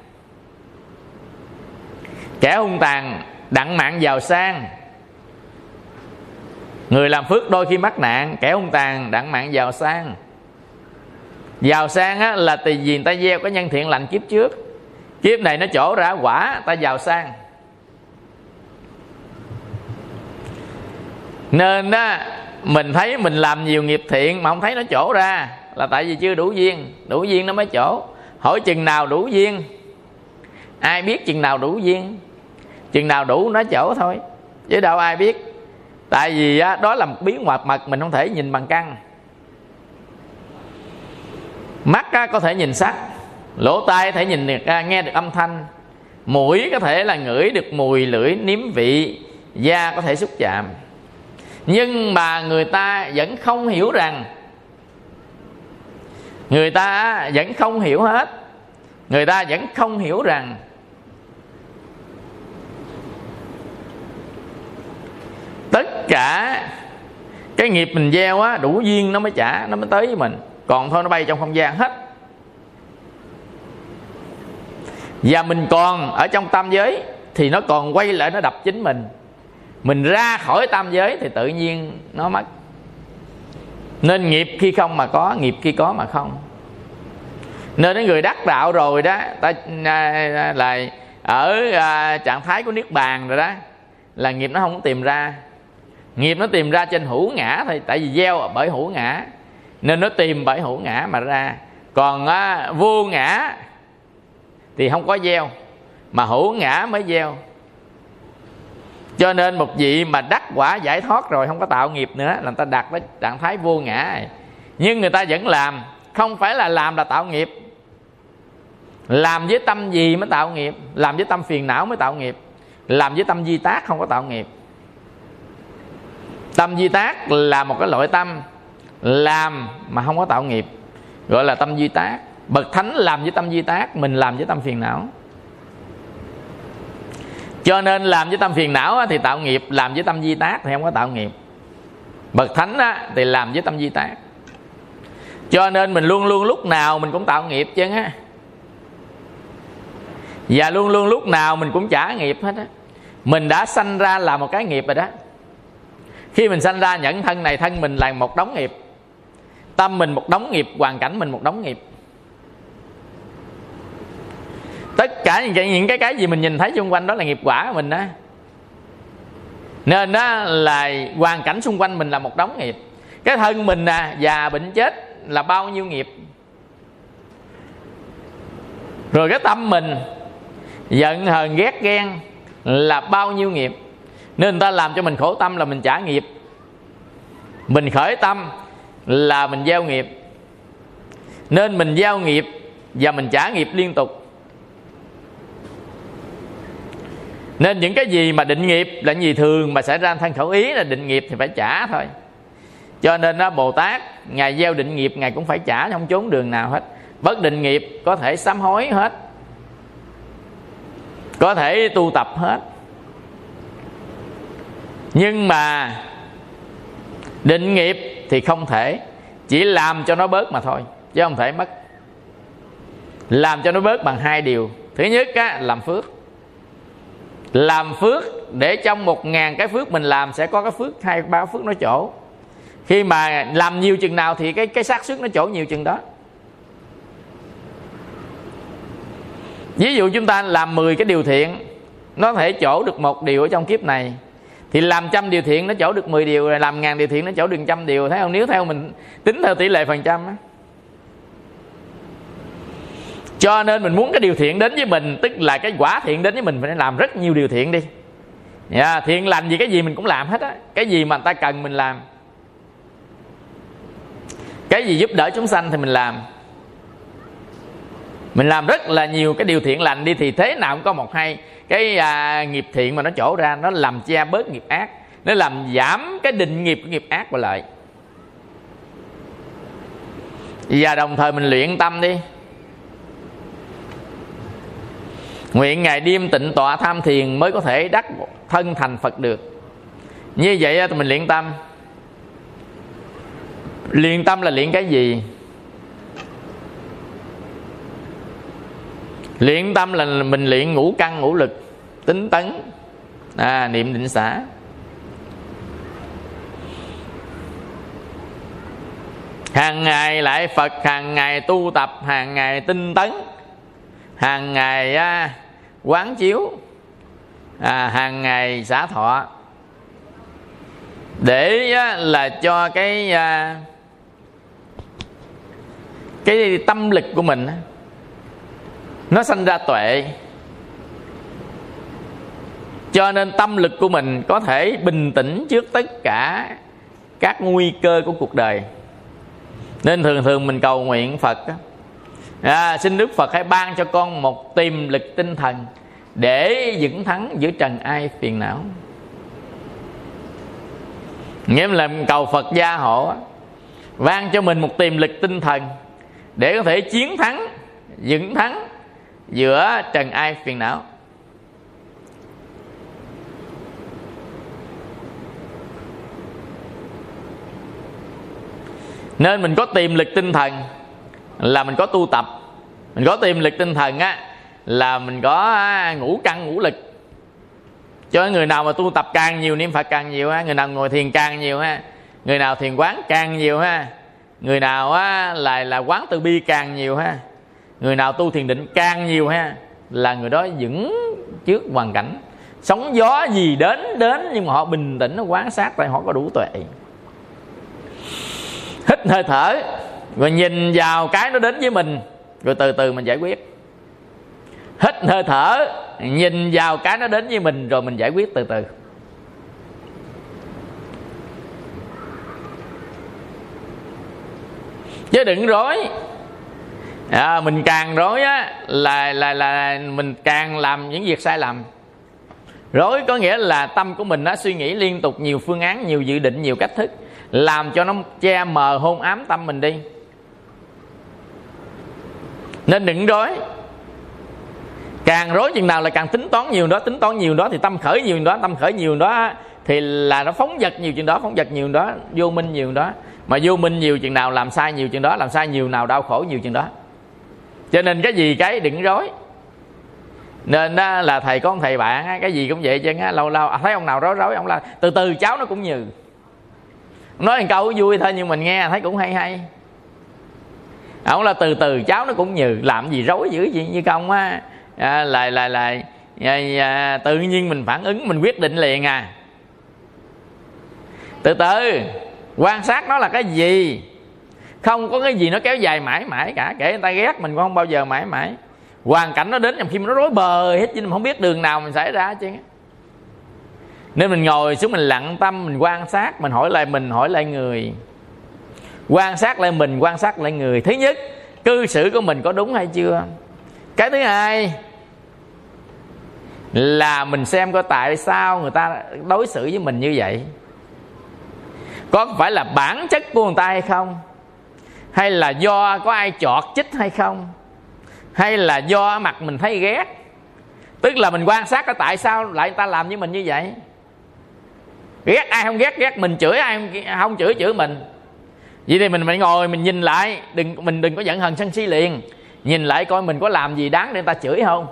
Kẻ hung tàn đặng mạng giàu sang. Người làm phước đôi khi mắc nạn kẻ hung tàn đặng mạng giàu sang. Giàu sang á, là tùy vì người ta gieo cái nhân thiện lành kiếp trước. Kiếp này nó chỗ ra quả ta giàu sang. Nên đó mình thấy mình làm nhiều nghiệp thiện mà không thấy nó chỗ ra là tại vì chưa đủ duyên đủ duyên nó mới chỗ. Hỏi chừng nào đủ duyên? Ai biết chừng nào đủ duyên? Chừng nào đủ nó chỗ thôi. Chứ đâu ai biết. Tại vì đó là một bí mật mật mình không thể nhìn bằng căn. Mắt á, có thể nhìn sắc. Lỗ tai có thể nhìn được à, nghe được âm thanh. Mũi có thể là ngửi được mùi lưỡi nếm vị. Da có thể xúc chạm nhưng mà người ta vẫn không hiểu rằng người ta vẫn không hiểu hết. Người ta vẫn không hiểu rằng tất cả cái nghiệp mình gieo á, đủ duyên nó mới trả, nó mới tới với mình. Còn thôi nó bay trong không gian hết. Và mình còn ở trong tam giới thì nó còn quay lại, nó đập chính mình mình ra khỏi tam giới thì tự nhiên nó mất. Nên nghiệp khi không mà có nghiệp khi có mà không. Nên cái người đắc đạo rồi đó ta à, à, là ở à, trạng thái của niết bàn rồi đó là nghiệp nó không có tìm ra. Nghiệp nó tìm ra trên hữu ngã thôi tại vì gieo bởi hữu ngã. Nên nó tìm bởi hữu ngã mà ra. Còn à, vô ngã thì không có gieo mà hữu ngã mới gieo cho nên một vị mà đắc quả giải thoát rồi không có tạo nghiệp nữa là người ta đặt với trạng thái vô ngã nhưng người ta vẫn làm, không phải là làm là tạo nghiệp. Làm với tâm gì mới tạo nghiệp, làm với tâm phiền não mới tạo nghiệp. Làm với tâm di tác không có tạo nghiệp. Tâm di tác là một cái loại tâm làm mà không có tạo nghiệp, gọi là tâm di tác. Bậc thánh làm với tâm di tác, mình làm với tâm phiền não cho nên làm với tâm phiền não thì tạo nghiệp, làm với tâm di tác thì không có tạo nghiệp. Bậc thánh thì làm với tâm di tác. Cho nên mình luôn luôn lúc nào mình cũng tạo nghiệp chứ á và luôn luôn lúc nào mình cũng trả nghiệp hết á. Mình đã sanh ra là một cái nghiệp rồi đó. Khi mình sanh ra nhận thân này, thân mình là một đống nghiệp. Tâm mình một đống nghiệp, hoàn cảnh mình một đống nghiệp tất cả những, những cái cái gì mình nhìn thấy xung quanh đó là nghiệp quả của mình đó nên đó là hoàn cảnh xung quanh mình là một đống nghiệp. Cái thân mình à già bệnh chết là bao nhiêu nghiệp? Rồi cái tâm mình giận hờn ghét ghen là bao nhiêu nghiệp? Nên người ta làm cho mình khổ tâm là mình trả nghiệp. Mình khởi tâm là mình gieo nghiệp. Nên mình gieo nghiệp và mình trả nghiệp liên tục. Nên những cái gì mà định nghiệp là gì thường mà xảy ra thân khẩu ý là định nghiệp thì phải trả thôi. Cho nên đó bồ tát ngài gieo định nghiệp ngài cũng phải trả không trốn đường nào hết. Bất định nghiệp có thể sám hối hết có thể tu tập hết. Nhưng mà định nghiệp thì không thể chỉ làm cho nó bớt mà thôi chứ không thể mất. Làm cho nó bớt bằng hai điều. Thứ nhất á, làm phước làm phước, để trong một ngàn cái phước mình làm sẽ có cái phước hai ba phước nó chỗ. Khi mà làm nhiều chừng nào thì cái cái xác suất nó chỗ nhiều chừng đó. Ví dụ chúng ta làm 10 cái điều thiện, nó thể chỗ được một điều ở trong kiếp này. Thì làm trăm điều thiện nó chỗ được 10 điều, rồi làm ngàn điều thiện nó chỗ được trăm điều. Thấy không? Nếu theo mình, tính theo tỷ lệ phần trăm á cho nên mình muốn cái điều thiện đến với mình tức là cái quả thiện đến với mình phải làm rất nhiều điều thiện đi. Yeah, thiện lành gì cái gì mình cũng làm hết á. Cái gì mà người ta cần mình làm. Cái gì giúp đỡ chúng sanh thì mình làm. Mình làm rất là nhiều cái điều thiện lành đi thì thế nào cũng có một hay. Cái à, nghiệp thiện mà nó trổ ra nó làm che bớt nghiệp ác. Nó làm giảm cái định nghiệp của nghiệp ác và lợi. Và đồng thời mình luyện tâm đi. Nguyện ngày đêm tịnh tọa tham thiền mới có thể đắc thân thành phật được. Như vậy thì mình luyện tâm. Luyện tâm là luyện cái gì? Luyện tâm là mình luyện ngũ căn ngũ lực tính tấn à, niệm định xả hàng ngày lại phật hàng ngày tu tập hàng ngày tinh tấn hàng ngày à, quán chiếu à, hàng ngày xả thọ. Để á, là cho cái à, cái tâm lực của mình nó sanh ra tuệ. Cho nên tâm lực của mình có thể bình tĩnh trước tất cả các nguy cơ của cuộc đời. Nên thường thường mình cầu nguyện phật à, xin đức phật hãy ban cho con một tiềm lực tinh thần để vững thắng giữa trần ai phiền não. Nghĩa là cầu phật gia hộ ban cho mình một tiềm lực tinh thần để có thể chiến thắng vững thắng giữa trần ai phiền não. Nên mình có tiềm lực tinh thần là mình có tu tập mình có tiềm lực tinh thần á là mình có à, ngủ căng ngủ lực. Cho người nào mà tu tập càng nhiều niệm phật càng nhiều ha, người nào ngồi thiền càng nhiều ha người nào thiền quán càng nhiều ha người nào á, là là quán từ bi càng nhiều ha người nào tu thiền định càng nhiều ha là người đó vững trước hoàn cảnh. Sóng gió gì đến đến nhưng mà họ bình tĩnh nó quan sát tại họ có đủ tuệ. Hít hơi thở rồi nhìn vào cái nó đến với mình. Rồi từ từ mình giải quyết. Hít hơi thở nhìn vào cái nó đến với mình rồi mình giải quyết từ từ. Chứ đừng rối. À, mình càng rối á là là là mình càng làm những việc sai lầm. Rối có nghĩa là tâm của mình nó suy nghĩ liên tục nhiều phương án nhiều dự định nhiều cách thức làm cho nó che mờ hôn ám tâm mình đi nên đừng rối. Càng rối chừng nào là càng tính toán nhiều đó tính toán nhiều đó thì tâm khởi nhiều đó tâm khởi nhiều đó thì là nó phóng vật nhiều chuyện đó phóng vật nhiều đó vô minh nhiều đó. Mà vô minh nhiều chừng nào làm sai nhiều chừng đó làm sai nhiều nào đau khổ nhiều chừng đó. Cho nên cái gì cái đừng rối. Nên đó là thầy có ông thầy bạn cái gì cũng vậy chứ lâu lâu à, thấy ông nào rối rối ông là từ từ cháu nó cũng nhừ. Nói một câu vui thôi nhưng mình nghe thấy cũng hay hay ông là từ từ cháu nó cũng nhừ làm gì rối dữ gì như công á. À, lại lại lại. À, à, tự nhiên mình phản ứng mình quyết định liền à. Từ từ quan sát nó là cái gì? Không có cái gì nó kéo dài mãi mãi cả kể người ta ghét mình cũng không bao giờ mãi mãi. Hoàn cảnh nó đến trong khi nó rối bời hết chứ mình không biết đường nào mình xảy ra chứ nên mình ngồi xuống mình lặng tâm mình quan sát mình hỏi lại mình hỏi lại người quan sát lại mình quan sát lại người. Thứ nhất cư xử của mình có đúng hay chưa? Cái thứ hai là mình xem coi tại sao người ta đối xử với mình như vậy. Có phải là bản chất của người ta hay không? Hay là do có ai chọt chích hay không? Hay là do mặt mình thấy ghét? Tức là mình quan sát cái tại sao lại người ta làm với mình như vậy. Ghét ai không ghét ghét mình chửi ai không, chửi chửi mình vậy thì mình phải ngồi, mình nhìn lại. Đừng, mình đừng có giận hờn sân si liền. Nhìn lại coi mình có làm gì đáng để người ta chửi không?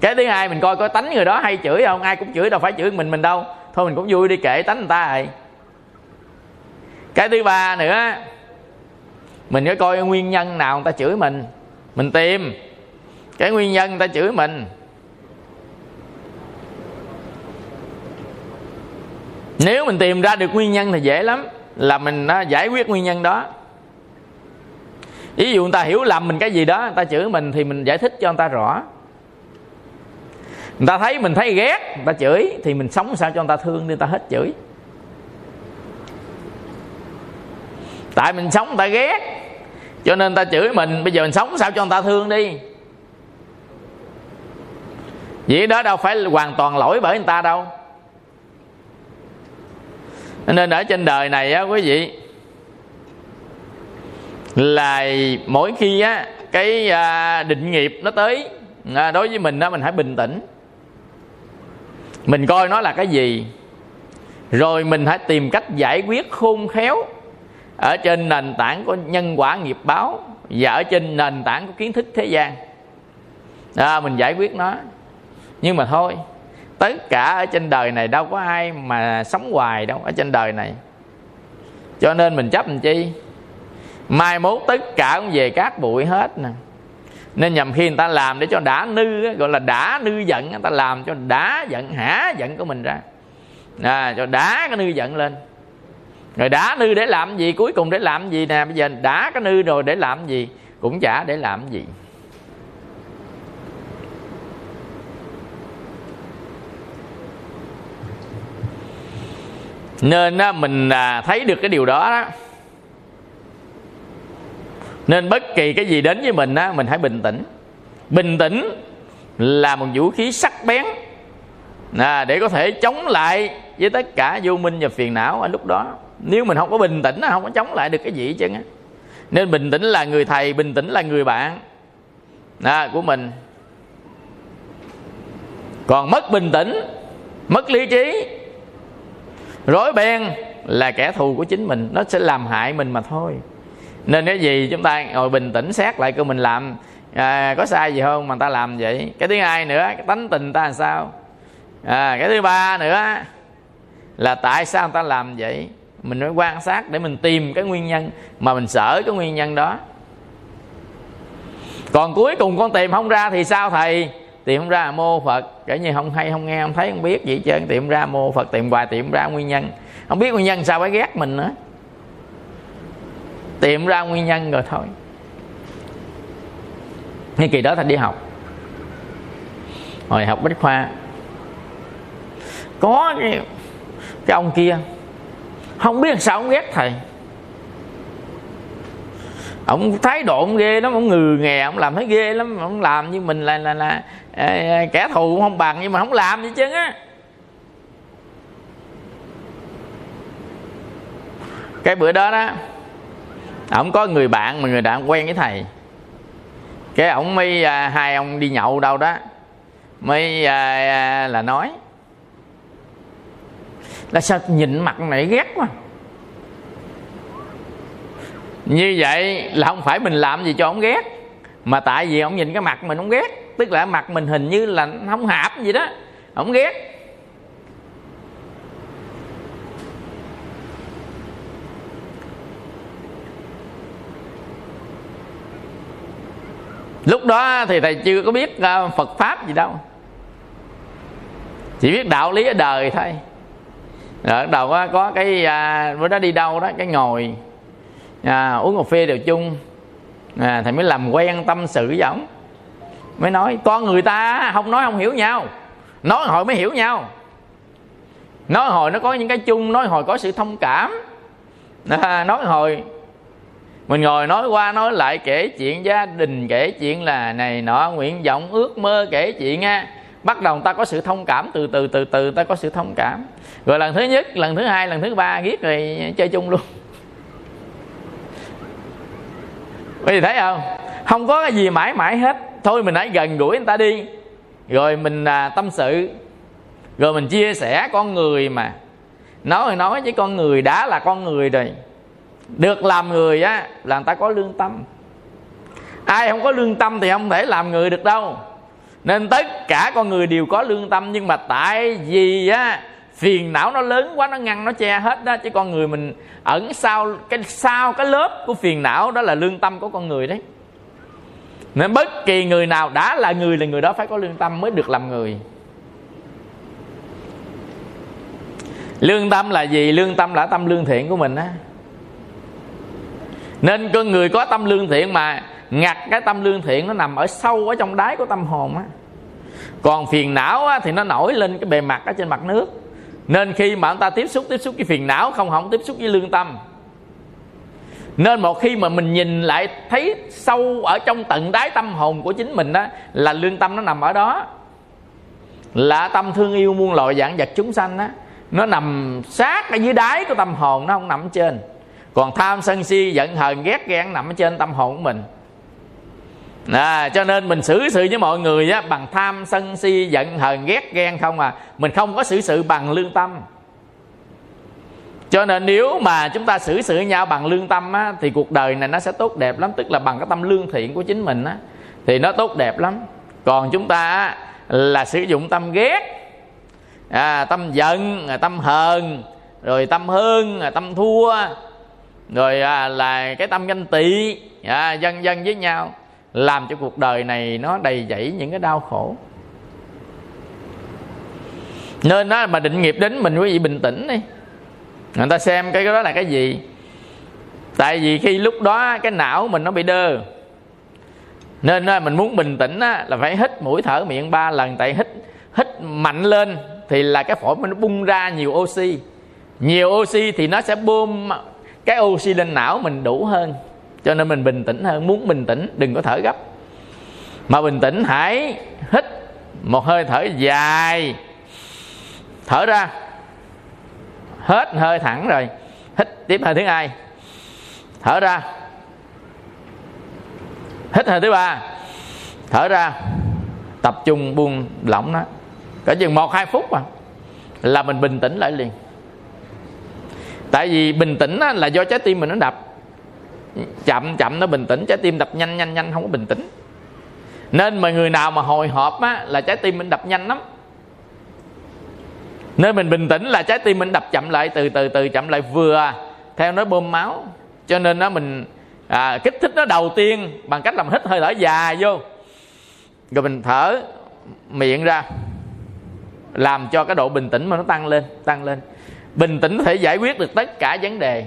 Cái thứ hai, mình coi có tánh người đó hay chửi không? Ai cũng chửi, đâu phải chửi mình mình đâu. Thôi mình cũng vui đi kệ tánh người ta rồi. Cái thứ ba nữa, mình có coi nguyên nhân nào người ta chửi mình. Mình tìm. Cái nguyên nhân người ta chửi mình. Nếu mình tìm ra được nguyên nhân thì dễ lắm là mình nó giải quyết nguyên nhân đó ví dụ người ta hiểu lầm mình cái gì đó người ta chửi mình thì mình giải thích cho người ta rõ người ta thấy mình thấy ghét người ta chửi thì mình sống sao cho người ta thương đi người ta hết chửi tại mình sống người ta ghét cho nên người ta chửi mình bây giờ mình sống sao cho người ta thương đi vậy đó đâu phải hoàn toàn lỗi bởi người ta đâu nên ở trên đời này á quý vị là mỗi khi á cái à, định nghiệp nó tới à, đối với mình á mình hãy bình tĩnh. Mình coi nó là cái gì rồi mình hãy tìm cách giải quyết khôn khéo ở trên nền tảng của nhân quả nghiệp báo và ở trên nền tảng của kiến thức thế gian. À, mình giải quyết nó nhưng mà thôi tất cả ở trên đời này đâu có ai mà sống hoài đâu ở trên đời này. Cho nên mình chấp làm chi? Mai mốt tất cả cũng về cát bụi hết nè. Nên nhầm khi người ta làm để cho đã nư gọi là đã nư giận người ta làm cho đã giận hả giận của mình ra. À, cho đã cái nư giận lên. Rồi đã nư để làm gì cuối cùng để làm gì nè? Bây giờ đã cái nư rồi để làm gì cũng chả để làm gì. Nên mình à, thấy được cái điều đó, đó. Nên bất kỳ cái gì đến với mình á, mình hãy bình tĩnh. Bình tĩnh là một vũ khí sắc bén à, để có thể chống lại với tất cả vô minh và phiền não ở lúc đó. Nếu mình không có bình tĩnh không có chống lại được cái gì chứ nên bình tĩnh là người thầy bình tĩnh là người bạn à, của mình. Còn mất bình tĩnh mất lý trí rối beng là kẻ thù của chính mình nó sẽ làm hại mình mà thôi. Nên cái gì chúng ta ngồi bình tĩnh xét lại cơ mình làm à, có sai gì không mà ta làm vậy? Cái thứ hai nữa cái tánh tình ta làm sao? À, cái thứ ba nữa là tại sao ta làm vậy? Mình phải quan sát để mình tìm cái nguyên nhân mà mình sợ cái nguyên nhân đó. Còn cuối cùng con tìm không ra thì sao thầy? Tìm không ra mô phật. Cả như không hay không nghe không thấy không biết gì trơn. Tìm ra mô phật tìm hoài tìm ra nguyên nhân. Không biết nguyên nhân sao phải ghét mình nữa. Tìm ra nguyên nhân rồi thôi. Như kỳ đó thầy đi học. Hồi học bách khoa. Có cái, cái ông kia. Không biết sao ông ghét thầy ông thái độ ông ghê lắm ông ngừ nghè ông làm thấy ghê lắm ông làm như mình là là là à, à kẻ thù cũng không bằng nhưng mà không làm gì chứ á. Cái bữa đó đó ổng có người bạn mà người bạn quen với thầy. Cái ổng mới à, hai ông đi nhậu đâu đó mới à, à, là nói là sao nhìn mặt này ghét quá? Như vậy là không phải mình làm gì cho ông ghét mà tại vì ông nhìn cái mặt mình ông ghét. Tức là mặt mình hình như là không hạp gì đó ông ghét. Lúc đó thì thầy chưa có biết à, phật pháp gì đâu. Chỉ biết đạo lý ở đời thôi. Rồi đầu có, cái à, bữa đó đi đâu đó cái ngồi à, uống cà phê đều chung. À, thầy mới làm quen tâm sự với ổng mới nói con người ta không nói không hiểu nhau nói hồi mới hiểu nhau. Nói hồi nó có những cái chung nói hồi có sự thông cảm. À, nói hồi mình ngồi nói qua nói lại kể chuyện gia đình kể chuyện là này nọ nguyện vọng ước mơ kể chuyện á. Bắt đầu ta có sự thông cảm từ từ từ từ ta có sự thông cảm. Rồi lần thứ nhất lần thứ hai lần thứ ba ghét rồi chơi chung luôn. Quý vị thấy không? Không có cái gì mãi mãi hết. Thôi mình hãy gần gũi người ta đi. Rồi mình à, tâm sự. Rồi mình chia sẻ con người mà. Nói thì nói với con người đã là con người rồi. Được làm người á là người ta có lương tâm. Ai không có lương tâm thì không thể làm người được đâu. Nên tất cả con người đều có lương tâm. Nhưng mà tại vì á phiền não nó lớn quá nó ngăn nó che hết đó. Chứ con người mình ẩn sau cái sau cái lớp của phiền não đó là lương tâm của con người đấy. Nên bất kỳ người nào đã là người là người đó phải có lương tâm mới được làm người. Lương tâm là gì? Lương tâm là tâm lương thiện của mình á. Nên con người có tâm lương thiện mà ngặt cái tâm lương thiện nó nằm ở sâu ở trong đáy của tâm hồn á. Còn phiền não á, thì nó nổi lên cái bề mặt ở trên mặt nước nên khi mà chúng ta tiếp xúc tiếp xúc với phiền não, không không tiếp xúc với lương tâm, nên một khi mà mình nhìn lại thấy sâu ở trong tận đáy tâm hồn của chính mình đó là lương tâm nó nằm ở đó. Là tâm thương yêu muôn loài dạng vật chúng sanh đó nó nằm sát ở dưới đáy của tâm hồn, nó không nằm trên. Còn tham sân si, giận hờn, ghét ghen nằm ở trên tâm hồn của mình à, cho nên mình xử sự với mọi người á, bằng tham sân si giận hờn ghét ghen không à. Mình không có xử sự bằng lương tâm. Cho nên nếu mà chúng ta xử sự nhau bằng lương tâm á, thì cuộc đời này nó sẽ tốt đẹp lắm tức là bằng cái tâm lương thiện của chính mình á, thì nó tốt đẹp lắm. Còn chúng ta á, là sử dụng tâm ghét à, tâm giận à, tâm hờn rồi tâm hơn à, tâm thua rồi à, là cái tâm ganh tị à, dân dân với nhau làm cho cuộc đời này nó đầy dẫy những cái đau khổ. Nên đó mà định nghiệp đến mình quý vị bình tĩnh đi. Người ta xem cái đó là cái gì? Tại vì khi lúc đó cái não mình nó bị đơ. Nên mình muốn bình tĩnh là phải hít mũi thở miệng ba lần. Tại hít hít mạnh lên thì là cái phổi mình nó bung ra nhiều oxy. Nhiều oxy thì nó sẽ bơm cái oxy lên não mình đủ hơn cho nên mình bình tĩnh hơn, muốn bình tĩnh, đừng có thở gấp. Mà bình tĩnh, hãy hít một hơi thở dài. Thở ra. Hết hơi thẳng rồi. Hít tiếp hơi thứ hai thở ra. Hít hơi thứ ba. Thở ra. Tập trung buông lỏng nó. Cỡ chừng một, hai phút mà. Là mình bình tĩnh lại liền. Tại vì bình tĩnh là do trái tim mình nó đập chậm chậm nó bình tĩnh trái tim đập nhanh nhanh nhanh không có bình tĩnh. Nên mà người nào mà hồi hộp á là trái tim mình đập nhanh lắm. Nên mình bình tĩnh là trái tim mình đập chậm lại từ từ từ chậm lại vừa theo nó bơm máu. Cho nên nó mình à, kích thích nó đầu tiên bằng cách làm hít hơi thở dài vô. Rồi mình thở miệng ra làm cho cái độ bình tĩnh mà nó tăng lên tăng lên. Bình tĩnh có thể giải quyết được tất cả vấn đề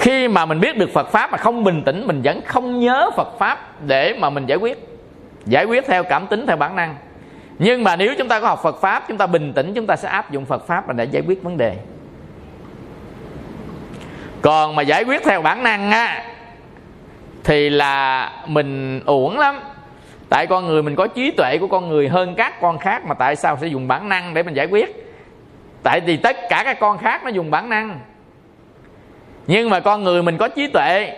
khi mà mình biết được Phật pháp mà không bình tĩnh, mình vẫn không nhớ Phật pháp để mà mình giải quyết. Giải quyết theo cảm tính, theo bản năng. Nhưng mà nếu chúng ta có học Phật pháp, chúng ta bình tĩnh, chúng ta sẽ áp dụng Phật pháp để giải quyết vấn đề. Còn mà giải quyết theo bản năng á, thì là mình uổng lắm. Tại con người mình có trí tuệ của con người hơn các con khác mà tại sao sẽ dùng bản năng để mình giải quyết? Tại vì tất cả các con khác nó dùng bản năng nhưng mà con người mình có trí tuệ.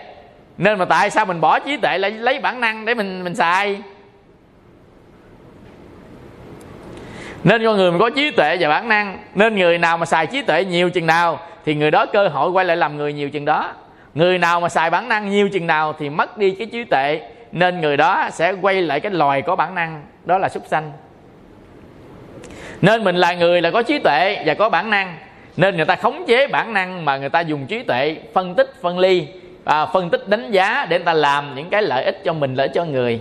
Nên mà tại sao mình bỏ trí tuệ lại lấy bản năng để mình mình xài? Nên con người mình có trí tuệ và bản năng. Nên người nào mà xài trí tuệ nhiều chừng nào thì người đó cơ hội quay lại làm người nhiều chừng đó. Người nào mà xài bản năng nhiều chừng nào thì mất đi cái trí tuệ. Nên người đó sẽ quay lại cái loài có bản năng, đó là súc sanh. Nên mình là người là có trí tuệ và có bản năng nên người ta khống chế bản năng mà người ta dùng trí tuệ phân tích phân ly à, phân tích đánh giá để người ta làm những cái lợi ích cho mình lợi cho người.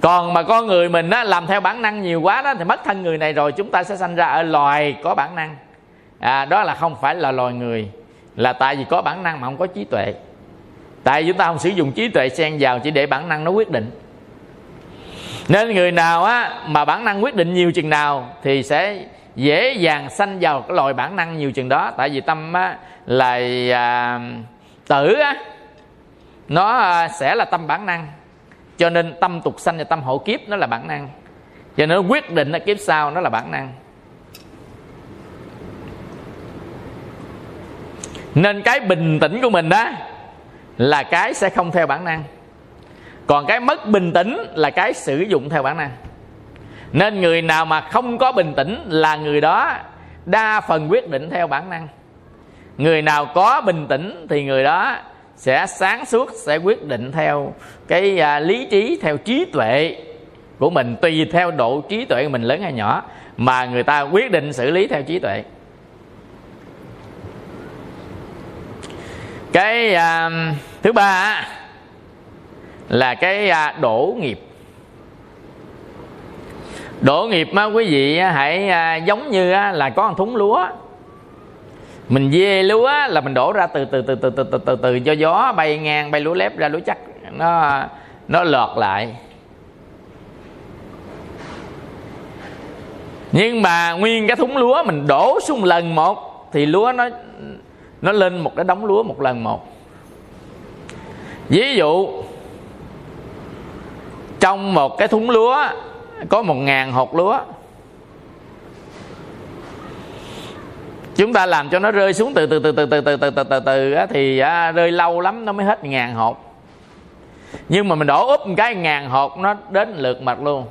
Còn mà con người mình á, làm theo bản năng nhiều quá đó thì mất thân người này rồi chúng ta sẽ sanh ra ở loài có bản năng. À, đó là không phải là loài người là tại vì có bản năng mà không có trí tuệ. Tại vì chúng ta không sử dụng trí tuệ xen vào chỉ để bản năng nó quyết định. Nên người nào á mà bản năng quyết định nhiều chừng nào thì sẽ dễ dàng sanh vào cái loại bản năng nhiều chừng đó. Tại vì tâm á, là à, tử á, nó à, sẽ là tâm bản năng. Cho nên tâm tục sanh và tâm hộ kiếp nó là bản năng. Cho nên nó quyết định là kiếp sau nó là bản năng. Nên cái bình tĩnh của mình đó là cái sẽ không theo bản năng. Còn cái mất bình tĩnh là cái sử dụng theo bản năng nên người nào mà không có bình tĩnh là người đó đa phần quyết định theo bản năng. Người nào có bình tĩnh thì người đó sẽ sáng suốt sẽ quyết định theo cái à, lý trí theo trí tuệ của mình tùy theo độ trí tuệ của mình lớn hay nhỏ mà người ta quyết định xử lý theo trí tuệ. Cái à, thứ ba là cái à, đổ nghiệp đổ nghiệp á quý vị hãy à, giống như là có một thúng lúa. Mình dê lúa là mình đổ ra từ từ từ từ từ từ từ, từ cho gió bay ngang bay lúa lép ra lúa chắc. Nó nó lọt lại. Nhưng mà nguyên cái thúng lúa mình đổ xuống lần một thì lúa nó nó lên một cái đống lúa một lần một. Ví dụ trong một cái thúng lúa có một ngàn hột lúa chúng ta làm cho nó rơi xuống từ từ từ từ từ từ từ từ từ, từ thì rơi lâu lắm nó mới hết ngàn hột nhưng mà mình đổ úp một cái ngàn hột nó đến lượt mặt luôn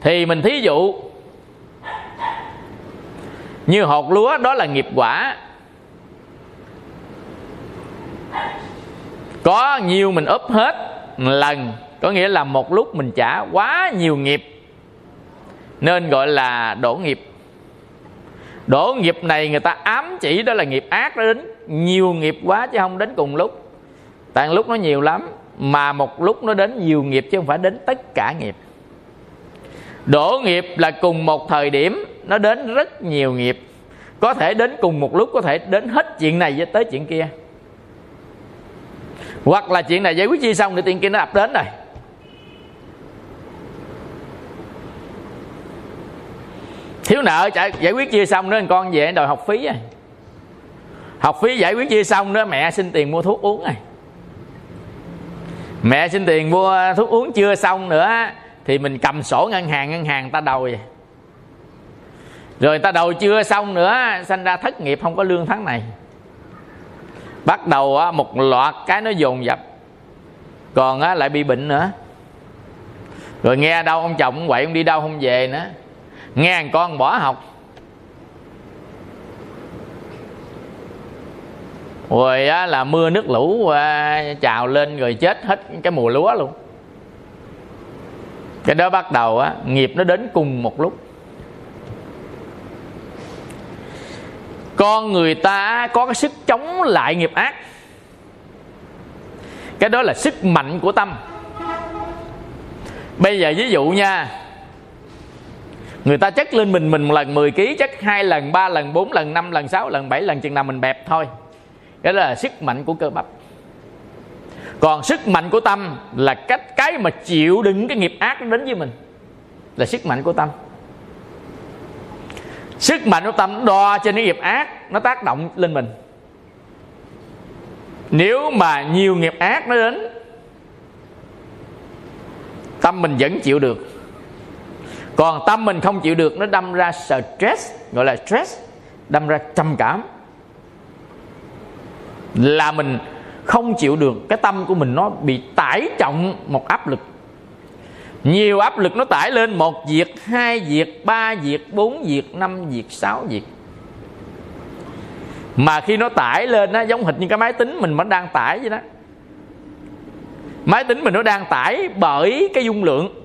thì mình thí dụ như hột lúa đó là nghiệp quả có nhiều mình úp hết lần. Có nghĩa là một lúc mình trả quá nhiều nghiệp. Nên gọi là đổ nghiệp. Đổ nghiệp này người ta ám chỉ đó là nghiệp ác đó đến. Nhiều nghiệp quá chứ không đến cùng lúc. Tại lúc nó nhiều lắm, mà một lúc nó đến nhiều nghiệp chứ không phải đến tất cả nghiệp. Đổ nghiệp là cùng một thời điểm, nó đến rất nhiều nghiệp. Có thể đến cùng một lúc, có thể đến hết chuyện này với tới chuyện kia hoặc là chuyện này giải quyết chi xong thì tiền kia nó ập đến rồi. Thiếu nợ chạy giải quyết chia xong nữa, con về đòi học phí rồi. Học phí giải quyết chia xong nữa, mẹ xin tiền mua thuốc uống rồi. Mẹ xin tiền mua thuốc uống chưa xong nữa thì mình cầm sổ ngân hàng ngân hàng ta đầu rồi rồi ta đầu chưa xong nữa, sanh ra thất nghiệp, không có lương tháng này bắt đầu một loạt cái nó dồn dập. Còn lại bị bệnh nữa. Rồi nghe đâu ông chồng ông quậy ông đi đâu không về nữa. Nghe con bỏ học. Rồi á, là mưa nước lũ à, trào lên rồi chết hết cái mùa lúa luôn. Cái đó bắt đầu á nghiệp nó đến cùng một lúc. Con người ta có cái sức chống lại nghiệp ác. Cái đó là sức mạnh của tâm. Bây giờ ví dụ nha, người ta chất lên mình mình một lần 10 kg chất hai lần, ba lần, bốn lần, năm lần, sáu lần, bảy lần, chừng nào mình bẹp thôi. Cái đó là sức mạnh của cơ bắp. Còn sức mạnh của tâm là cách cái mà chịu đựng cái nghiệp ác đến với mình là sức mạnh của tâm sức mạnh của tâm đo trên những nghiệp ác, nó tác động lên mình. Nếu mà nhiều nghiệp ác nó đến, tâm mình vẫn chịu được. Còn tâm mình không chịu được, nó đâm ra stress, gọi là stress, đâm ra trầm cảm. Là mình không chịu được, cái tâm của mình nó bị tải trọng một áp lực nhiều áp lực nó tải lên. Một việc hai việc ba việc bốn việc năm việc sáu việc. Mà khi nó tải lên nó giống hệt như cái máy tính mình vẫn đang tải vậy đó. Máy tính mình nó đang tải bởi cái dung lượng.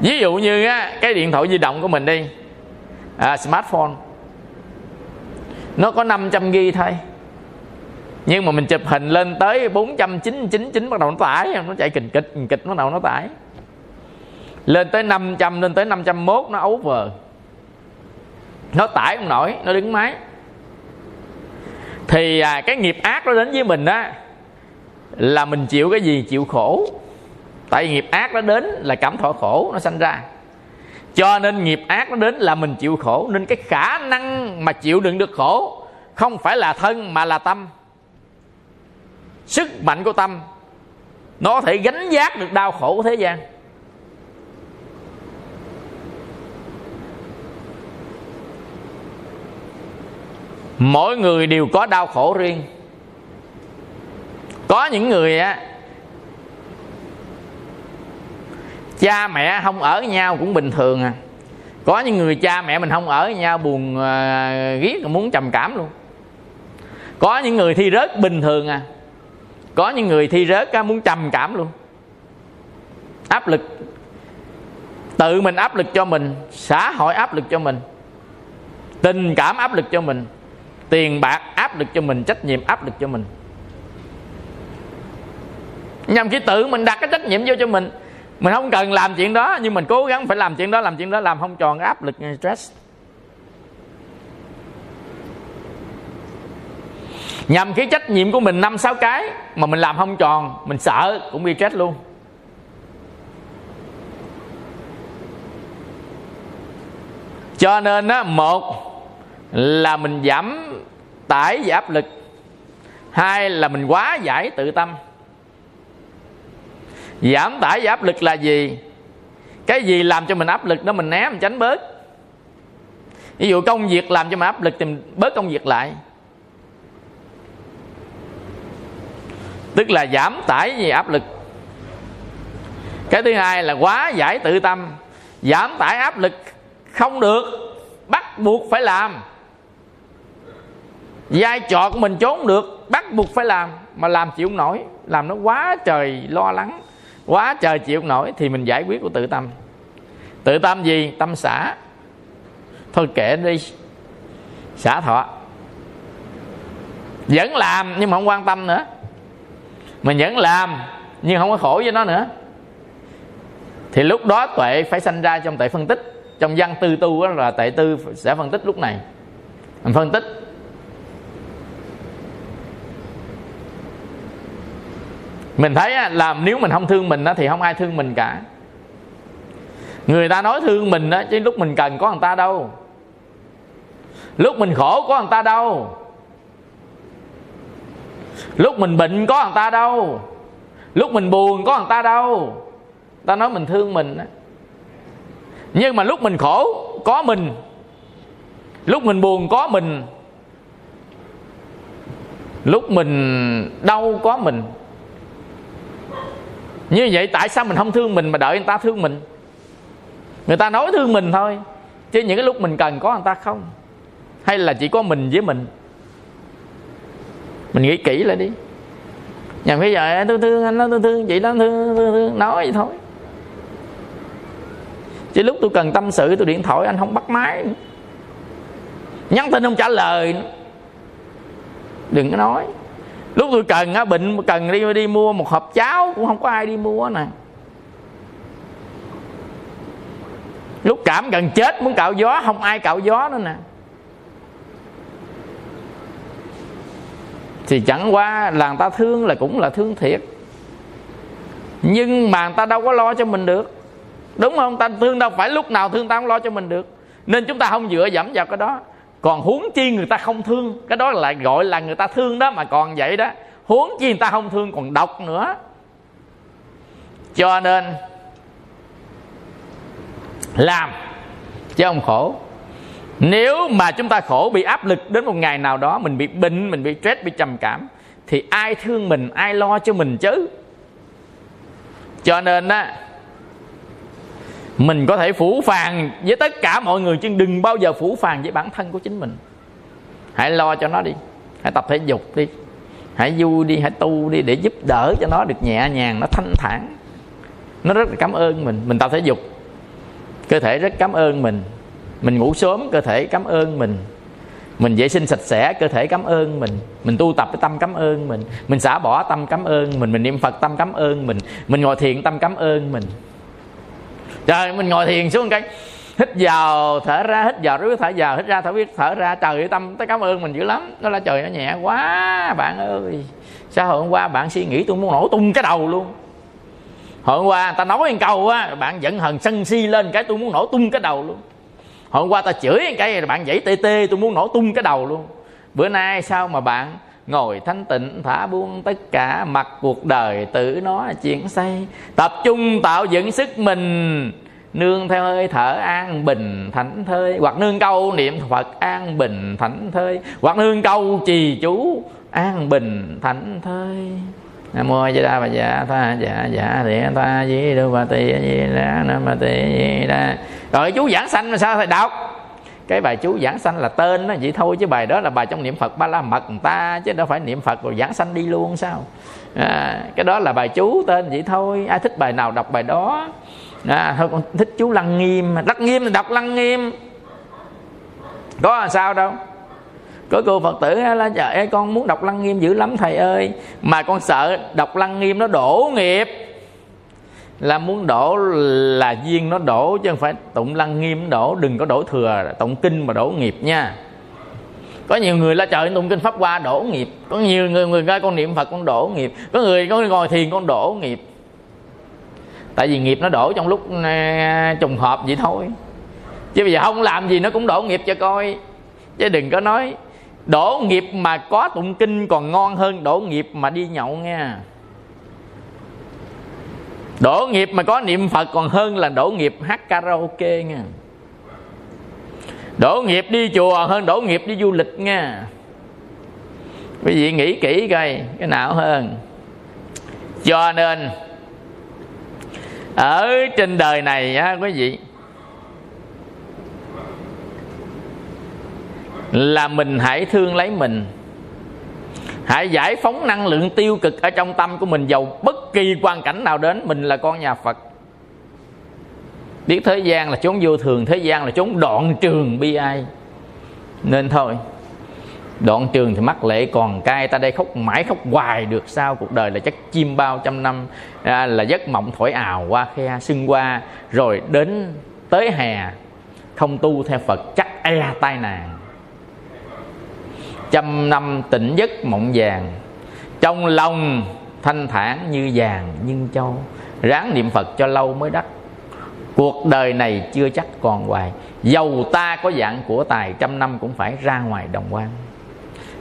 Ví dụ như á, cái điện thoại di động của mình đi. À, smartphone. Nó có 500 g thôi nhưng mà mình chụp hình lên tới 499 bắt đầu nó tải nó chạy kịch kịch kịch bắt đầu nó tải. Lên tới 500 lên tới 501 nó ấu vờ nó tải không nổi nó đứng máy. Thì à, cái nghiệp ác nó đến với mình á là mình chịu cái gì? Chịu khổ. Tại vì nghiệp ác nó đến là cảm thọ khổ nó sanh ra. Cho nên nghiệp ác nó đến là mình chịu khổ. Nên cái khả năng mà chịu đựng được khổ không phải là thân mà là tâm sức mạnh của tâm nó có thể gánh vác được đau khổ của thế gian. Mỗi người đều có đau khổ riêng. Có những người á cha mẹ không ở với nhau cũng bình thường à. Có những người cha mẹ mình không ở với nhau buồn uh, ghét muốn trầm cảm luôn. Có những người thi rớt bình thường à có những người thi rớt á, muốn trầm cảm luôn. Áp lực. Tự mình áp lực cho mình xã hội áp lực cho mình tình cảm áp lực cho mình tiền bạc áp lực cho mình trách nhiệm áp lực cho mình. Nhằm khi tự mình đặt cái trách nhiệm vô cho mình. Mình không cần làm chuyện đó nhưng mình cố gắng phải làm chuyện đó làm chuyện đó làm không tròn áp lực stress. Nhầm cái trách nhiệm của mình năm sáu cái mà mình làm không tròn, mình sợ cũng bị stress luôn. Cho nên á, một là mình giảm tải và áp lực, hai là mình quá giải tự tâm. Giảm tải và áp lực là gì? Cái gì làm cho mình áp lực đó mình né, mình tránh bớt. Ví dụ công việc làm cho mình áp lực thì mình bớt công việc lại. Tức là giảm tải gì áp lực. Cái thứ hai là quá giải tự tâm. Giảm tải áp lực không được, bắt buộc phải làm. Vai trò của mình trốn được, bắt buộc phải làm. Mà làm chịu không nổi, làm nó quá trời lo lắng, quá trời chịu không nổi thì mình giải quyết của tự tâm. Tự tâm gì? Tâm xả. Thôi kệ đi, xả thọ. Vẫn làm nhưng mà không quan tâm nữa mình vẫn làm, nhưng không có khổ với nó nữa. Thì lúc đó tuệ phải sanh ra trong tuệ phân tích. Trong văn tư tu đó là tuệ tư sẽ phân tích lúc này. Mình phân tích. Mình thấy là nếu mình không thương mình thì không ai thương mình cả. Người ta nói thương mình chứ lúc mình cần có người ta đâu. Lúc mình khổ có người ta đâu lúc mình bệnh có người ta đâu. Lúc mình buồn có người ta đâu. Ta nói mình thương mình nhưng mà lúc mình khổ có mình. Lúc mình buồn có mình. Lúc mình đau có mình. Như vậy tại sao mình không thương mình mà đợi người ta thương mình? Người ta nói thương mình thôi. Chứ những cái lúc mình cần có người ta không? Hay là chỉ có mình với mình? Mình nghĩ kỹ lại đi. Nhầm cái giờ tôi thương anh nó tôi thương chị nó thương, thương, thương nói vậy thôi. Chứ lúc tôi cần tâm sự tôi điện thoại anh không bắt máy. Nhắn tin không trả lời. Đừng có nói. Lúc tôi cần á bệnh cần đi đi mua một hộp cháo cũng không có ai đi mua nè. Lúc cảm gần chết muốn cạo gió không ai cạo gió nữa nè. Thì chẳng qua là người ta thương là cũng là thương thiệt. Nhưng mà người ta đâu có lo cho mình được. Đúng không? Ta thương đâu phải lúc nào thương ta không lo cho mình được. Nên chúng ta không dựa dẫm vào cái đó. Còn huống chi người ta không thương, cái đó lại gọi là người ta thương đó mà còn vậy đó. Huống chi người ta không thương còn độc nữa. Cho nên làm chứ không khổ nếu mà chúng ta khổ bị áp lực đến một ngày nào đó, mình bị bệnh, mình bị stress, bị trầm cảm, thì ai thương mình, ai lo cho mình chứ? Cho nên á, mình có thể phủ phàng với tất cả mọi người chứ đừng bao giờ phủ phàng với bản thân của chính mình. Hãy lo cho nó đi. Hãy tập thể dục đi. Hãy vui đi, hãy tu đi để giúp đỡ cho nó được nhẹ nhàng, nó thanh thản. Nó rất là cảm ơn mình. Mình tập thể dục. Cơ thể rất cảm ơn mình mình ngủ sớm, cơ thể cảm ơn mình. Mình vệ sinh sạch sẽ, cơ thể cảm ơn mình. Mình tu tập cái tâm cảm ơn mình. Mình xả bỏ tâm cảm ơn mình. Mình niệm phật tâm cảm ơn mình. Mình ngồi thiền tâm cảm ơn mình. Trời, mình ngồi thiền xuống cái, hít vào, thở ra, hít vào rồi thở vào, hít ra thở biết, thở ra. Trời ơi, tâm tới cảm ơn mình dữ lắm. Nó là trời nó nhẹ quá, bạn ơi. Sao hôm qua bạn suy nghĩ tôi muốn nổ tung cái đầu luôn? Hôm qua người ta nói một câu á, bạn giận hờn sân si lên cái tôi muốn nổ tung cái đầu luôn hôm qua ta chửi cái bạn dãy tê tê tôi muốn nổ tung cái đầu luôn. Bữa nay sao mà bạn ngồi thanh tịnh, thả buông tất cả mặt cuộc đời tự nó chuyện say? Tập trung tạo dựng sức mình, nương theo hơi thở an bình, thảnh thơi. Hoặc nương câu niệm phật an bình, thảnh thơi. Hoặc nương câu trì chú an bình, thảnh thơi nam mô di đà bà dạ tha dạ dạ thiện tha di đô bà tỳ di đà nam bà tỳ di đà. Rồi chú giảng sanh mà sao thầy đọc? Cái bài chú giảng sanh là tên nó vậy thôi chứ bài đó là bài trong niệm phật ba la mật người ta chứ đâu phải niệm phật rồi giảng sanh đi luôn sao? À, cái đó là bài chú tên vậy thôi. Ai thích bài nào đọc bài đó. À, thôi con thích chú lăng nghiêm. Lăng nghiêm thì đọc lăng nghiêm. Có là sao đâu có cô phật tử là trời ơi con muốn đọc lăng nghiêm dữ lắm, thầy ơi. Mà con sợ đọc lăng nghiêm nó đổ nghiệp. Là muốn đổ là duyên nó đổ, chứ không phải tụng lăng nghiêm đổ, đừng có đổ thừa, tụng kinh mà đổ nghiệp nha. Có nhiều người là trời tụng kinh pháp qua đổ nghiệp. Có nhiều người người coi con niệm phật con đổ nghiệp. Có người có người ngồi thiền con đổ nghiệp. Tại vì nghiệp nó đổ trong lúc à, trùng hợp vậy thôi. Chứ bây giờ không làm gì nó cũng đổ nghiệp cho coi. Chứ đừng có nói đổ nghiệp mà có tụng kinh còn ngon hơn đổ nghiệp mà đi nhậu nha đổ nghiệp mà có niệm phật còn hơn là đổ nghiệp hát karaoke nha đổ nghiệp đi chùa hơn đổ nghiệp đi du lịch nha quý vị nghĩ kỹ coi, cái nào hơn? Cho nên, ở trên đời này á, quý vị là mình hãy thương lấy mình. Hãy giải phóng năng lượng tiêu cực ở trong tâm của mình dầu bất kỳ quan cảnh nào đến mình là con nhà phật. Biết thế gian là chốn vô thường thế gian là chốn đoạn trường bi ai. Nên thôi đoạn trường thì mắc lệ còn cay ta đây khóc mãi khóc hoài được sao cuộc đời là chắc chim bao trăm năm. À, là giấc mộng thổi ào qua khe sưng qua rồi đến tới hè không tu theo phật chắc e tai nạn trăm năm tỉnh giấc mộng vàng. Trong lòng thanh thản như vàng nhưng châu ráng niệm phật cho lâu mới đắc. Cuộc đời này chưa chắc còn hoài. Dầu ta có dạng của tài, trăm năm cũng phải ra ngoài đồng quan.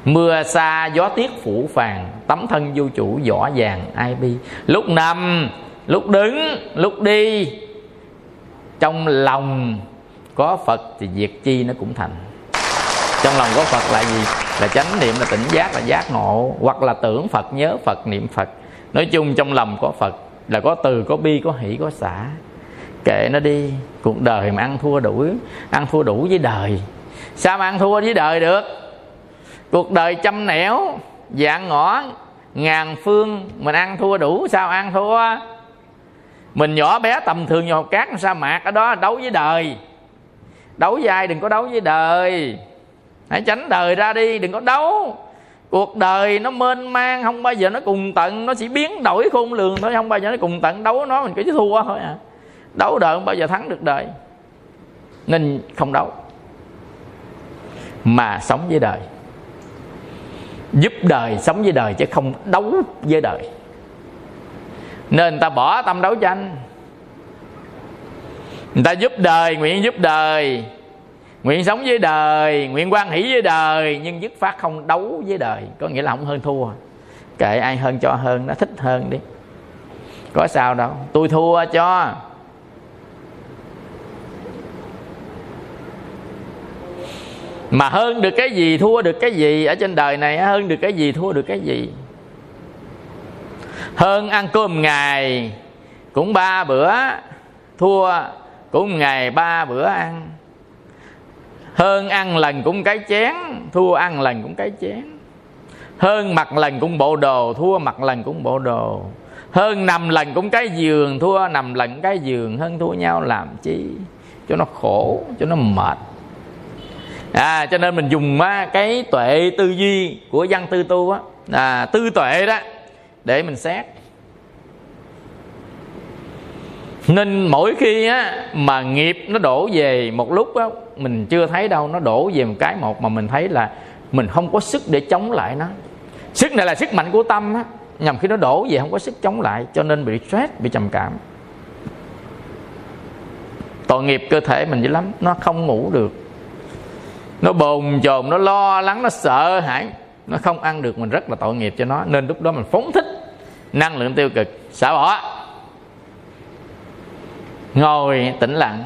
Mưa xa, gió tiết phủ phàng, tấm thân vô chủ võ vàng ai bi. Lúc nằm, lúc đứng, lúc đi, trong lòng có phật thì việc chi nó cũng thành trong lòng có phật là gì? Là chánh niệm, là tỉnh giác, là giác ngộ. Hoặc là tưởng phật, nhớ phật, niệm phật. Nói chung trong lòng có phật là có từ, có bi, có hỷ, có xả. Kệ nó đi. Cuộc đời mà ăn thua đủ ăn thua đủ với đời. Sao mà ăn thua với đời được? Cuộc đời chăm nẻo, dạng ngõ, ngàn phương, mình ăn thua đủ, sao ăn thua? Mình nhỏ bé tầm thường như hột cát sa mạc ở đó đấu với đời? Đấu với ai đừng có đấu với đời hãy tránh đời ra đi, đừng có đấu. Cuộc đời nó mênh mang, không bao giờ nó cùng tận, nó chỉ biến đổi khôn lường thôi, không bao giờ nó cùng tận đấu nó, mình cứ thua thôi à. Đấu đời không bao giờ thắng được đời. Nên không đấu. Mà sống với đời. Giúp đời sống với đời chứ không đấu với đời. Nên người ta bỏ tâm đấu tranh người ta giúp đời, nguyện giúp đời nguyện sống với đời, nguyện quan hỷ với đời, nhưng dứt phát không đấu với đời. Có nghĩa là không hơn thua. Kệ ai hơn cho hơn, nó thích hơn đi. Có sao đâu. Tôi thua cho. Mà hơn được cái gì, thua được cái gì? Ở trên đời này, hơn được cái gì, thua được cái gì? Hơn ăn cơm ngày, cũng ba bữa. Thua cũng ngày ba bữa ăn hơn ăn lần cũng cái chén thua ăn lần cũng cái chén. Hơn mặc lần cũng bộ đồ thua mặc lần cũng bộ đồ. Hơn nằm lần cũng cái giường thua nằm lần cái giường. Hơn thua nhau làm chi? Cho nó khổ cho nó mệt. À, cho nên mình dùng á, cái tuệ tư duy của văn tư tu á. À, tư tuệ đó để mình xét. Nên mỗi khi á mà nghiệp nó đổ về một lúc á mình chưa thấy đâu, nó đổ về một cái một mà mình thấy là mình không có sức để chống lại nó. Sức này là sức mạnh của tâm á, nhằm khi nó đổ về không có sức chống lại, cho nên bị stress, bị trầm cảm. Tội nghiệp cơ thể mình dữ lắm, nó không ngủ được. Nó bồn chồn, nó lo lắng, nó sợ hãi, nó không ăn được, mình rất là tội nghiệp cho nó. Nên lúc đó mình phóng thích năng lượng tiêu cực, xả bỏ. Ngồi tĩnh lặng.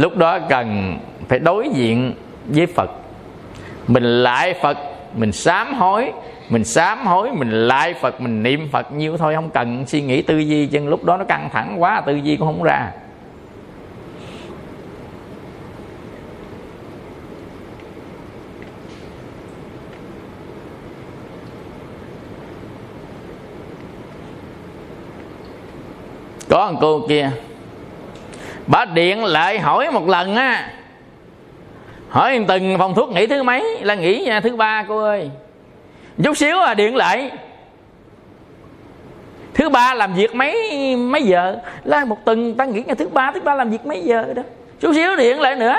Lúc đó cần phải đối diện với phật. Mình lại phật, mình sám hối, mình sám hối, mình lại phật, mình niệm phật nhiêu thôi, không cần suy nghĩ tư duy chân lúc đó nó căng thẳng quá, tư duy cũng không ra. Có một cô kia bà điện lại hỏi một lần á. Hỏi từng phòng thuốc nghỉ thứ mấy? Là nghỉ nha, thứ ba cô ơi. Chút xíu à điện lại. Thứ ba làm việc mấy mấy giờ? Là một tuần ta nghỉ ngày thứ ba thứ ba làm việc mấy giờ đó? Chút xíu điện lại nữa.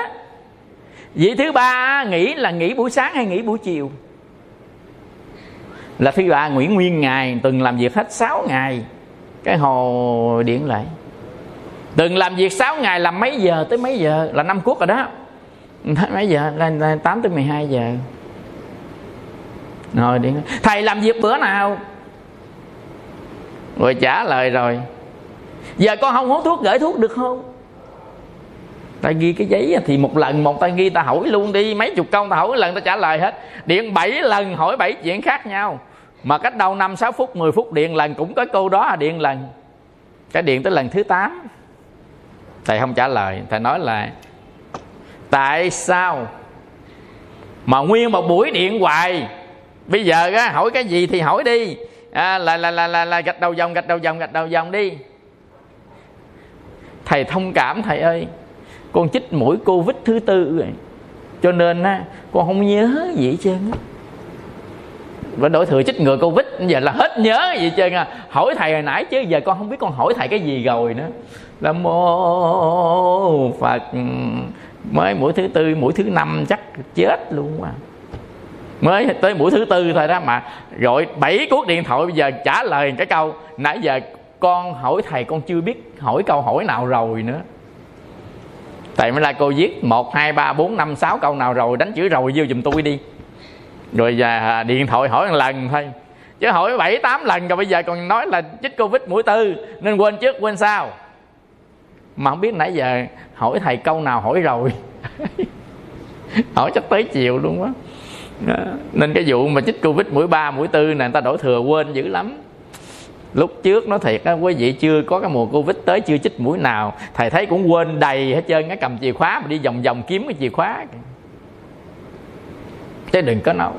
Vậy thứ ba nghỉ là nghỉ buổi sáng hay nghỉ buổi chiều? Là thứ ba Nguyễn nguyên ngày tuần làm việc hết 6 ngày. Cái hồ điện lại từng làm việc 6 ngày làm mấy giờ tới mấy giờ? Là năm phút rồi đó. Mấy giờ? Là, là 8 tới 12 giờ. Rồi đi thầy làm việc bữa nào? Rồi trả lời rồi. Giờ con không hút thuốc gửi thuốc được không? Ta ghi cái giấy thì một lần một ta ghi ta hỏi luôn đi. Mấy chục câu ta hỏi lần ta trả lời hết. Điện 7 lần hỏi 7 chuyện khác nhau. Mà cách đâu năm sáu phút 10 phút điện lần cũng có câu đó điện lần. Cái điện tới lần thứ 8 thầy không trả lời. Thầy nói là tại sao mà nguyên một buổi điện hoài? Bây giờ á, hỏi cái gì thì hỏi đi. À, là, là là là là gạch đầu dòng gạch đầu dòng gạch đầu dòng đi. Thầy thông cảm thầy ơi con chích mũi covid thứ tư rồi cho nên á con không nhớ gì hết trơn á. Và đổi thừa chích ngừa covid giờ là hết nhớ gì trơn à. Hỏi thầy hồi nãy chứ giờ con không biết con hỏi thầy cái gì rồi nữa nam mô phật. Mới mũi thứ tư, mũi thứ năm chắc chết luôn à mới tới mũi thứ tư thôi đó mà. Gọi bảy cuộc điện thoại bây giờ trả lời cái câu. Nãy giờ con hỏi thầy, con chưa biết hỏi câu hỏi nào rồi nữa. Thầy mới là cô viết một, hai, ba, bốn, năm, sáu câu nào rồi, đánh chữ rồi vô giùm tôi đi. Rồi giờ à, điện thoại hỏi một lần thôi. Chứ hỏi bảy, tám lần rồi bây giờ còn nói là chích covid mũi tư. Nên quên trước, quên sau mà không biết nãy giờ hỏi thầy câu nào hỏi rồi. <laughs> Hỏi chắc tới chiều luôn á. Nên cái vụ mà chích covid mũi ba, mũi tư này người ta đổ thừa quên dữ lắm. Lúc trước nói thiệt á, quý vị chưa có cái mùa covid tới, chưa chích mũi nào. Thầy thấy cũng quên đầy hết trơn cái cầm chìa khóa mà đi vòng vòng kiếm cái chìa khóa. Chứ đừng có nấu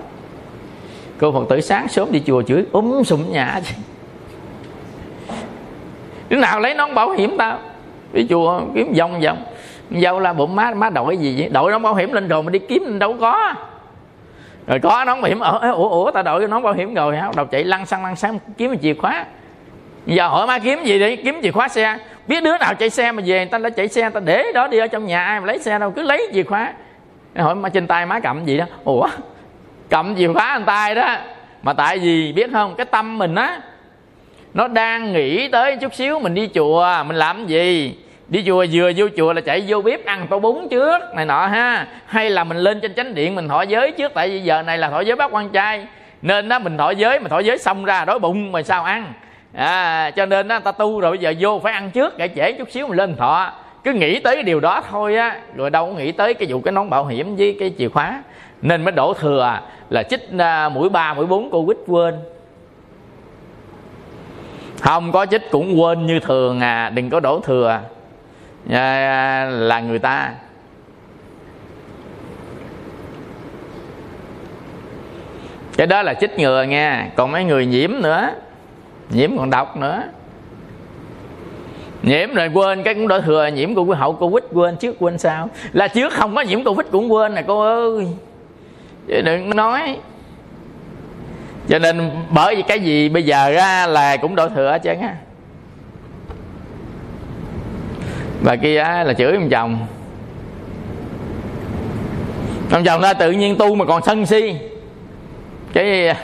cô phật tử sáng sớm đi chùa chửi, úm sụm nhà chứ. Đứa nào lấy nón bảo hiểm tao? Đi chùa kiếm vòng vòng dâu la bụng, má má đội gì vậy? Đội nón bảo hiểm lên rồi mà đi kiếm đâu có. Rồi có nón bảo hiểm ở ủa ủa ta đội nón bảo hiểm rồi, hả? Đầu chạy lăn xăng lăn xăng, kiếm chìa khóa. Giờ hỏi má kiếm gì đi? Kiếm chìa khóa xe. Biết đứa nào chạy xe mà về, người ta đã chạy xe, người ta để đó đi ở trong nhà, ai mà lấy xe đâu, cứ lấy chìa khóa. Hỏi má trên tay má cầm gì đó. Ủa, cầm chìa khóa trên tay đó. Mà tại vì biết không, cái tâm mình á nó đang nghĩ tới chút xíu mình đi chùa mình làm gì? Đi chùa vừa vô chùa là chạy vô bếp ăn tô bún trước này nọ ha. Hay là mình lên trên chánh điện mình thọ giới trước tại vì giờ này là thọ giới bác quan trai. Nên đó mình thọ giới mà thọ giới xong ra đói bụng mà sao ăn? À, cho nên đó, ta tu rồi bây giờ vô phải ăn trước để trễ chút xíu mình lên thọ. Cứ nghĩ tới cái điều đó thôi á rồi đâu có nghĩ tới cái vụ cái nón bảo hiểm với cái chìa khóa. Nên mới đổ thừa là chích à, mũi ba mũi bốn covid quên không có chích cũng quên như thường à đừng có đổ thừa. À, là người ta. Cái đó là chích ngừa nha còn mấy người nhiễm nữa. Nhiễm còn độc nữa. Nhiễm rồi quên cái cũng đổ thừa nhiễm của hậu covid quên trước quên sau. Là trước không có nhiễm covid cũng quên nè cô ơi. Chứ đừng nói cho nên bởi vì cái gì bây giờ ra là cũng đổ thừa hết trơn á. Bà kia á, là chửi ông chồng. Ông chồng ta tự nhiên tu mà còn sân si. Cái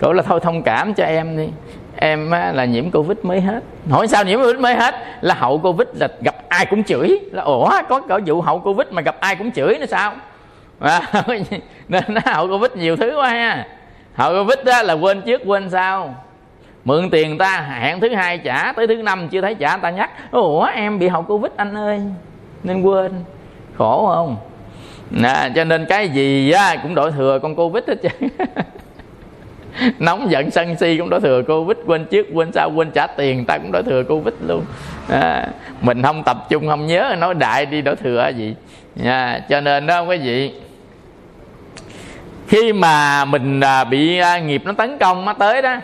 cổ là thôi thông cảm cho em đi. Em á, là nhiễm covid mới hết. Hỏi sao nhiễm covid mới hết? Là hậu covid là gặp ai cũng chửi. Là ủa có cỡ vụ hậu covid mà gặp ai cũng chửi nữa sao? À, <laughs> nên nó hậu covid nhiều thứ quá ha hậu covid đó là quên trước quên sau. Mượn tiền ta hẹn thứ hai trả tới thứ năm chưa thấy trả ta nhắc ủa em bị hậu covid anh ơi nên quên. Khổ không? Nè cho nên cái gì á cũng đổi thừa con covid hết chứ <laughs> nóng giận sân si cũng đổi thừa covid quên trước quên sau quên trả tiền ta cũng đổi thừa covid luôn. À, mình không tập trung không nhớ nói đại đi đổi thừa gì. À, cho nên đó quý vị khi mà mình à, bị à, nghiệp nó tấn công nó tới đó,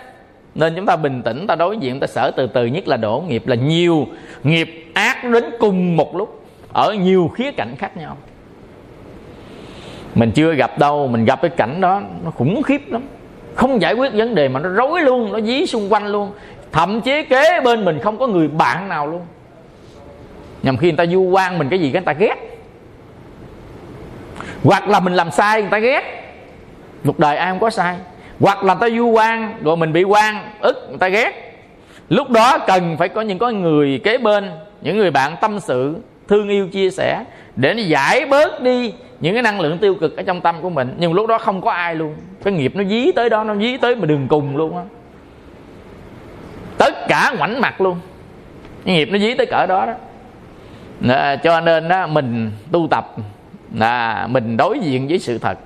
nên chúng ta bình tĩnh, ta đối diện, ta sở từ từ, nhất là đổ nghiệp là nhiều nghiệp ác đến cùng một lúc, ở nhiều khía cạnh khác nhau. Mình chưa gặp đâu, mình gặp cái cảnh đó, nó khủng khiếp lắm. Không giải quyết vấn đề mà nó rối luôn, nó dí xung quanh luôn. Thậm chí kế bên mình không có người bạn nào luôn. Nhằm khi người ta du quan mình cái gì, cái người ta ghét. Hoặc là mình làm sai, người ta ghét cuộc đời ai không có sai. Hoặc là ta du quan rồi mình bị quan ức người ta ghét. Lúc đó cần phải có những có người kế bên những người bạn tâm sự thương yêu chia sẻ để nó giải bớt đi những cái năng lượng tiêu cực ở trong tâm của mình. Nhưng lúc đó không có ai luôn. Cái nghiệp nó dí tới đó nó dí tới mà đường cùng luôn á. Tất cả ngoảnh mặt luôn. Cái nghiệp nó dí tới cỡ đó đó. À, cho nên đó mình tu tập là mình đối diện với sự thật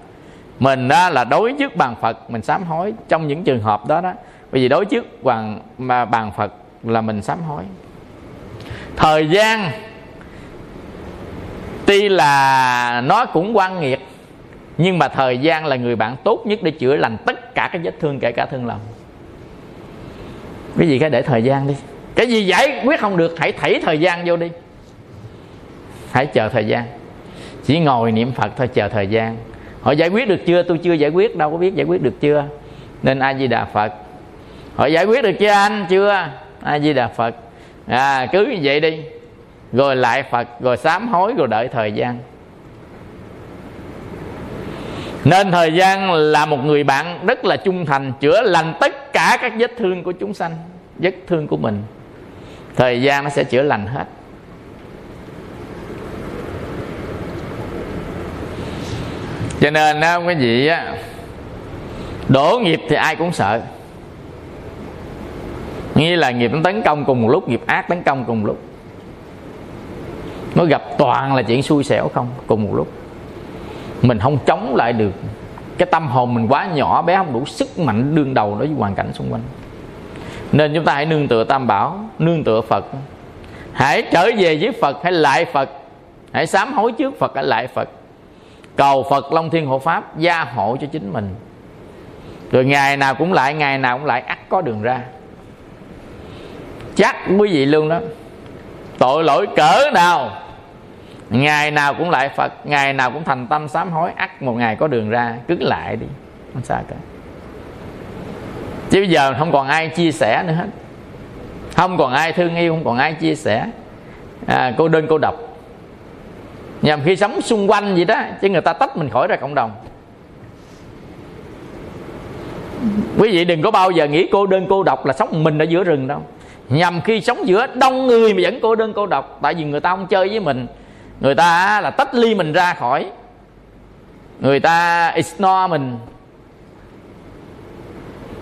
mình đó là đối trước bàn phật, mình sám hối. Trong những trường hợp đó đó, bởi vì đối trước bàn mà bàn phật là mình sám hối. Thời gian, tuy là nó cũng quan nghiệt, nhưng mà thời gian là người bạn tốt nhất để chữa lành tất cả các vết thương, kể cả thương lòng. Cái gì cái để thời gian đi. Cái gì giải quyết không được, hãy thảy thời gian vô đi. Hãy chờ thời gian. Chỉ ngồi niệm phật thôi, chờ thời gian họ giải quyết được chưa? Tôi chưa giải quyết, đâu có biết giải quyết được chưa? Nên a di đà phật. Họ giải quyết được chưa anh? Chưa. A di đà phật. À cứ như vậy đi. Rồi lại phật, rồi sám hối, rồi đợi thời gian. Nên thời gian là một người bạn rất là trung thành, chữa lành tất cả các vết thương của chúng sanh, vết thương của mình. Thời gian nó sẽ chữa lành hết. Cho nên á, quý vị á, đổ nghiệp thì ai cũng sợ. Như là nghiệp nó tấn công cùng một lúc, nghiệp ác tấn công cùng một lúc. Nó gặp toàn là chuyện xui xẻo không? Cùng một lúc. Mình không chống lại được. Cái tâm hồn mình quá nhỏ bé, không đủ sức mạnh đương đầu đối với hoàn cảnh xung quanh. Nên chúng ta hãy nương tựa tam bảo, nương tựa phật. Hãy trở về với phật, hãy lại phật. Hãy sám hối trước phật, hãy lại phật cầu phật long thiên hộ pháp gia hộ cho chính mình. Rồi ngày nào cũng lại ngày nào cũng lại ắt có đường ra. Chắc quý vị luôn đó tội lỗi cỡ nào ngày nào cũng lại phật ngày nào cũng thành tâm sám hối ắt một ngày có đường ra cứ lại đi không sao cả. Chứ bây giờ không còn ai chia sẻ nữa hết. Không còn ai thương yêu không còn ai chia sẻ. À, cô đơn cô độc nhằm khi sống xung quanh vậy đó, chứ người ta tách mình khỏi ra cộng đồng. Quý vị đừng có bao giờ nghĩ cô đơn cô độc là sống mình ở giữa rừng đâu. Nhằm khi sống giữa đông người mà vẫn cô đơn cô độc, tại vì người ta không chơi với mình. Người ta là tách ly mình ra khỏi. Người ta ignore mình.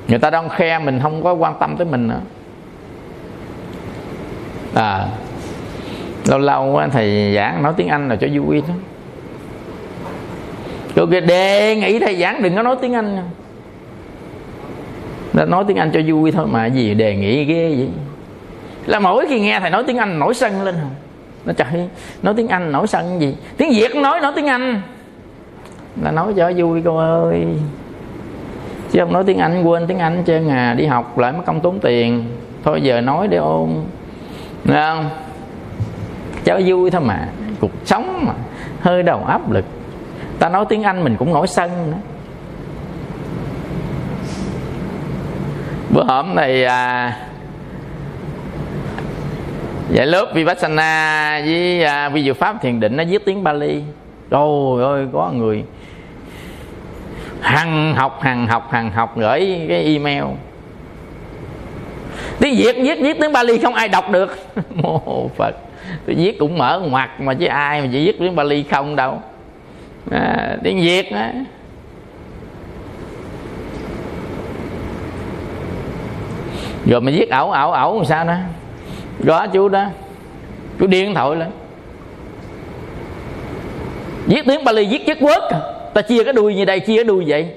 Người ta don't khe mình, không có quan tâm tới mình nữa. À lâu lâu thầy giảng nói tiếng anh là cho vui thôi. Rồi kìa, đề nghị thầy giảng đừng có nói tiếng anh. Nó nói tiếng anh cho vui thôi mà gì đề nghị ghê vậy? Là mỗi khi nghe thầy nói tiếng anh nổi sân lên không nó trời nói tiếng anh nổi sân gì? Tiếng việt nói nói tiếng anh. Là nói cho vui cô ơi. Chứ không nói tiếng anh, quên tiếng anh chơi à đi học lại mất công tốn tiền. Thôi giờ nói để ôn. Nghe không? Cho vui thôi mà. Cuộc sống mà. Hơi đầu áp lực. Ta nói tiếng anh mình cũng nổi sân nữa. Bữa hôm này à, dạy lớp vipassana với à, vi diệu pháp thiền định nó viết tiếng bali. Trời ơi có người hằng học hằng học hằng học gửi cái email. Tiếng việt viết viết tiếng bali không ai đọc được. <laughs> Mô phật tôi viết cũng mở ngoặt mà chứ ai mà chỉ viết tiếng bali không đâu. À, tiếng việt á. Rồi mà viết ẩu ẩu ẩu làm sao đó? Gõ chú đó. Chú điên thổi lên. Viết tiếng Bali viết chất quốc à. ta chia cái đuôi như đây chia cái đuôi vậy.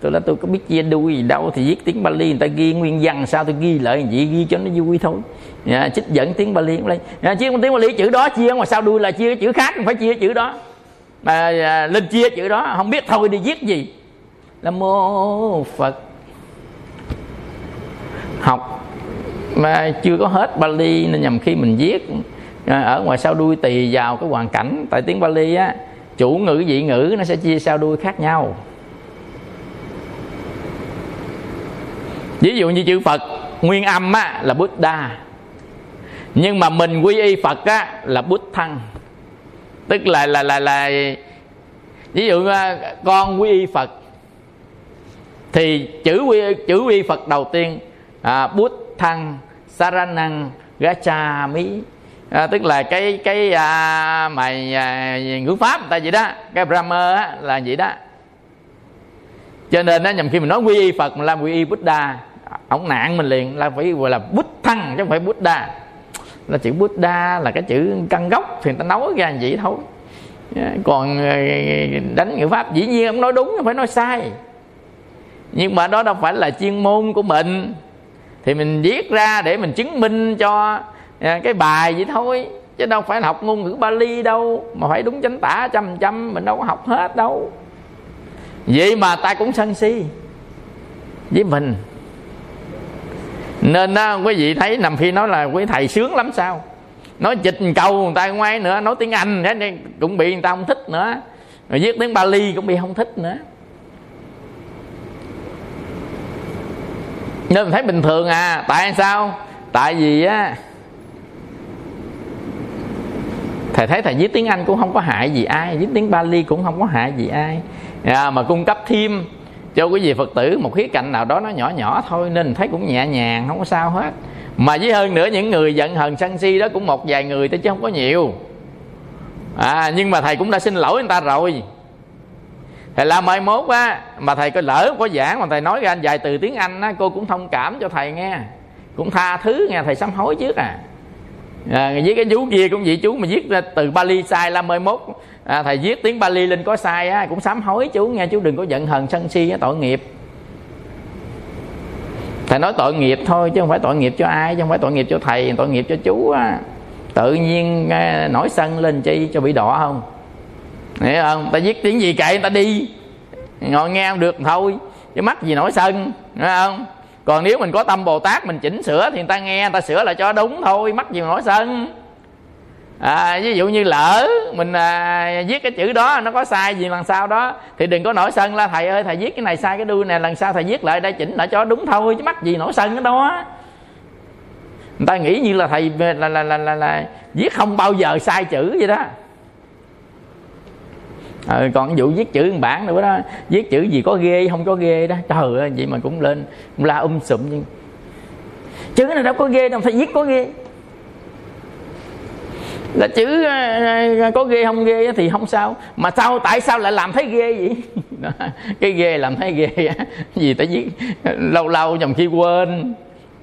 Tôi nói tôi có biết chia đuôi gì đâu thì viết tiếng Bali người ta ghi nguyên văn sao tôi ghi lại vậy ghi cho nó vui thôi. Dạ, yeah, trích dẫn tiếng Bali lên. Yeah, chia tiếng Bali chữ đó chia ngoài sao đuôi là chia cái chữ khác không phải chia chữ đó. Mà à, lên chia chữ đó không biết thôi đi viết gì. Là mô Phật. Học. Mà chưa có hết Bali nên nhầm khi mình viết. À, ở ngoài sau đuôi tùy vào cái hoàn cảnh. Tại tiếng Bali á chủ ngữ dị ngữ nó sẽ chia sau đuôi khác nhau. Ví dụ như chữ Phật nguyên âm á, là Buddha nhưng mà mình quy y Phật á, là Bút Thăng. Tức là là là là ví dụ à, con quy y Phật thì chữ quy chữ quy Phật đầu tiên à, bút thăng saranang gachami à, tức là cái cái à, mày à, ngữ pháp người ta vậy đó cái brahma á, là vậy đó. Cho nên nó nhầm khi mình nói quy y phật mình làm quy y buddha ổng nạn mình liền là phải gọi là bút thăng chứ không phải buddha là chữ buddha là cái chữ căn gốc, thì người ta nói ra vậy thôi. Dạ, còn ờ, đánh ngữ pháp, dĩ nhiên ông nói đúng, không phải nói sai. Nhưng mà đó đâu phải là chuyên môn của mình. Thì mình viết ra để mình chứng minh cho ờ, cái bài vậy thôi. Chứ đâu phải học ngôn ngữ Bali đâu, mà phải đúng chánh tả trăm trăm, mình đâu có học hết đâu. Vậy mà ta cũng sân si với mình nên đó, quý vị thấy nằm phi nói là quý thầy sướng lắm sao? Nói chịch câu người ta ngoái nữa nói tiếng anh cũng bị người ta không thích nữa. Rồi viết tiếng Bali cũng bị không thích nữa. Nên mình thấy bình thường à tại sao? Tại vì á thầy thấy thầy viết tiếng anh cũng không có hại gì ai viết tiếng bali cũng không có hại gì ai. À, mà cung cấp thêm cho quý vị phật tử một khía cạnh nào đó nó nhỏ nhỏ thôi nên thấy cũng nhẹ nhàng không có sao hết. Mà với hơn nữa những người giận hờn sân si đó cũng một vài người thôi chứ không có nhiều. À nhưng mà thầy cũng đã xin lỗi người ta rồi. Thầy la mai mốt á mà thầy có lỡ có giảng mà thầy nói ra vài từ tiếng anh á cô cũng thông cảm cho thầy nghe. Cũng tha thứ nghe thầy sám hối trước à, à với cái chú kia cũng vậy chú mà viết ra từ Bali sai la mai mốt. À, thầy viết tiếng Bali lên có sai á cũng sám hối chú nghe chú đừng có giận hờn sân si á tội nghiệp. Thầy nói tội nghiệp thôi chứ không phải tội nghiệp cho ai chứ không phải tội nghiệp cho thầy tội nghiệp cho chú á. Tự nhiên à, nổi sân lên chi cho bị đỏ không? Hiểu không? Ta viết tiếng gì kệ người ta đi. Ngồi nghe không được thôi. Chứ mắc gì nổi sân hiểu không? Còn nếu mình có tâm bồ tát mình chỉnh sửa thì người ta nghe người ta sửa lại cho đúng thôi mắc gì mà nổi sân. À, ví dụ như lỡ mình à, viết cái chữ đó nó có sai gì lần sau đó thì đừng có nổi sân la thầy ơi thầy viết cái này sai cái đuôi này lần sau thầy viết lại đây chỉnh lại cho đúng thôi chứ mắc gì nổi sân cái đó người ta nghĩ như là thầy là là là là, là viết không bao giờ sai chữ vậy đó à, còn vụ viết chữ bản nữa đó. Viết chữ gì có ghê không có ghê đó. Trời ơi vậy mà cũng lên la um sụm nhưng chữ này đâu có ghê đâu phải viết có ghê. Là chữ ờ, ờ, có ghê không ghê thì không sao. Mà sao tại sao lại làm thấy ghê vậy? <laughs> Đó, cái ghê làm thấy ghê gì tại viết? Lâu lâu nhầm khi quên.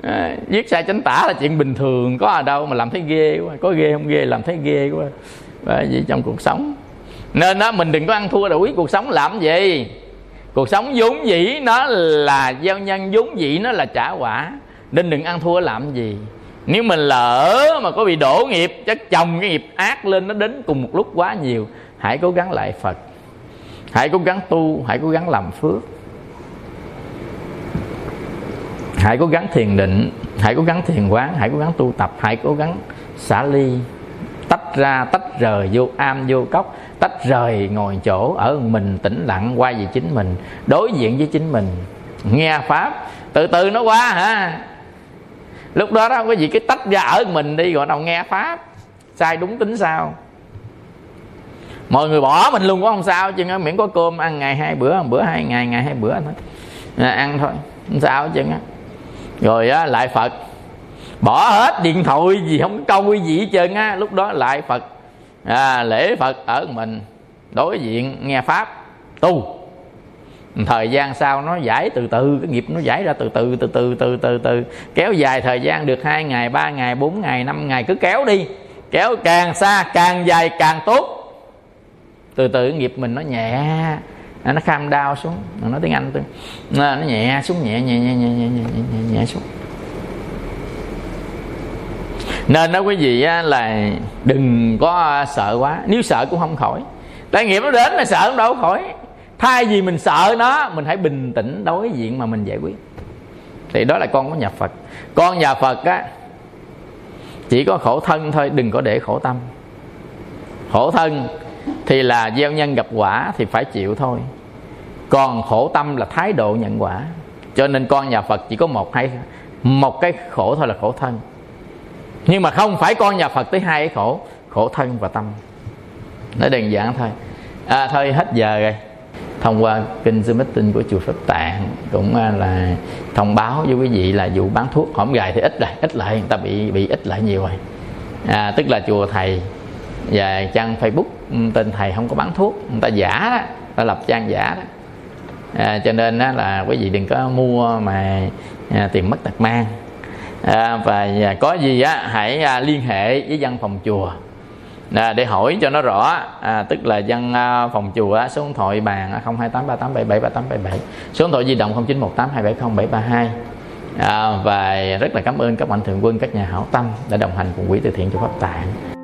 À, viết sai chánh tả là chuyện bình thường. Có ở đâu mà làm thấy ghê quá. Có ghê không ghê làm thấy ghê quá. Và trong cuộc sống nên đó mình đừng có ăn thua đổi cuộc sống làm gì? Cuộc sống vốn dĩ nó là gieo nhân, vốn dĩ nó là trả quả. Nên đừng ăn thua làm gì. Nếu mình lỡ mà có bị đổ nghiệp, chắc chồng cái nghiệp ác lên nó đến cùng một lúc quá nhiều, hãy cố gắng lại phật. Hãy cố gắng tu, hãy cố gắng làm phước. Hãy cố gắng thiền định, hãy cố gắng thiền quán, hãy cố gắng tu tập, hãy cố gắng xả ly ra tách rời vô am vô cốc tách rời ngồi chỗ ở mình tĩnh lặng quay về chính mình đối diện với chính mình. Nghe pháp từ từ nó qua hả? Lúc đó đó không có gì cái tách ra ở mình đi gọi nào nghe pháp. Sai đúng tính sao? Mọi người bỏ mình luôn cũng không sao chứ miễn có cơm ăn ngày hai bữa bữa hai ngày ngày hai bữa thôi à, ăn thôi không sao chứ rồi á, lại phật bỏ hết điện thoại gì không câu gì hết trơn á. Lúc đó lại phật. À, lễ phật ở mình. Đối diện nghe pháp. Tu. Thời gian sau nó giải từ từ cái nghiệp nó giải ra từ từ từ từ từ từ từ. Kéo dài thời gian được hai ngày ba ngày bốn ngày năm ngày. Cứ kéo đi. Kéo càng xa càng dài càng tốt. Từ từ nghiệp mình nó nhẹ. À, nó kham đau xuống. Nó nói tiếng anh tôi. À, nó nhẹ xuống nhẹ nhẹ nhẹ nhẹ nhẹ nhẹ nhẹ, nhẹ xuống nên đó quý vị á, là đừng có à, sợ quá. Nếu sợ cũng không khỏi. Tai nghiệp nó đến là sợ cũng đâu khỏi. Thay vì mình sợ nó mình hãy bình tĩnh đối diện mà mình giải quyết. Thì đó là con của nhà phật. Con nhà phật á chỉ có khổ thân thôi đừng có để khổ tâm. Khổ thân thì là gieo nhân gặp quả thì phải chịu thôi. Còn khổ tâm là thái độ nhận quả. Cho nên con nhà phật chỉ có một hay một cái khổ thôi là khổ thân nhưng mà không phải con nhà phật tới hai cái khổ khổ thân và tâm. Nó đơn giản thôi. À, thôi hết giờ rồi. Thông qua kinh sư meeting của chùa Pháp Tạng cũng à, là thông báo với quý vị là vụ bán thuốc hổm gài thì ít lại ít lại người ta bị bị ít lại nhiều rồi. À, tức là chùa thầy và trang Facebook ừ, tên thầy không có bán thuốc người ta giả đó ta lập trang giả đó. À, cho nên đó là quý vị đừng có mua mà à, tiền mất tật mang à, và có gì á hãy à, liên hệ với văn phòng chùa. À, để hỏi cho nó rõ. À, tức là dân à, phòng chùa á, số điện thoại bàn không hai tám ba tám bảy bảy ba tám bảy bảy. Số điện thoại di động không chín một tám hai bảy không bảy ba hai. À, và rất là cảm ơn các mạnh thường quân các nhà hảo tâm đã đồng hành cùng quỹ từ thiện cho pháp tạng.